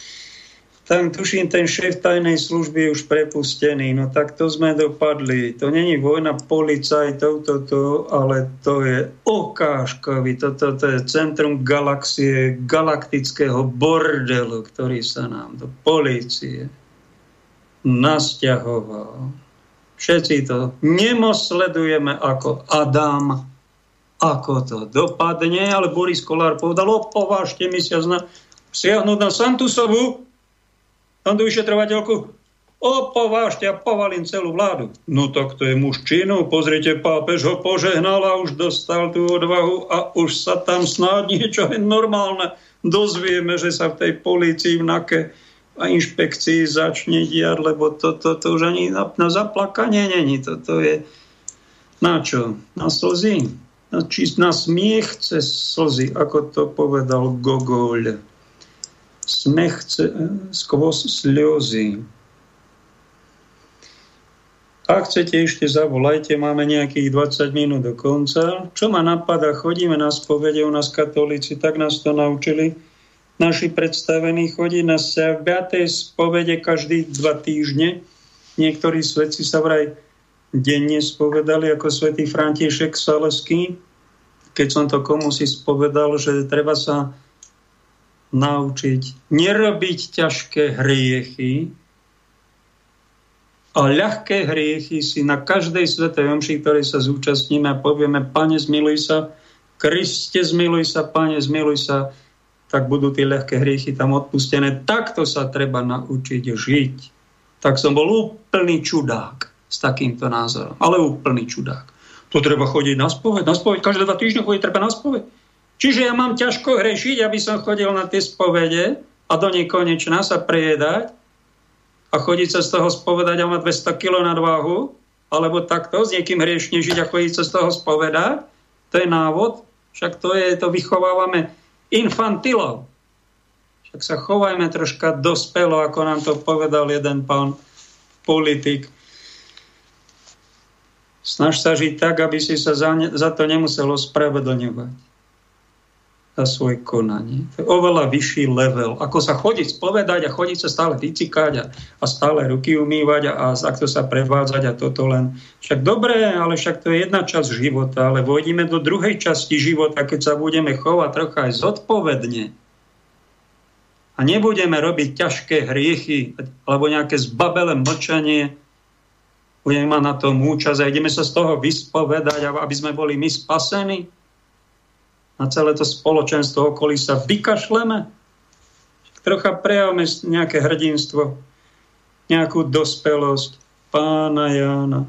tam tuším, ten šéf tajnej služby je už prepustený. No tak to sme dopadli. To není vojna policajtov, toto, ale to je okážkový. Toto to je centrum galaxie, galaktického bordelu, ktorý sa nám do policie nasťahoval. Všetci to nemosledujeme ako Adam, ako to dopadne, ale Boris Kolár povedal, opovážte mi sa zna, siahnuť na Santusovu, tam tú vyšetrovateľku, opovážte a povalím celú vládu. No tak to je muž činu, pozrite, pápež ho požehnal a už dostal tú odvahu a už sa tam snáď niečo je normálne dozvieme, že sa v tej polícii v NAKE a inšpekcii začne diať, lebo to, to, to už ani na, na zaplakanie není. To, to je na čo? Na slzy? Na, či, na smiech cez slzy, ako to povedal Gogol smech skvos sliozy. Ak chcete, ešte zavolajte, máme nejakých 20 minút do konca. Čo ma napadá, chodíme na spovede, u nás katolíci, tak nás to naučili. Naši predstavení chodí na 5. spovede každý dva týždne. Niektorí svetci sa vraj denne spovedali, ako svätý František Saleský. Keď som to komu si spovedal, že treba sa naučiť nerobiť ťažké hriechy a ľahké hriechy si na každej svetej omši, ktorej sa zúčastníme a povieme, Pane, zmiluj sa, Kriste, zmiluj sa, Pane, zmiluj sa, tak budú tie ľahké hriechy tam odpustené. Takto sa treba naučiť žiť. Tak som bol úplný čudák s takýmto názorom. Ale úplný čudák. To treba chodiť na spoveď. Na spoveď každé dva týždne chodí treba na spoveď. Čiže ja mám ťažko hrešiť, aby som chodil na tie spovede a do nekonečna sa prejedať a chodiť sa z toho spovedať a mať 200 kg na váhu, alebo takto s niekým hriešne žiť a chodiť sa z toho spovedať. To je návod. Však to je, to vychovávame infantilov. Však sa chovajme troška dospelo, ako nám to povedal jeden pán politik. Snaž sa žiť tak, aby si sa za, ne, za to nemuselo spravedlňovať za svoje konanie. To je oveľa vyšší level. Ako sa chodiť spovedať a chodiť sa stále vycikať a, a stále ruky umývať a, a takto sa prevádzať a toto len. Však dobré, ale však to je jedna časť života, ale vojdeme do druhej časti života, keď sa budeme chovať trocha aj zodpovedne a nebudeme robiť ťažké hriechy alebo nejaké zbabele mlčanie, budeme mať na tom účasť a ideme sa z toho vyspovedať, aby sme boli my spasení na celé to spoločenstvo okolí sa vykašleme? Trocha prejavme nejaké hrdinstvo, nejakú dospelosť pána Jána.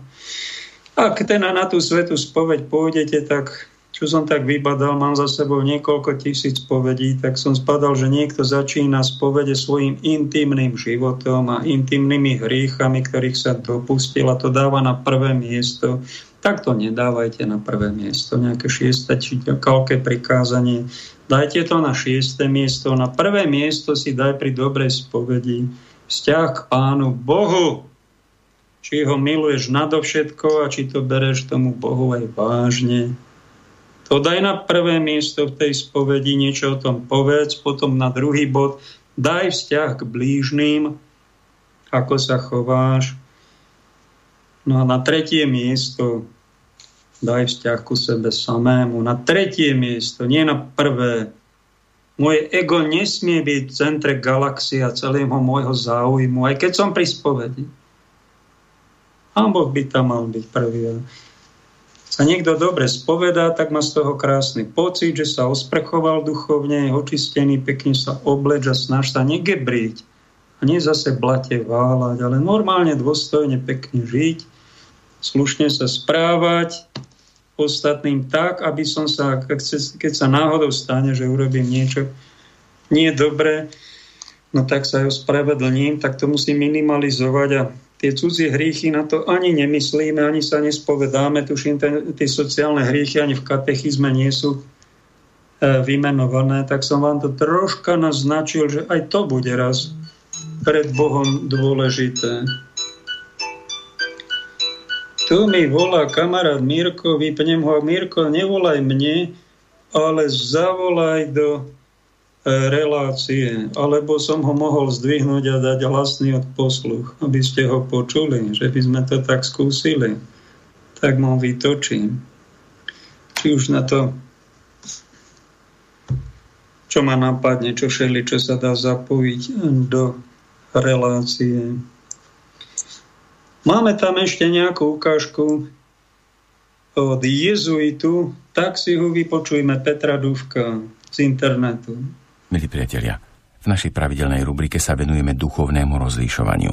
Ak teda na tú svetú spoveď pôjdete, tak čo som tak vybadal, mám za sebou niekoľko tisíc povedí, tak som spadal, že niekto začína spovede svojim intimným životom a intimnými hriechami, ktorých sa dopustil a to dáva na prvé miesto tak to nedávajte na prvé miesto, nejaké šieste či kalké prikázanie. Dajte to na šieste miesto. Na prvé miesto si daj pri dobrej spovedi vzťah k Pánu Bohu. Či ho miluješ nadovšetko a či to bereš tomu Bohu aj vážne. To daj na prvé miesto v tej spovedi, niečo o tom povedz, potom na druhý bod daj vzťah k blížným, ako sa chováš, No a na tretie miesto daj vzťah ku sebe samému. Na tretie miesto, nie na prvé. Moje ego nesmie byť v centre galaxie a celého môjho záujmu, aj keď som pri spovedi. Pán Boh by tam mal byť prvý. Sa niekto dobre spovedá, tak má z toho krásny pocit, že sa osprchoval duchovne, je očistený, pekne sa obleč a snaž sa negebriť. A nie zase blate váľať, ale normálne, dôstojne, pekne žiť, slušne sa správať, ostatným tak, aby som sa, keď sa náhodou stane, že urobím niečo nie dobré, no tak sa aj ospravedlním, tak to musím minimalizovať a tie cudzie hriechy na to ani nemyslíme, ani sa nespovedáme. Tuším, tie sociálne hriechy ani v katechizme nie sú e, vymenované, tak som vám to troška naznačil, že aj to bude raz pred Bohom dôležité. Tu mi volá kamarát Mirko, vypnem ho. Mirko, nevolaj mne, ale zavolaj do relácie, alebo som ho mohol zdvihnúť a dať hlasný odposluch, aby ste ho počuli, že by sme to tak skúsili. Tak mu vytočím. Či už na to, čo ma napadne, čo šeli, čo sa dá zapojiť do relácie. Máme tam ešte nejakú ukážku od jezuitu, tak si ho vypočujme Petra Dúvka z internetu. Milí priatelia, v našej pravidelnej rubrike sa venujeme duchovnému rozlíšovaniu.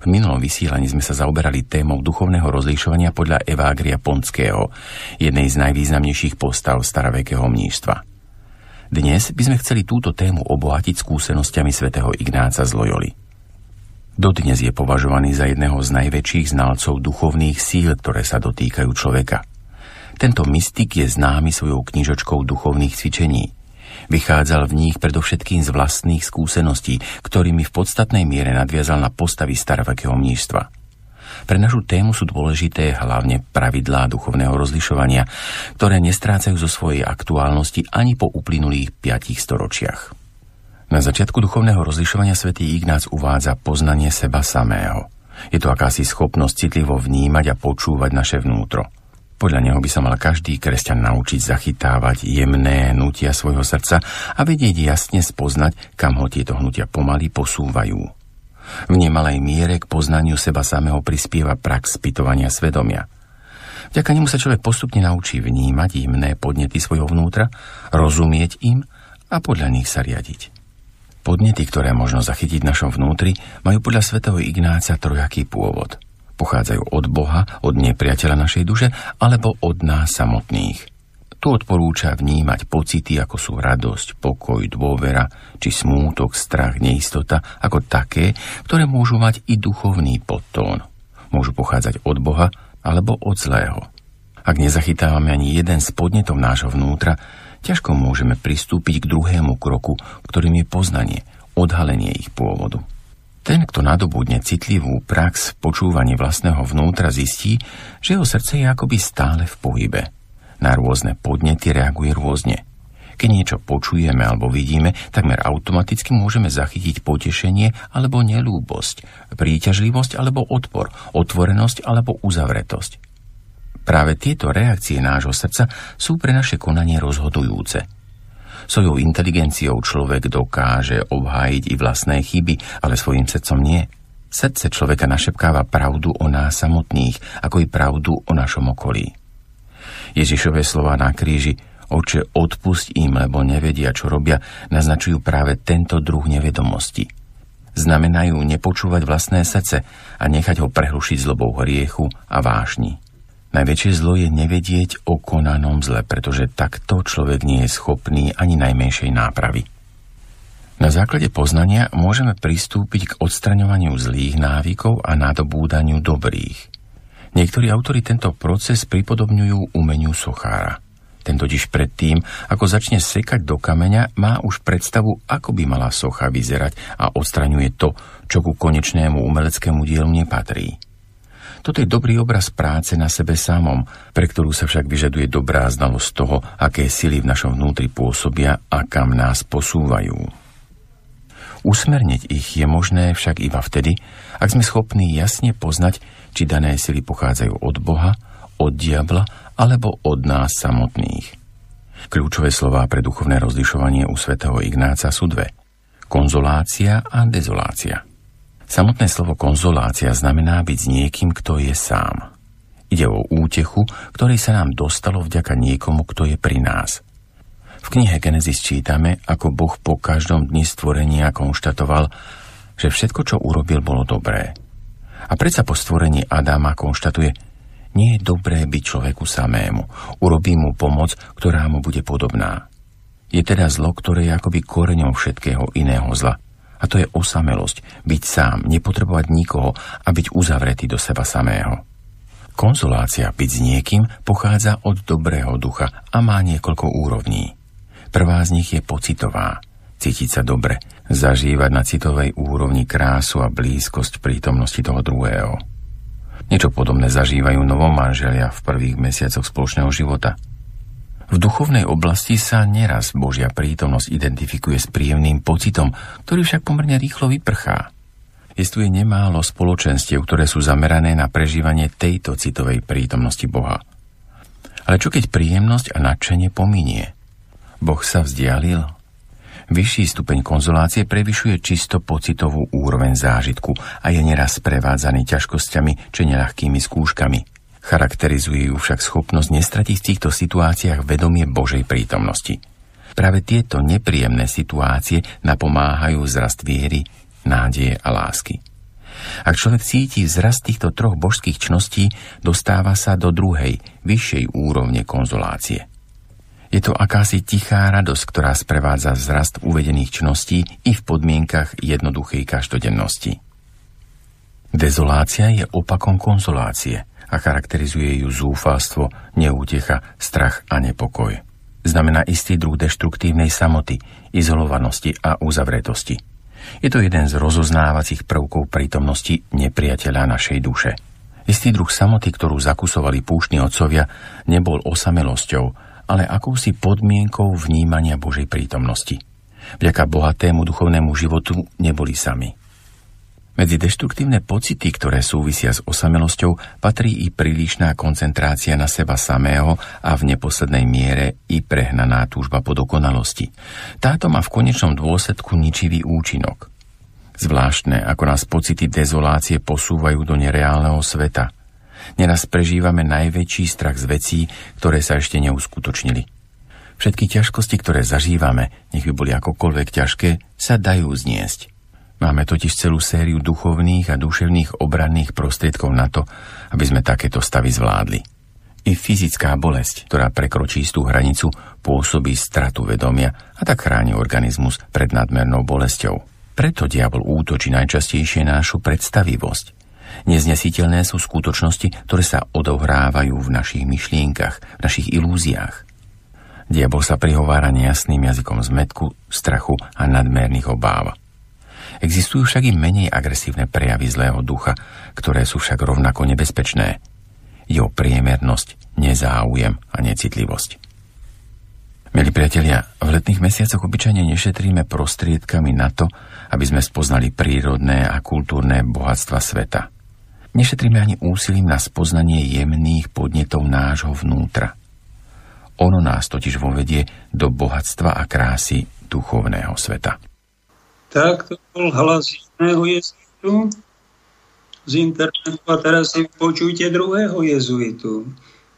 V minulom vysielaní sme sa zaoberali témou duchovného rozlíšovania podľa Evágria Ponského, jednej z najvýznamnejších postav starovekého mníštva. Dnes by sme chceli túto tému obohatiť skúsenostiami svätého Ignáca z Loyoli. Dodnes je považovaný za jedného z najväčších znalcov duchovných síl, ktoré sa dotýkajú človeka. Tento mystik je známy svojou knižočkou duchovných cvičení – Vychádzal v nich predovšetkým z vlastných skúseností, ktorými v podstatnej miere nadviazal na postavy starovekého mníštva. Pre našu tému sú dôležité hlavne pravidlá duchovného rozlišovania, ktoré nestrácajú zo svojej aktuálnosti ani po uplynulých piatich storočiach. Na začiatku duchovného rozlišovania svätý Ignác uvádza poznanie seba samého. Je to akási schopnosť citlivo vnímať a počúvať naše vnútro – podľa neho by sa mal každý kresťan naučiť zachytávať jemné hnutia svojho srdca a vedieť jasne spoznať, kam ho tieto hnutia pomaly posúvajú. V nemalej miere k poznaniu seba samého prispieva prax spytovania svedomia. Vďaka nemu sa človek postupne naučí vnímať jemné podnety svojho vnútra, rozumieť im a podľa nich sa riadiť. Podnety, ktoré možno zachytiť v našom vnútri, majú podľa svätého Ignáca trojaký pôvod – pochádzajú od Boha, od nepriateľa našej duše alebo od nás samotných. Tu odporúča vnímať pocity, ako sú radosť, pokoj, dôvera, či smútok, strach, neistota, ako také, ktoré môžu mať i duchovný podtón. Môžu pochádzať od Boha alebo od zlého. Ak nezachytávame ani jeden z podnetov nášho vnútra, ťažko môžeme pristúpiť k druhému kroku, ktorým je poznanie, odhalenie ich pôvodu. Ten, kto nadobudne citlivú prax počúvanie vlastného vnútra, zistí, že jeho srdce je akoby stále v pohybe. Na rôzne podnety reaguje rôzne. Keď niečo počujeme alebo vidíme, takmer automaticky môžeme zachytiť potešenie alebo nelúbosť, príťažlivosť alebo odpor, otvorenosť alebo uzavretosť. Práve tieto reakcie nášho srdca sú pre naše konanie rozhodujúce – Svojou inteligenciou človek dokáže obhájiť i vlastné chyby, ale svojim srdcom nie. Srdce človeka našepkáva pravdu o nás samotných, ako i pravdu o našom okolí. Ježišové slova na kríži Oče, odpusť im, lebo nevedia, čo robia, naznačujú práve tento druh nevedomosti. Znamenajú nepočúvať vlastné srdce a nechať ho prehlušiť zlobou hriechu a vášni. Najväčšie zlo je nevedieť o konanom zle, pretože takto človek nie je schopný ani najmenšej nápravy. Na základe poznania môžeme pristúpiť k odstraňovaniu zlých návykov a nadobúdaniu dobrých. Niektorí autori tento proces pripodobňujú umeniu sochára. Ten totiž predtým, ako začne sekať do kameňa, má už predstavu, ako by mala socha vyzerať a odstraňuje to, čo ku konečnému umeleckému dielu nepatrí. Toto je dobrý obraz práce na sebe samom, pre ktorú sa však vyžaduje dobrá znalosť toho, aké sily v našom vnútri pôsobia a kam nás posúvajú. Usmerniť ich je možné však iba vtedy, ak sme schopní jasne poznať, či dané sily pochádzajú od Boha, od diabla alebo od nás samotných. Kľúčové slová pre duchovné rozlišovanie u svätého Ignáca sú dve. Konzolácia a dezolácia. Samotné slovo konzolácia znamená byť s niekým, kto je sám. Ide o útechu, ktorej sa nám dostalo vďaka niekomu, kto je pri nás. V knihe Genesis čítame, ako Boh po každom dni stvorenia konštatoval, že všetko, čo urobil, bolo dobré. A predsa po stvorení Adama konštatuje, nie je dobré byť človeku samému. Urobí mu pomoc, ktorá mu bude podobná. Je teda zlo, ktoré je akoby koreňom všetkého iného zla. A to je osamelosť, byť sám, nepotrebovať nikoho a byť uzavretý do seba samého. Konzolácia byť s niekým pochádza od dobrého ducha a má niekoľko úrovní. Prvá z nich je pocitová. Cítiť sa dobre, zažívať na citovej úrovni krásu a blízkosť prítomnosti toho druhého. Niečo podobné zažívajú novomanželia v prvých mesiacoch spoločného života. V duchovnej oblasti sa neraz Božia prítomnosť identifikuje s príjemným pocitom, ktorý však pomerne rýchlo vyprchá. Jestuje nemálo spoločenstiev, ktoré sú zamerané na prežívanie tejto citovej prítomnosti Boha. Ale čo keď príjemnosť a nadšenie pominie? Boh sa vzdialil? Vyšší stupeň konzolácie prevyšuje čisto pocitovú úroveň zážitku a je neraz prevádzaný ťažkosťami či neľahkými skúškami. Charakterizuje ju však schopnosť nestratiť v týchto situáciách vedomie Božej prítomnosti. Práve tieto nepríjemné situácie napomáhajú zrast viery, nádeje a lásky. Ak človek cíti vzrast týchto troch božských čností, dostáva sa do druhej, vyššej úrovne konzolácie – je to akási tichá radosť, ktorá sprevádza vzrast uvedených čností i v podmienkach jednoduchej každodennosti. Dezolácia je opakom konzolácie a charakterizuje ju zúfalstvo, neútecha, strach a nepokoj. Znamená istý druh deštruktívnej samoty, izolovanosti a uzavretosti. Je to jeden z rozoznávacích prvkov prítomnosti nepriateľa našej duše. Istý druh samoty, ktorú zakusovali púštni otcovia, nebol osamelosťou, ale akousi podmienkou vnímania Božej prítomnosti. Vďaka bohatému duchovnému životu neboli sami. Medzi deštruktívne pocity, ktoré súvisia s osamelosťou, patrí i prílišná koncentrácia na seba samého a v neposlednej miere i prehnaná túžba po dokonalosti. Táto má v konečnom dôsledku ničivý účinok. Zvláštne, ako nás pocity dezolácie posúvajú do nereálneho sveta – Neraz prežívame najväčší strach z vecí, ktoré sa ešte neuskutočnili. Všetky ťažkosti, ktoré zažívame, nech by boli akokoľvek ťažké, sa dajú zniesť. Máme totiž celú sériu duchovných a duševných obranných prostriedkov na to, aby sme takéto stavy zvládli. I fyzická bolesť, ktorá prekročí tú hranicu, pôsobí stratu vedomia a tak chráni organizmus pred nadmernou bolesťou. Preto diabol útočí najčastejšie našu predstavivosť, Neznesiteľné sú skutočnosti, ktoré sa odohrávajú v našich myšlienkach, v našich ilúziách. Diabol sa prihovára nejasným jazykom zmetku, strachu a nadmerných obáv. Existujú však i menej agresívne prejavy zlého ducha, ktoré sú však rovnako nebezpečné. Je o priemernosť, nezáujem a necitlivosť. Milí priatelia, v letných mesiacoch obyčajne nešetríme prostriedkami na to, aby sme spoznali prírodné a kultúrne bohatstva sveta. Nešetríme ani úsilím na spoznanie jemných podnetov nášho vnútra. Ono nás totiž vovedie do bohatstva a krásy duchovného sveta. Tak to bol hlas jedného jezuitu z internetu a teraz si počujte druhého jezuitu.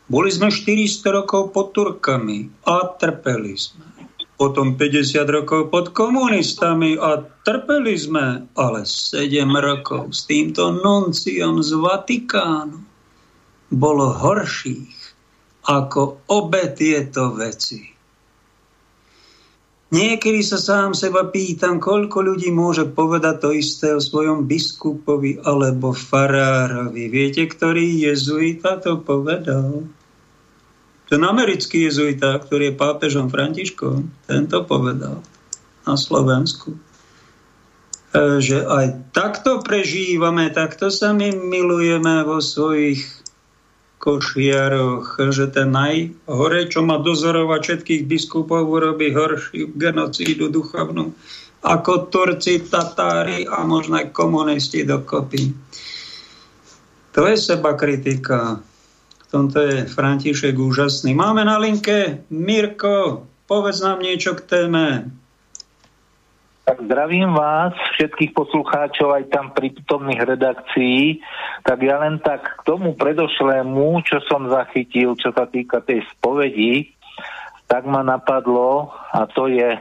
Boli sme 400 rokov pod Turkami a trpeli sme potom 50 rokov pod komunistami a trpeli sme, ale 7 rokov s týmto nunciom z Vatikánu bolo horších ako obe tieto veci. Niekedy sa sám seba pýtam, koľko ľudí môže povedať to isté o svojom biskupovi alebo farárovi. Viete, ktorý jezuita to povedal? Ten americký jezuita, ktorý je pápežom Františkom, tento povedal na Slovensku, e, že aj takto prežívame, takto sa my milujeme vo svojich košiaroch, že ten najhore, čo má dozorovať všetkých biskupov, urobí horšiu genocídu duchovnú ako Turci, Tatári a možno aj komunisti dokopy. To je seba kritika tomto je František úžasný. Máme na linke Mirko, povedz nám niečo k téme. Tak zdravím vás, všetkých poslucháčov, aj tam prítomných redakcií. Tak ja len tak k tomu predošlému, čo som zachytil, čo sa týka tej spovedi, tak ma napadlo, a to je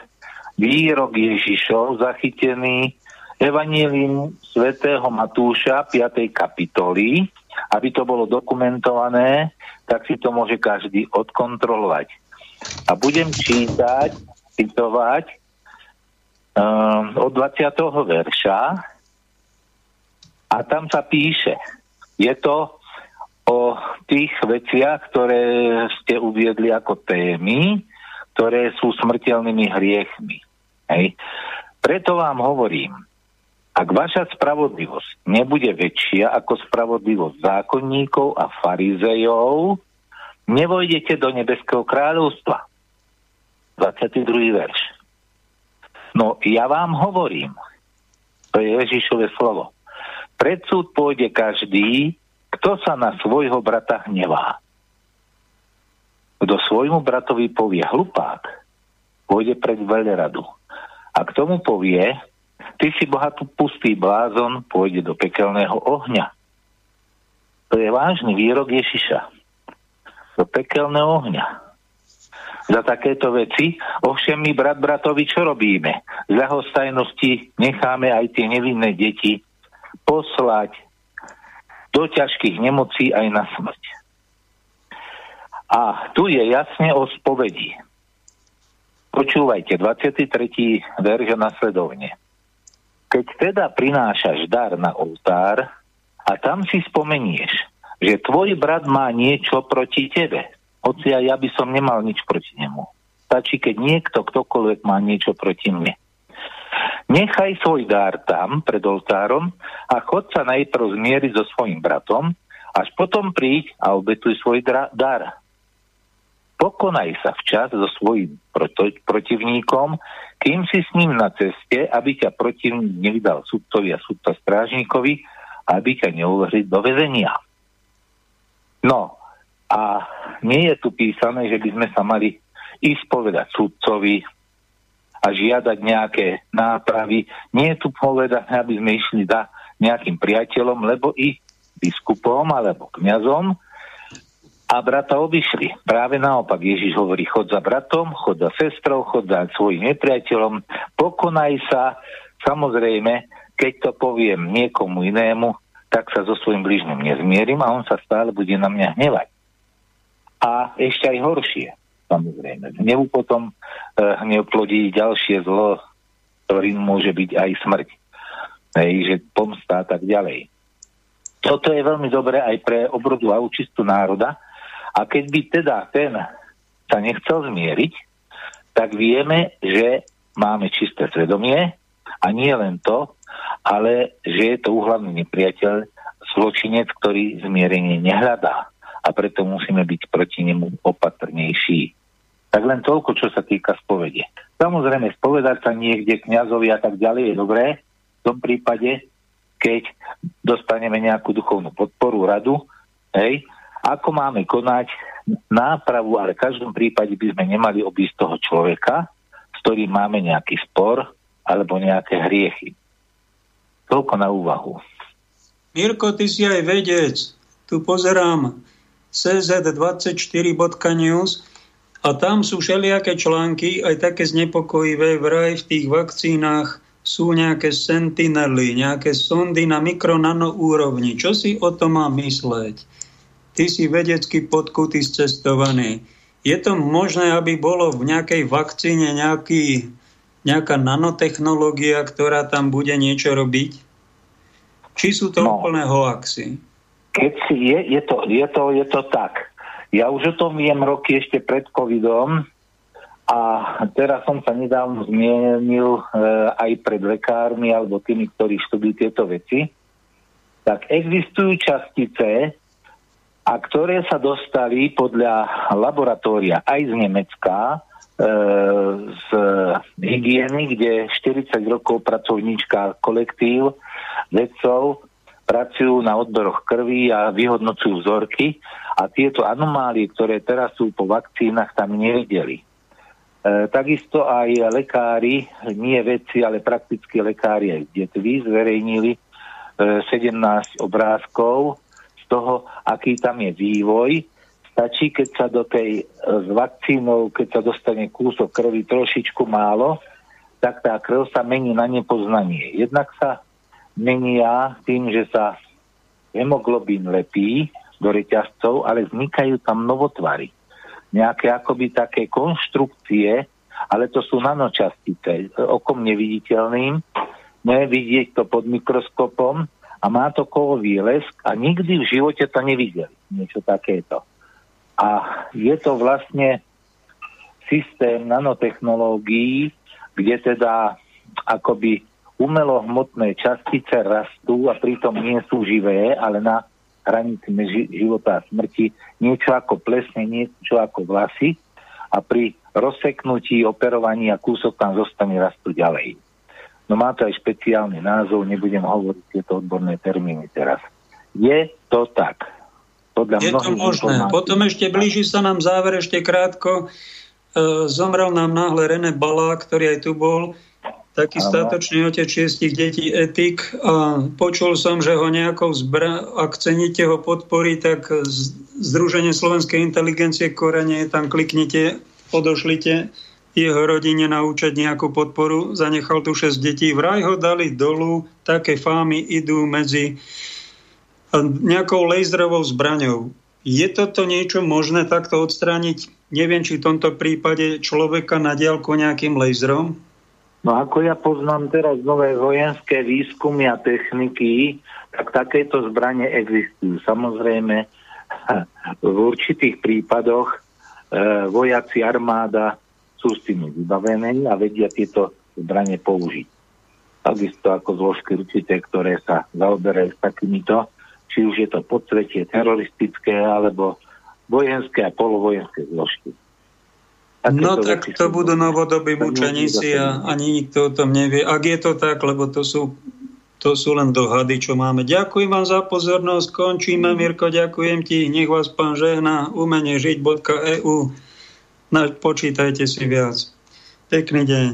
výrok Ježišov zachytený Evanílium svätého Matúša 5. kapitoly. Aby to bolo dokumentované, tak si to môže každý odkontrolovať. A budem čítať, citovať od 20. verša a tam sa píše, je to o tých veciach, ktoré ste uviedli ako témy, ktoré sú smrteľnými hriechmi. Hej. Preto vám hovorím, ak vaša spravodlivosť nebude väčšia ako spravodlivosť zákonníkov a farizejov, nevojdete do nebeského kráľovstva. 22. verš. No ja vám hovorím, to je Ježišové slovo, pred súd pôjde každý, kto sa na svojho brata hnevá. Kto svojmu bratovi povie hlupák, pôjde pred veľradu. A k tomu povie, ty si bohatú pustý blázon, pôjde do pekelného ohňa. To je vážny výrok Ježiša. Do pekelného ohňa za takéto veci. Ovšem my brat bratovi čo robíme? Z ľahostajnosti necháme aj tie nevinné deti poslať do ťažkých nemocí aj na smrť. A tu je jasne o spovedi. Počúvajte, 23. verš nasledovne. Keď teda prinášaš dar na oltár a tam si spomenieš, že tvoj brat má niečo proti tebe, hoci aj ja by som nemal nič proti nemu. Stačí, keď niekto, ktokoľvek má niečo proti mne. Nechaj svoj dár tam, pred oltárom, a chod sa najprv zmieriť so svojim bratom, až potom príď a obetuj svoj dar. Pokonaj sa včas so svojím protivníkom, kým si s ním na ceste, aby ťa protivník nevydal sudcovi a sudca strážníkovi, aby ťa neuvrhli do väzenia. No, a nie je tu písané, že by sme sa mali ísť povedať sudcovi a žiadať nejaké nápravy. Nie je tu povedané, aby sme išli za nejakým priateľom, lebo i biskupom alebo kňazom a brata obišli. Práve naopak Ježiš hovorí, chod za bratom, chod za sestrou, chod za svojim nepriateľom, pokonaj sa, samozrejme, keď to poviem niekomu inému, tak sa so svojim blížnym nezmierim a on sa stále bude na mňa hnevať a ešte aj horšie, samozrejme. Hnevu potom e, hnev plodí ďalšie zlo, ktorým môže byť aj smrť. Hej, že pomstá tak ďalej. Toto je veľmi dobré aj pre obrodu a účistu národa. A keď by teda ten sa nechcel zmieriť, tak vieme, že máme čisté svedomie a nie len to, ale že je to úhlavný nepriateľ, zločinec, ktorý zmierenie nehľadá a preto musíme byť proti nemu opatrnejší. Tak len toľko, čo sa týka spovede. Samozrejme, spovedať sa niekde kňazovi a tak ďalej je dobré. V tom prípade, keď dostaneme nejakú duchovnú podporu, radu, hej, ako máme konať nápravu, ale v každom prípade by sme nemali obísť toho človeka, s ktorým máme nejaký spor alebo nejaké hriechy. Toľko na úvahu. Mirko, ty si aj vedec. Tu pozerám cz24.news a tam sú všelijaké články, aj také znepokojivé, vraj v tých vakcínach sú nejaké sentinely, nejaké sondy na mikro-nano úrovni. Čo si o tom má mysleť? Ty si vedecky podkutý cestovaný. Je to možné, aby bolo v nejakej vakcíne nejaký, nejaká nanotechnológia, ktorá tam bude niečo robiť? Či sú to no. úplné hoaxy? Keď si je, je to, je, to, je to tak. Ja už o tom viem roky ešte pred covidom a teraz som sa nedávno zmienil e, aj pred lekármi alebo tými, ktorí študujú tieto veci. Tak existujú častice, a ktoré sa dostali podľa laboratória aj z Nemecka, e, z hygieny, kde 40 rokov pracovníčka kolektív vedcov pracujú na odberoch krvi a vyhodnocujú vzorky a tieto anomálie, ktoré teraz sú po vakcínach, tam nevideli. E, takisto aj lekári, nie vedci, ale prakticky lekári aj detví zverejnili e, 17 obrázkov z toho, aký tam je vývoj. Stačí, keď sa do tej e, s vakcínou, keď sa dostane kúsok krvi trošičku málo, tak tá krv sa mení na nepoznanie. Jednak sa menia tým, že sa hemoglobín lepí do reťazcov, ale vznikajú tam novotvary. Nejaké akoby také konštrukcie, ale to sú nanočastice, okom neviditeľným, vidieť to pod mikroskopom a má to kovový lesk a nikdy v živote to nevideli. Niečo takéto. A je to vlastne systém nanotechnológií, kde teda akoby umelohmotné častice rastú a pritom nie sú živé, ale na hranici života a smrti, niečo ako plesne, niečo ako vlasy a pri rozseknutí, operovaní a kúsok tam zostane rastú ďalej. No má to aj špeciálny názov, nebudem hovoriť tieto odborné termíny teraz. Je to tak. Podľa je to možné. Informácií. Potom ešte blíži sa nám záver, ešte krátko. E, zomrel nám náhle René Balá, ktorý aj tu bol taký ano. statočný otec šiestich detí etik a počul som, že ho nejakou zbra... ak cenite ho podporí, tak Združenie slovenskej inteligencie Korene, tam kliknite, odošlite jeho rodine naučať nejakú podporu, zanechal tu 6 detí, vraj ho dali dolu, také fámy idú medzi nejakou laserovou zbraňou. Je toto niečo možné takto odstrániť? Neviem, či v tomto prípade človeka na diálku nejakým laserom? No ako ja poznám teraz nové vojenské výskumy a techniky, tak takéto zbranie existujú. Samozrejme, v určitých prípadoch e, vojaci armáda sú s tým vybavení a vedia tieto zbranie použiť. Takisto ako zložky určité, ktoré sa zaoberajú s takýmito, či už je to podsvetie teroristické alebo vojenské a polovojenské zložky. No tak to budú novodobí mučeníci a ani nikto o tom nevie. Ak je to tak, lebo to sú, to sú len dohady, čo máme. Ďakujem vám za pozornosť, končíme. Mm. Mirko, ďakujem ti. Nech vás pán žehna. Umenie žiť.eu. Počítajte si viac. Pekný deň.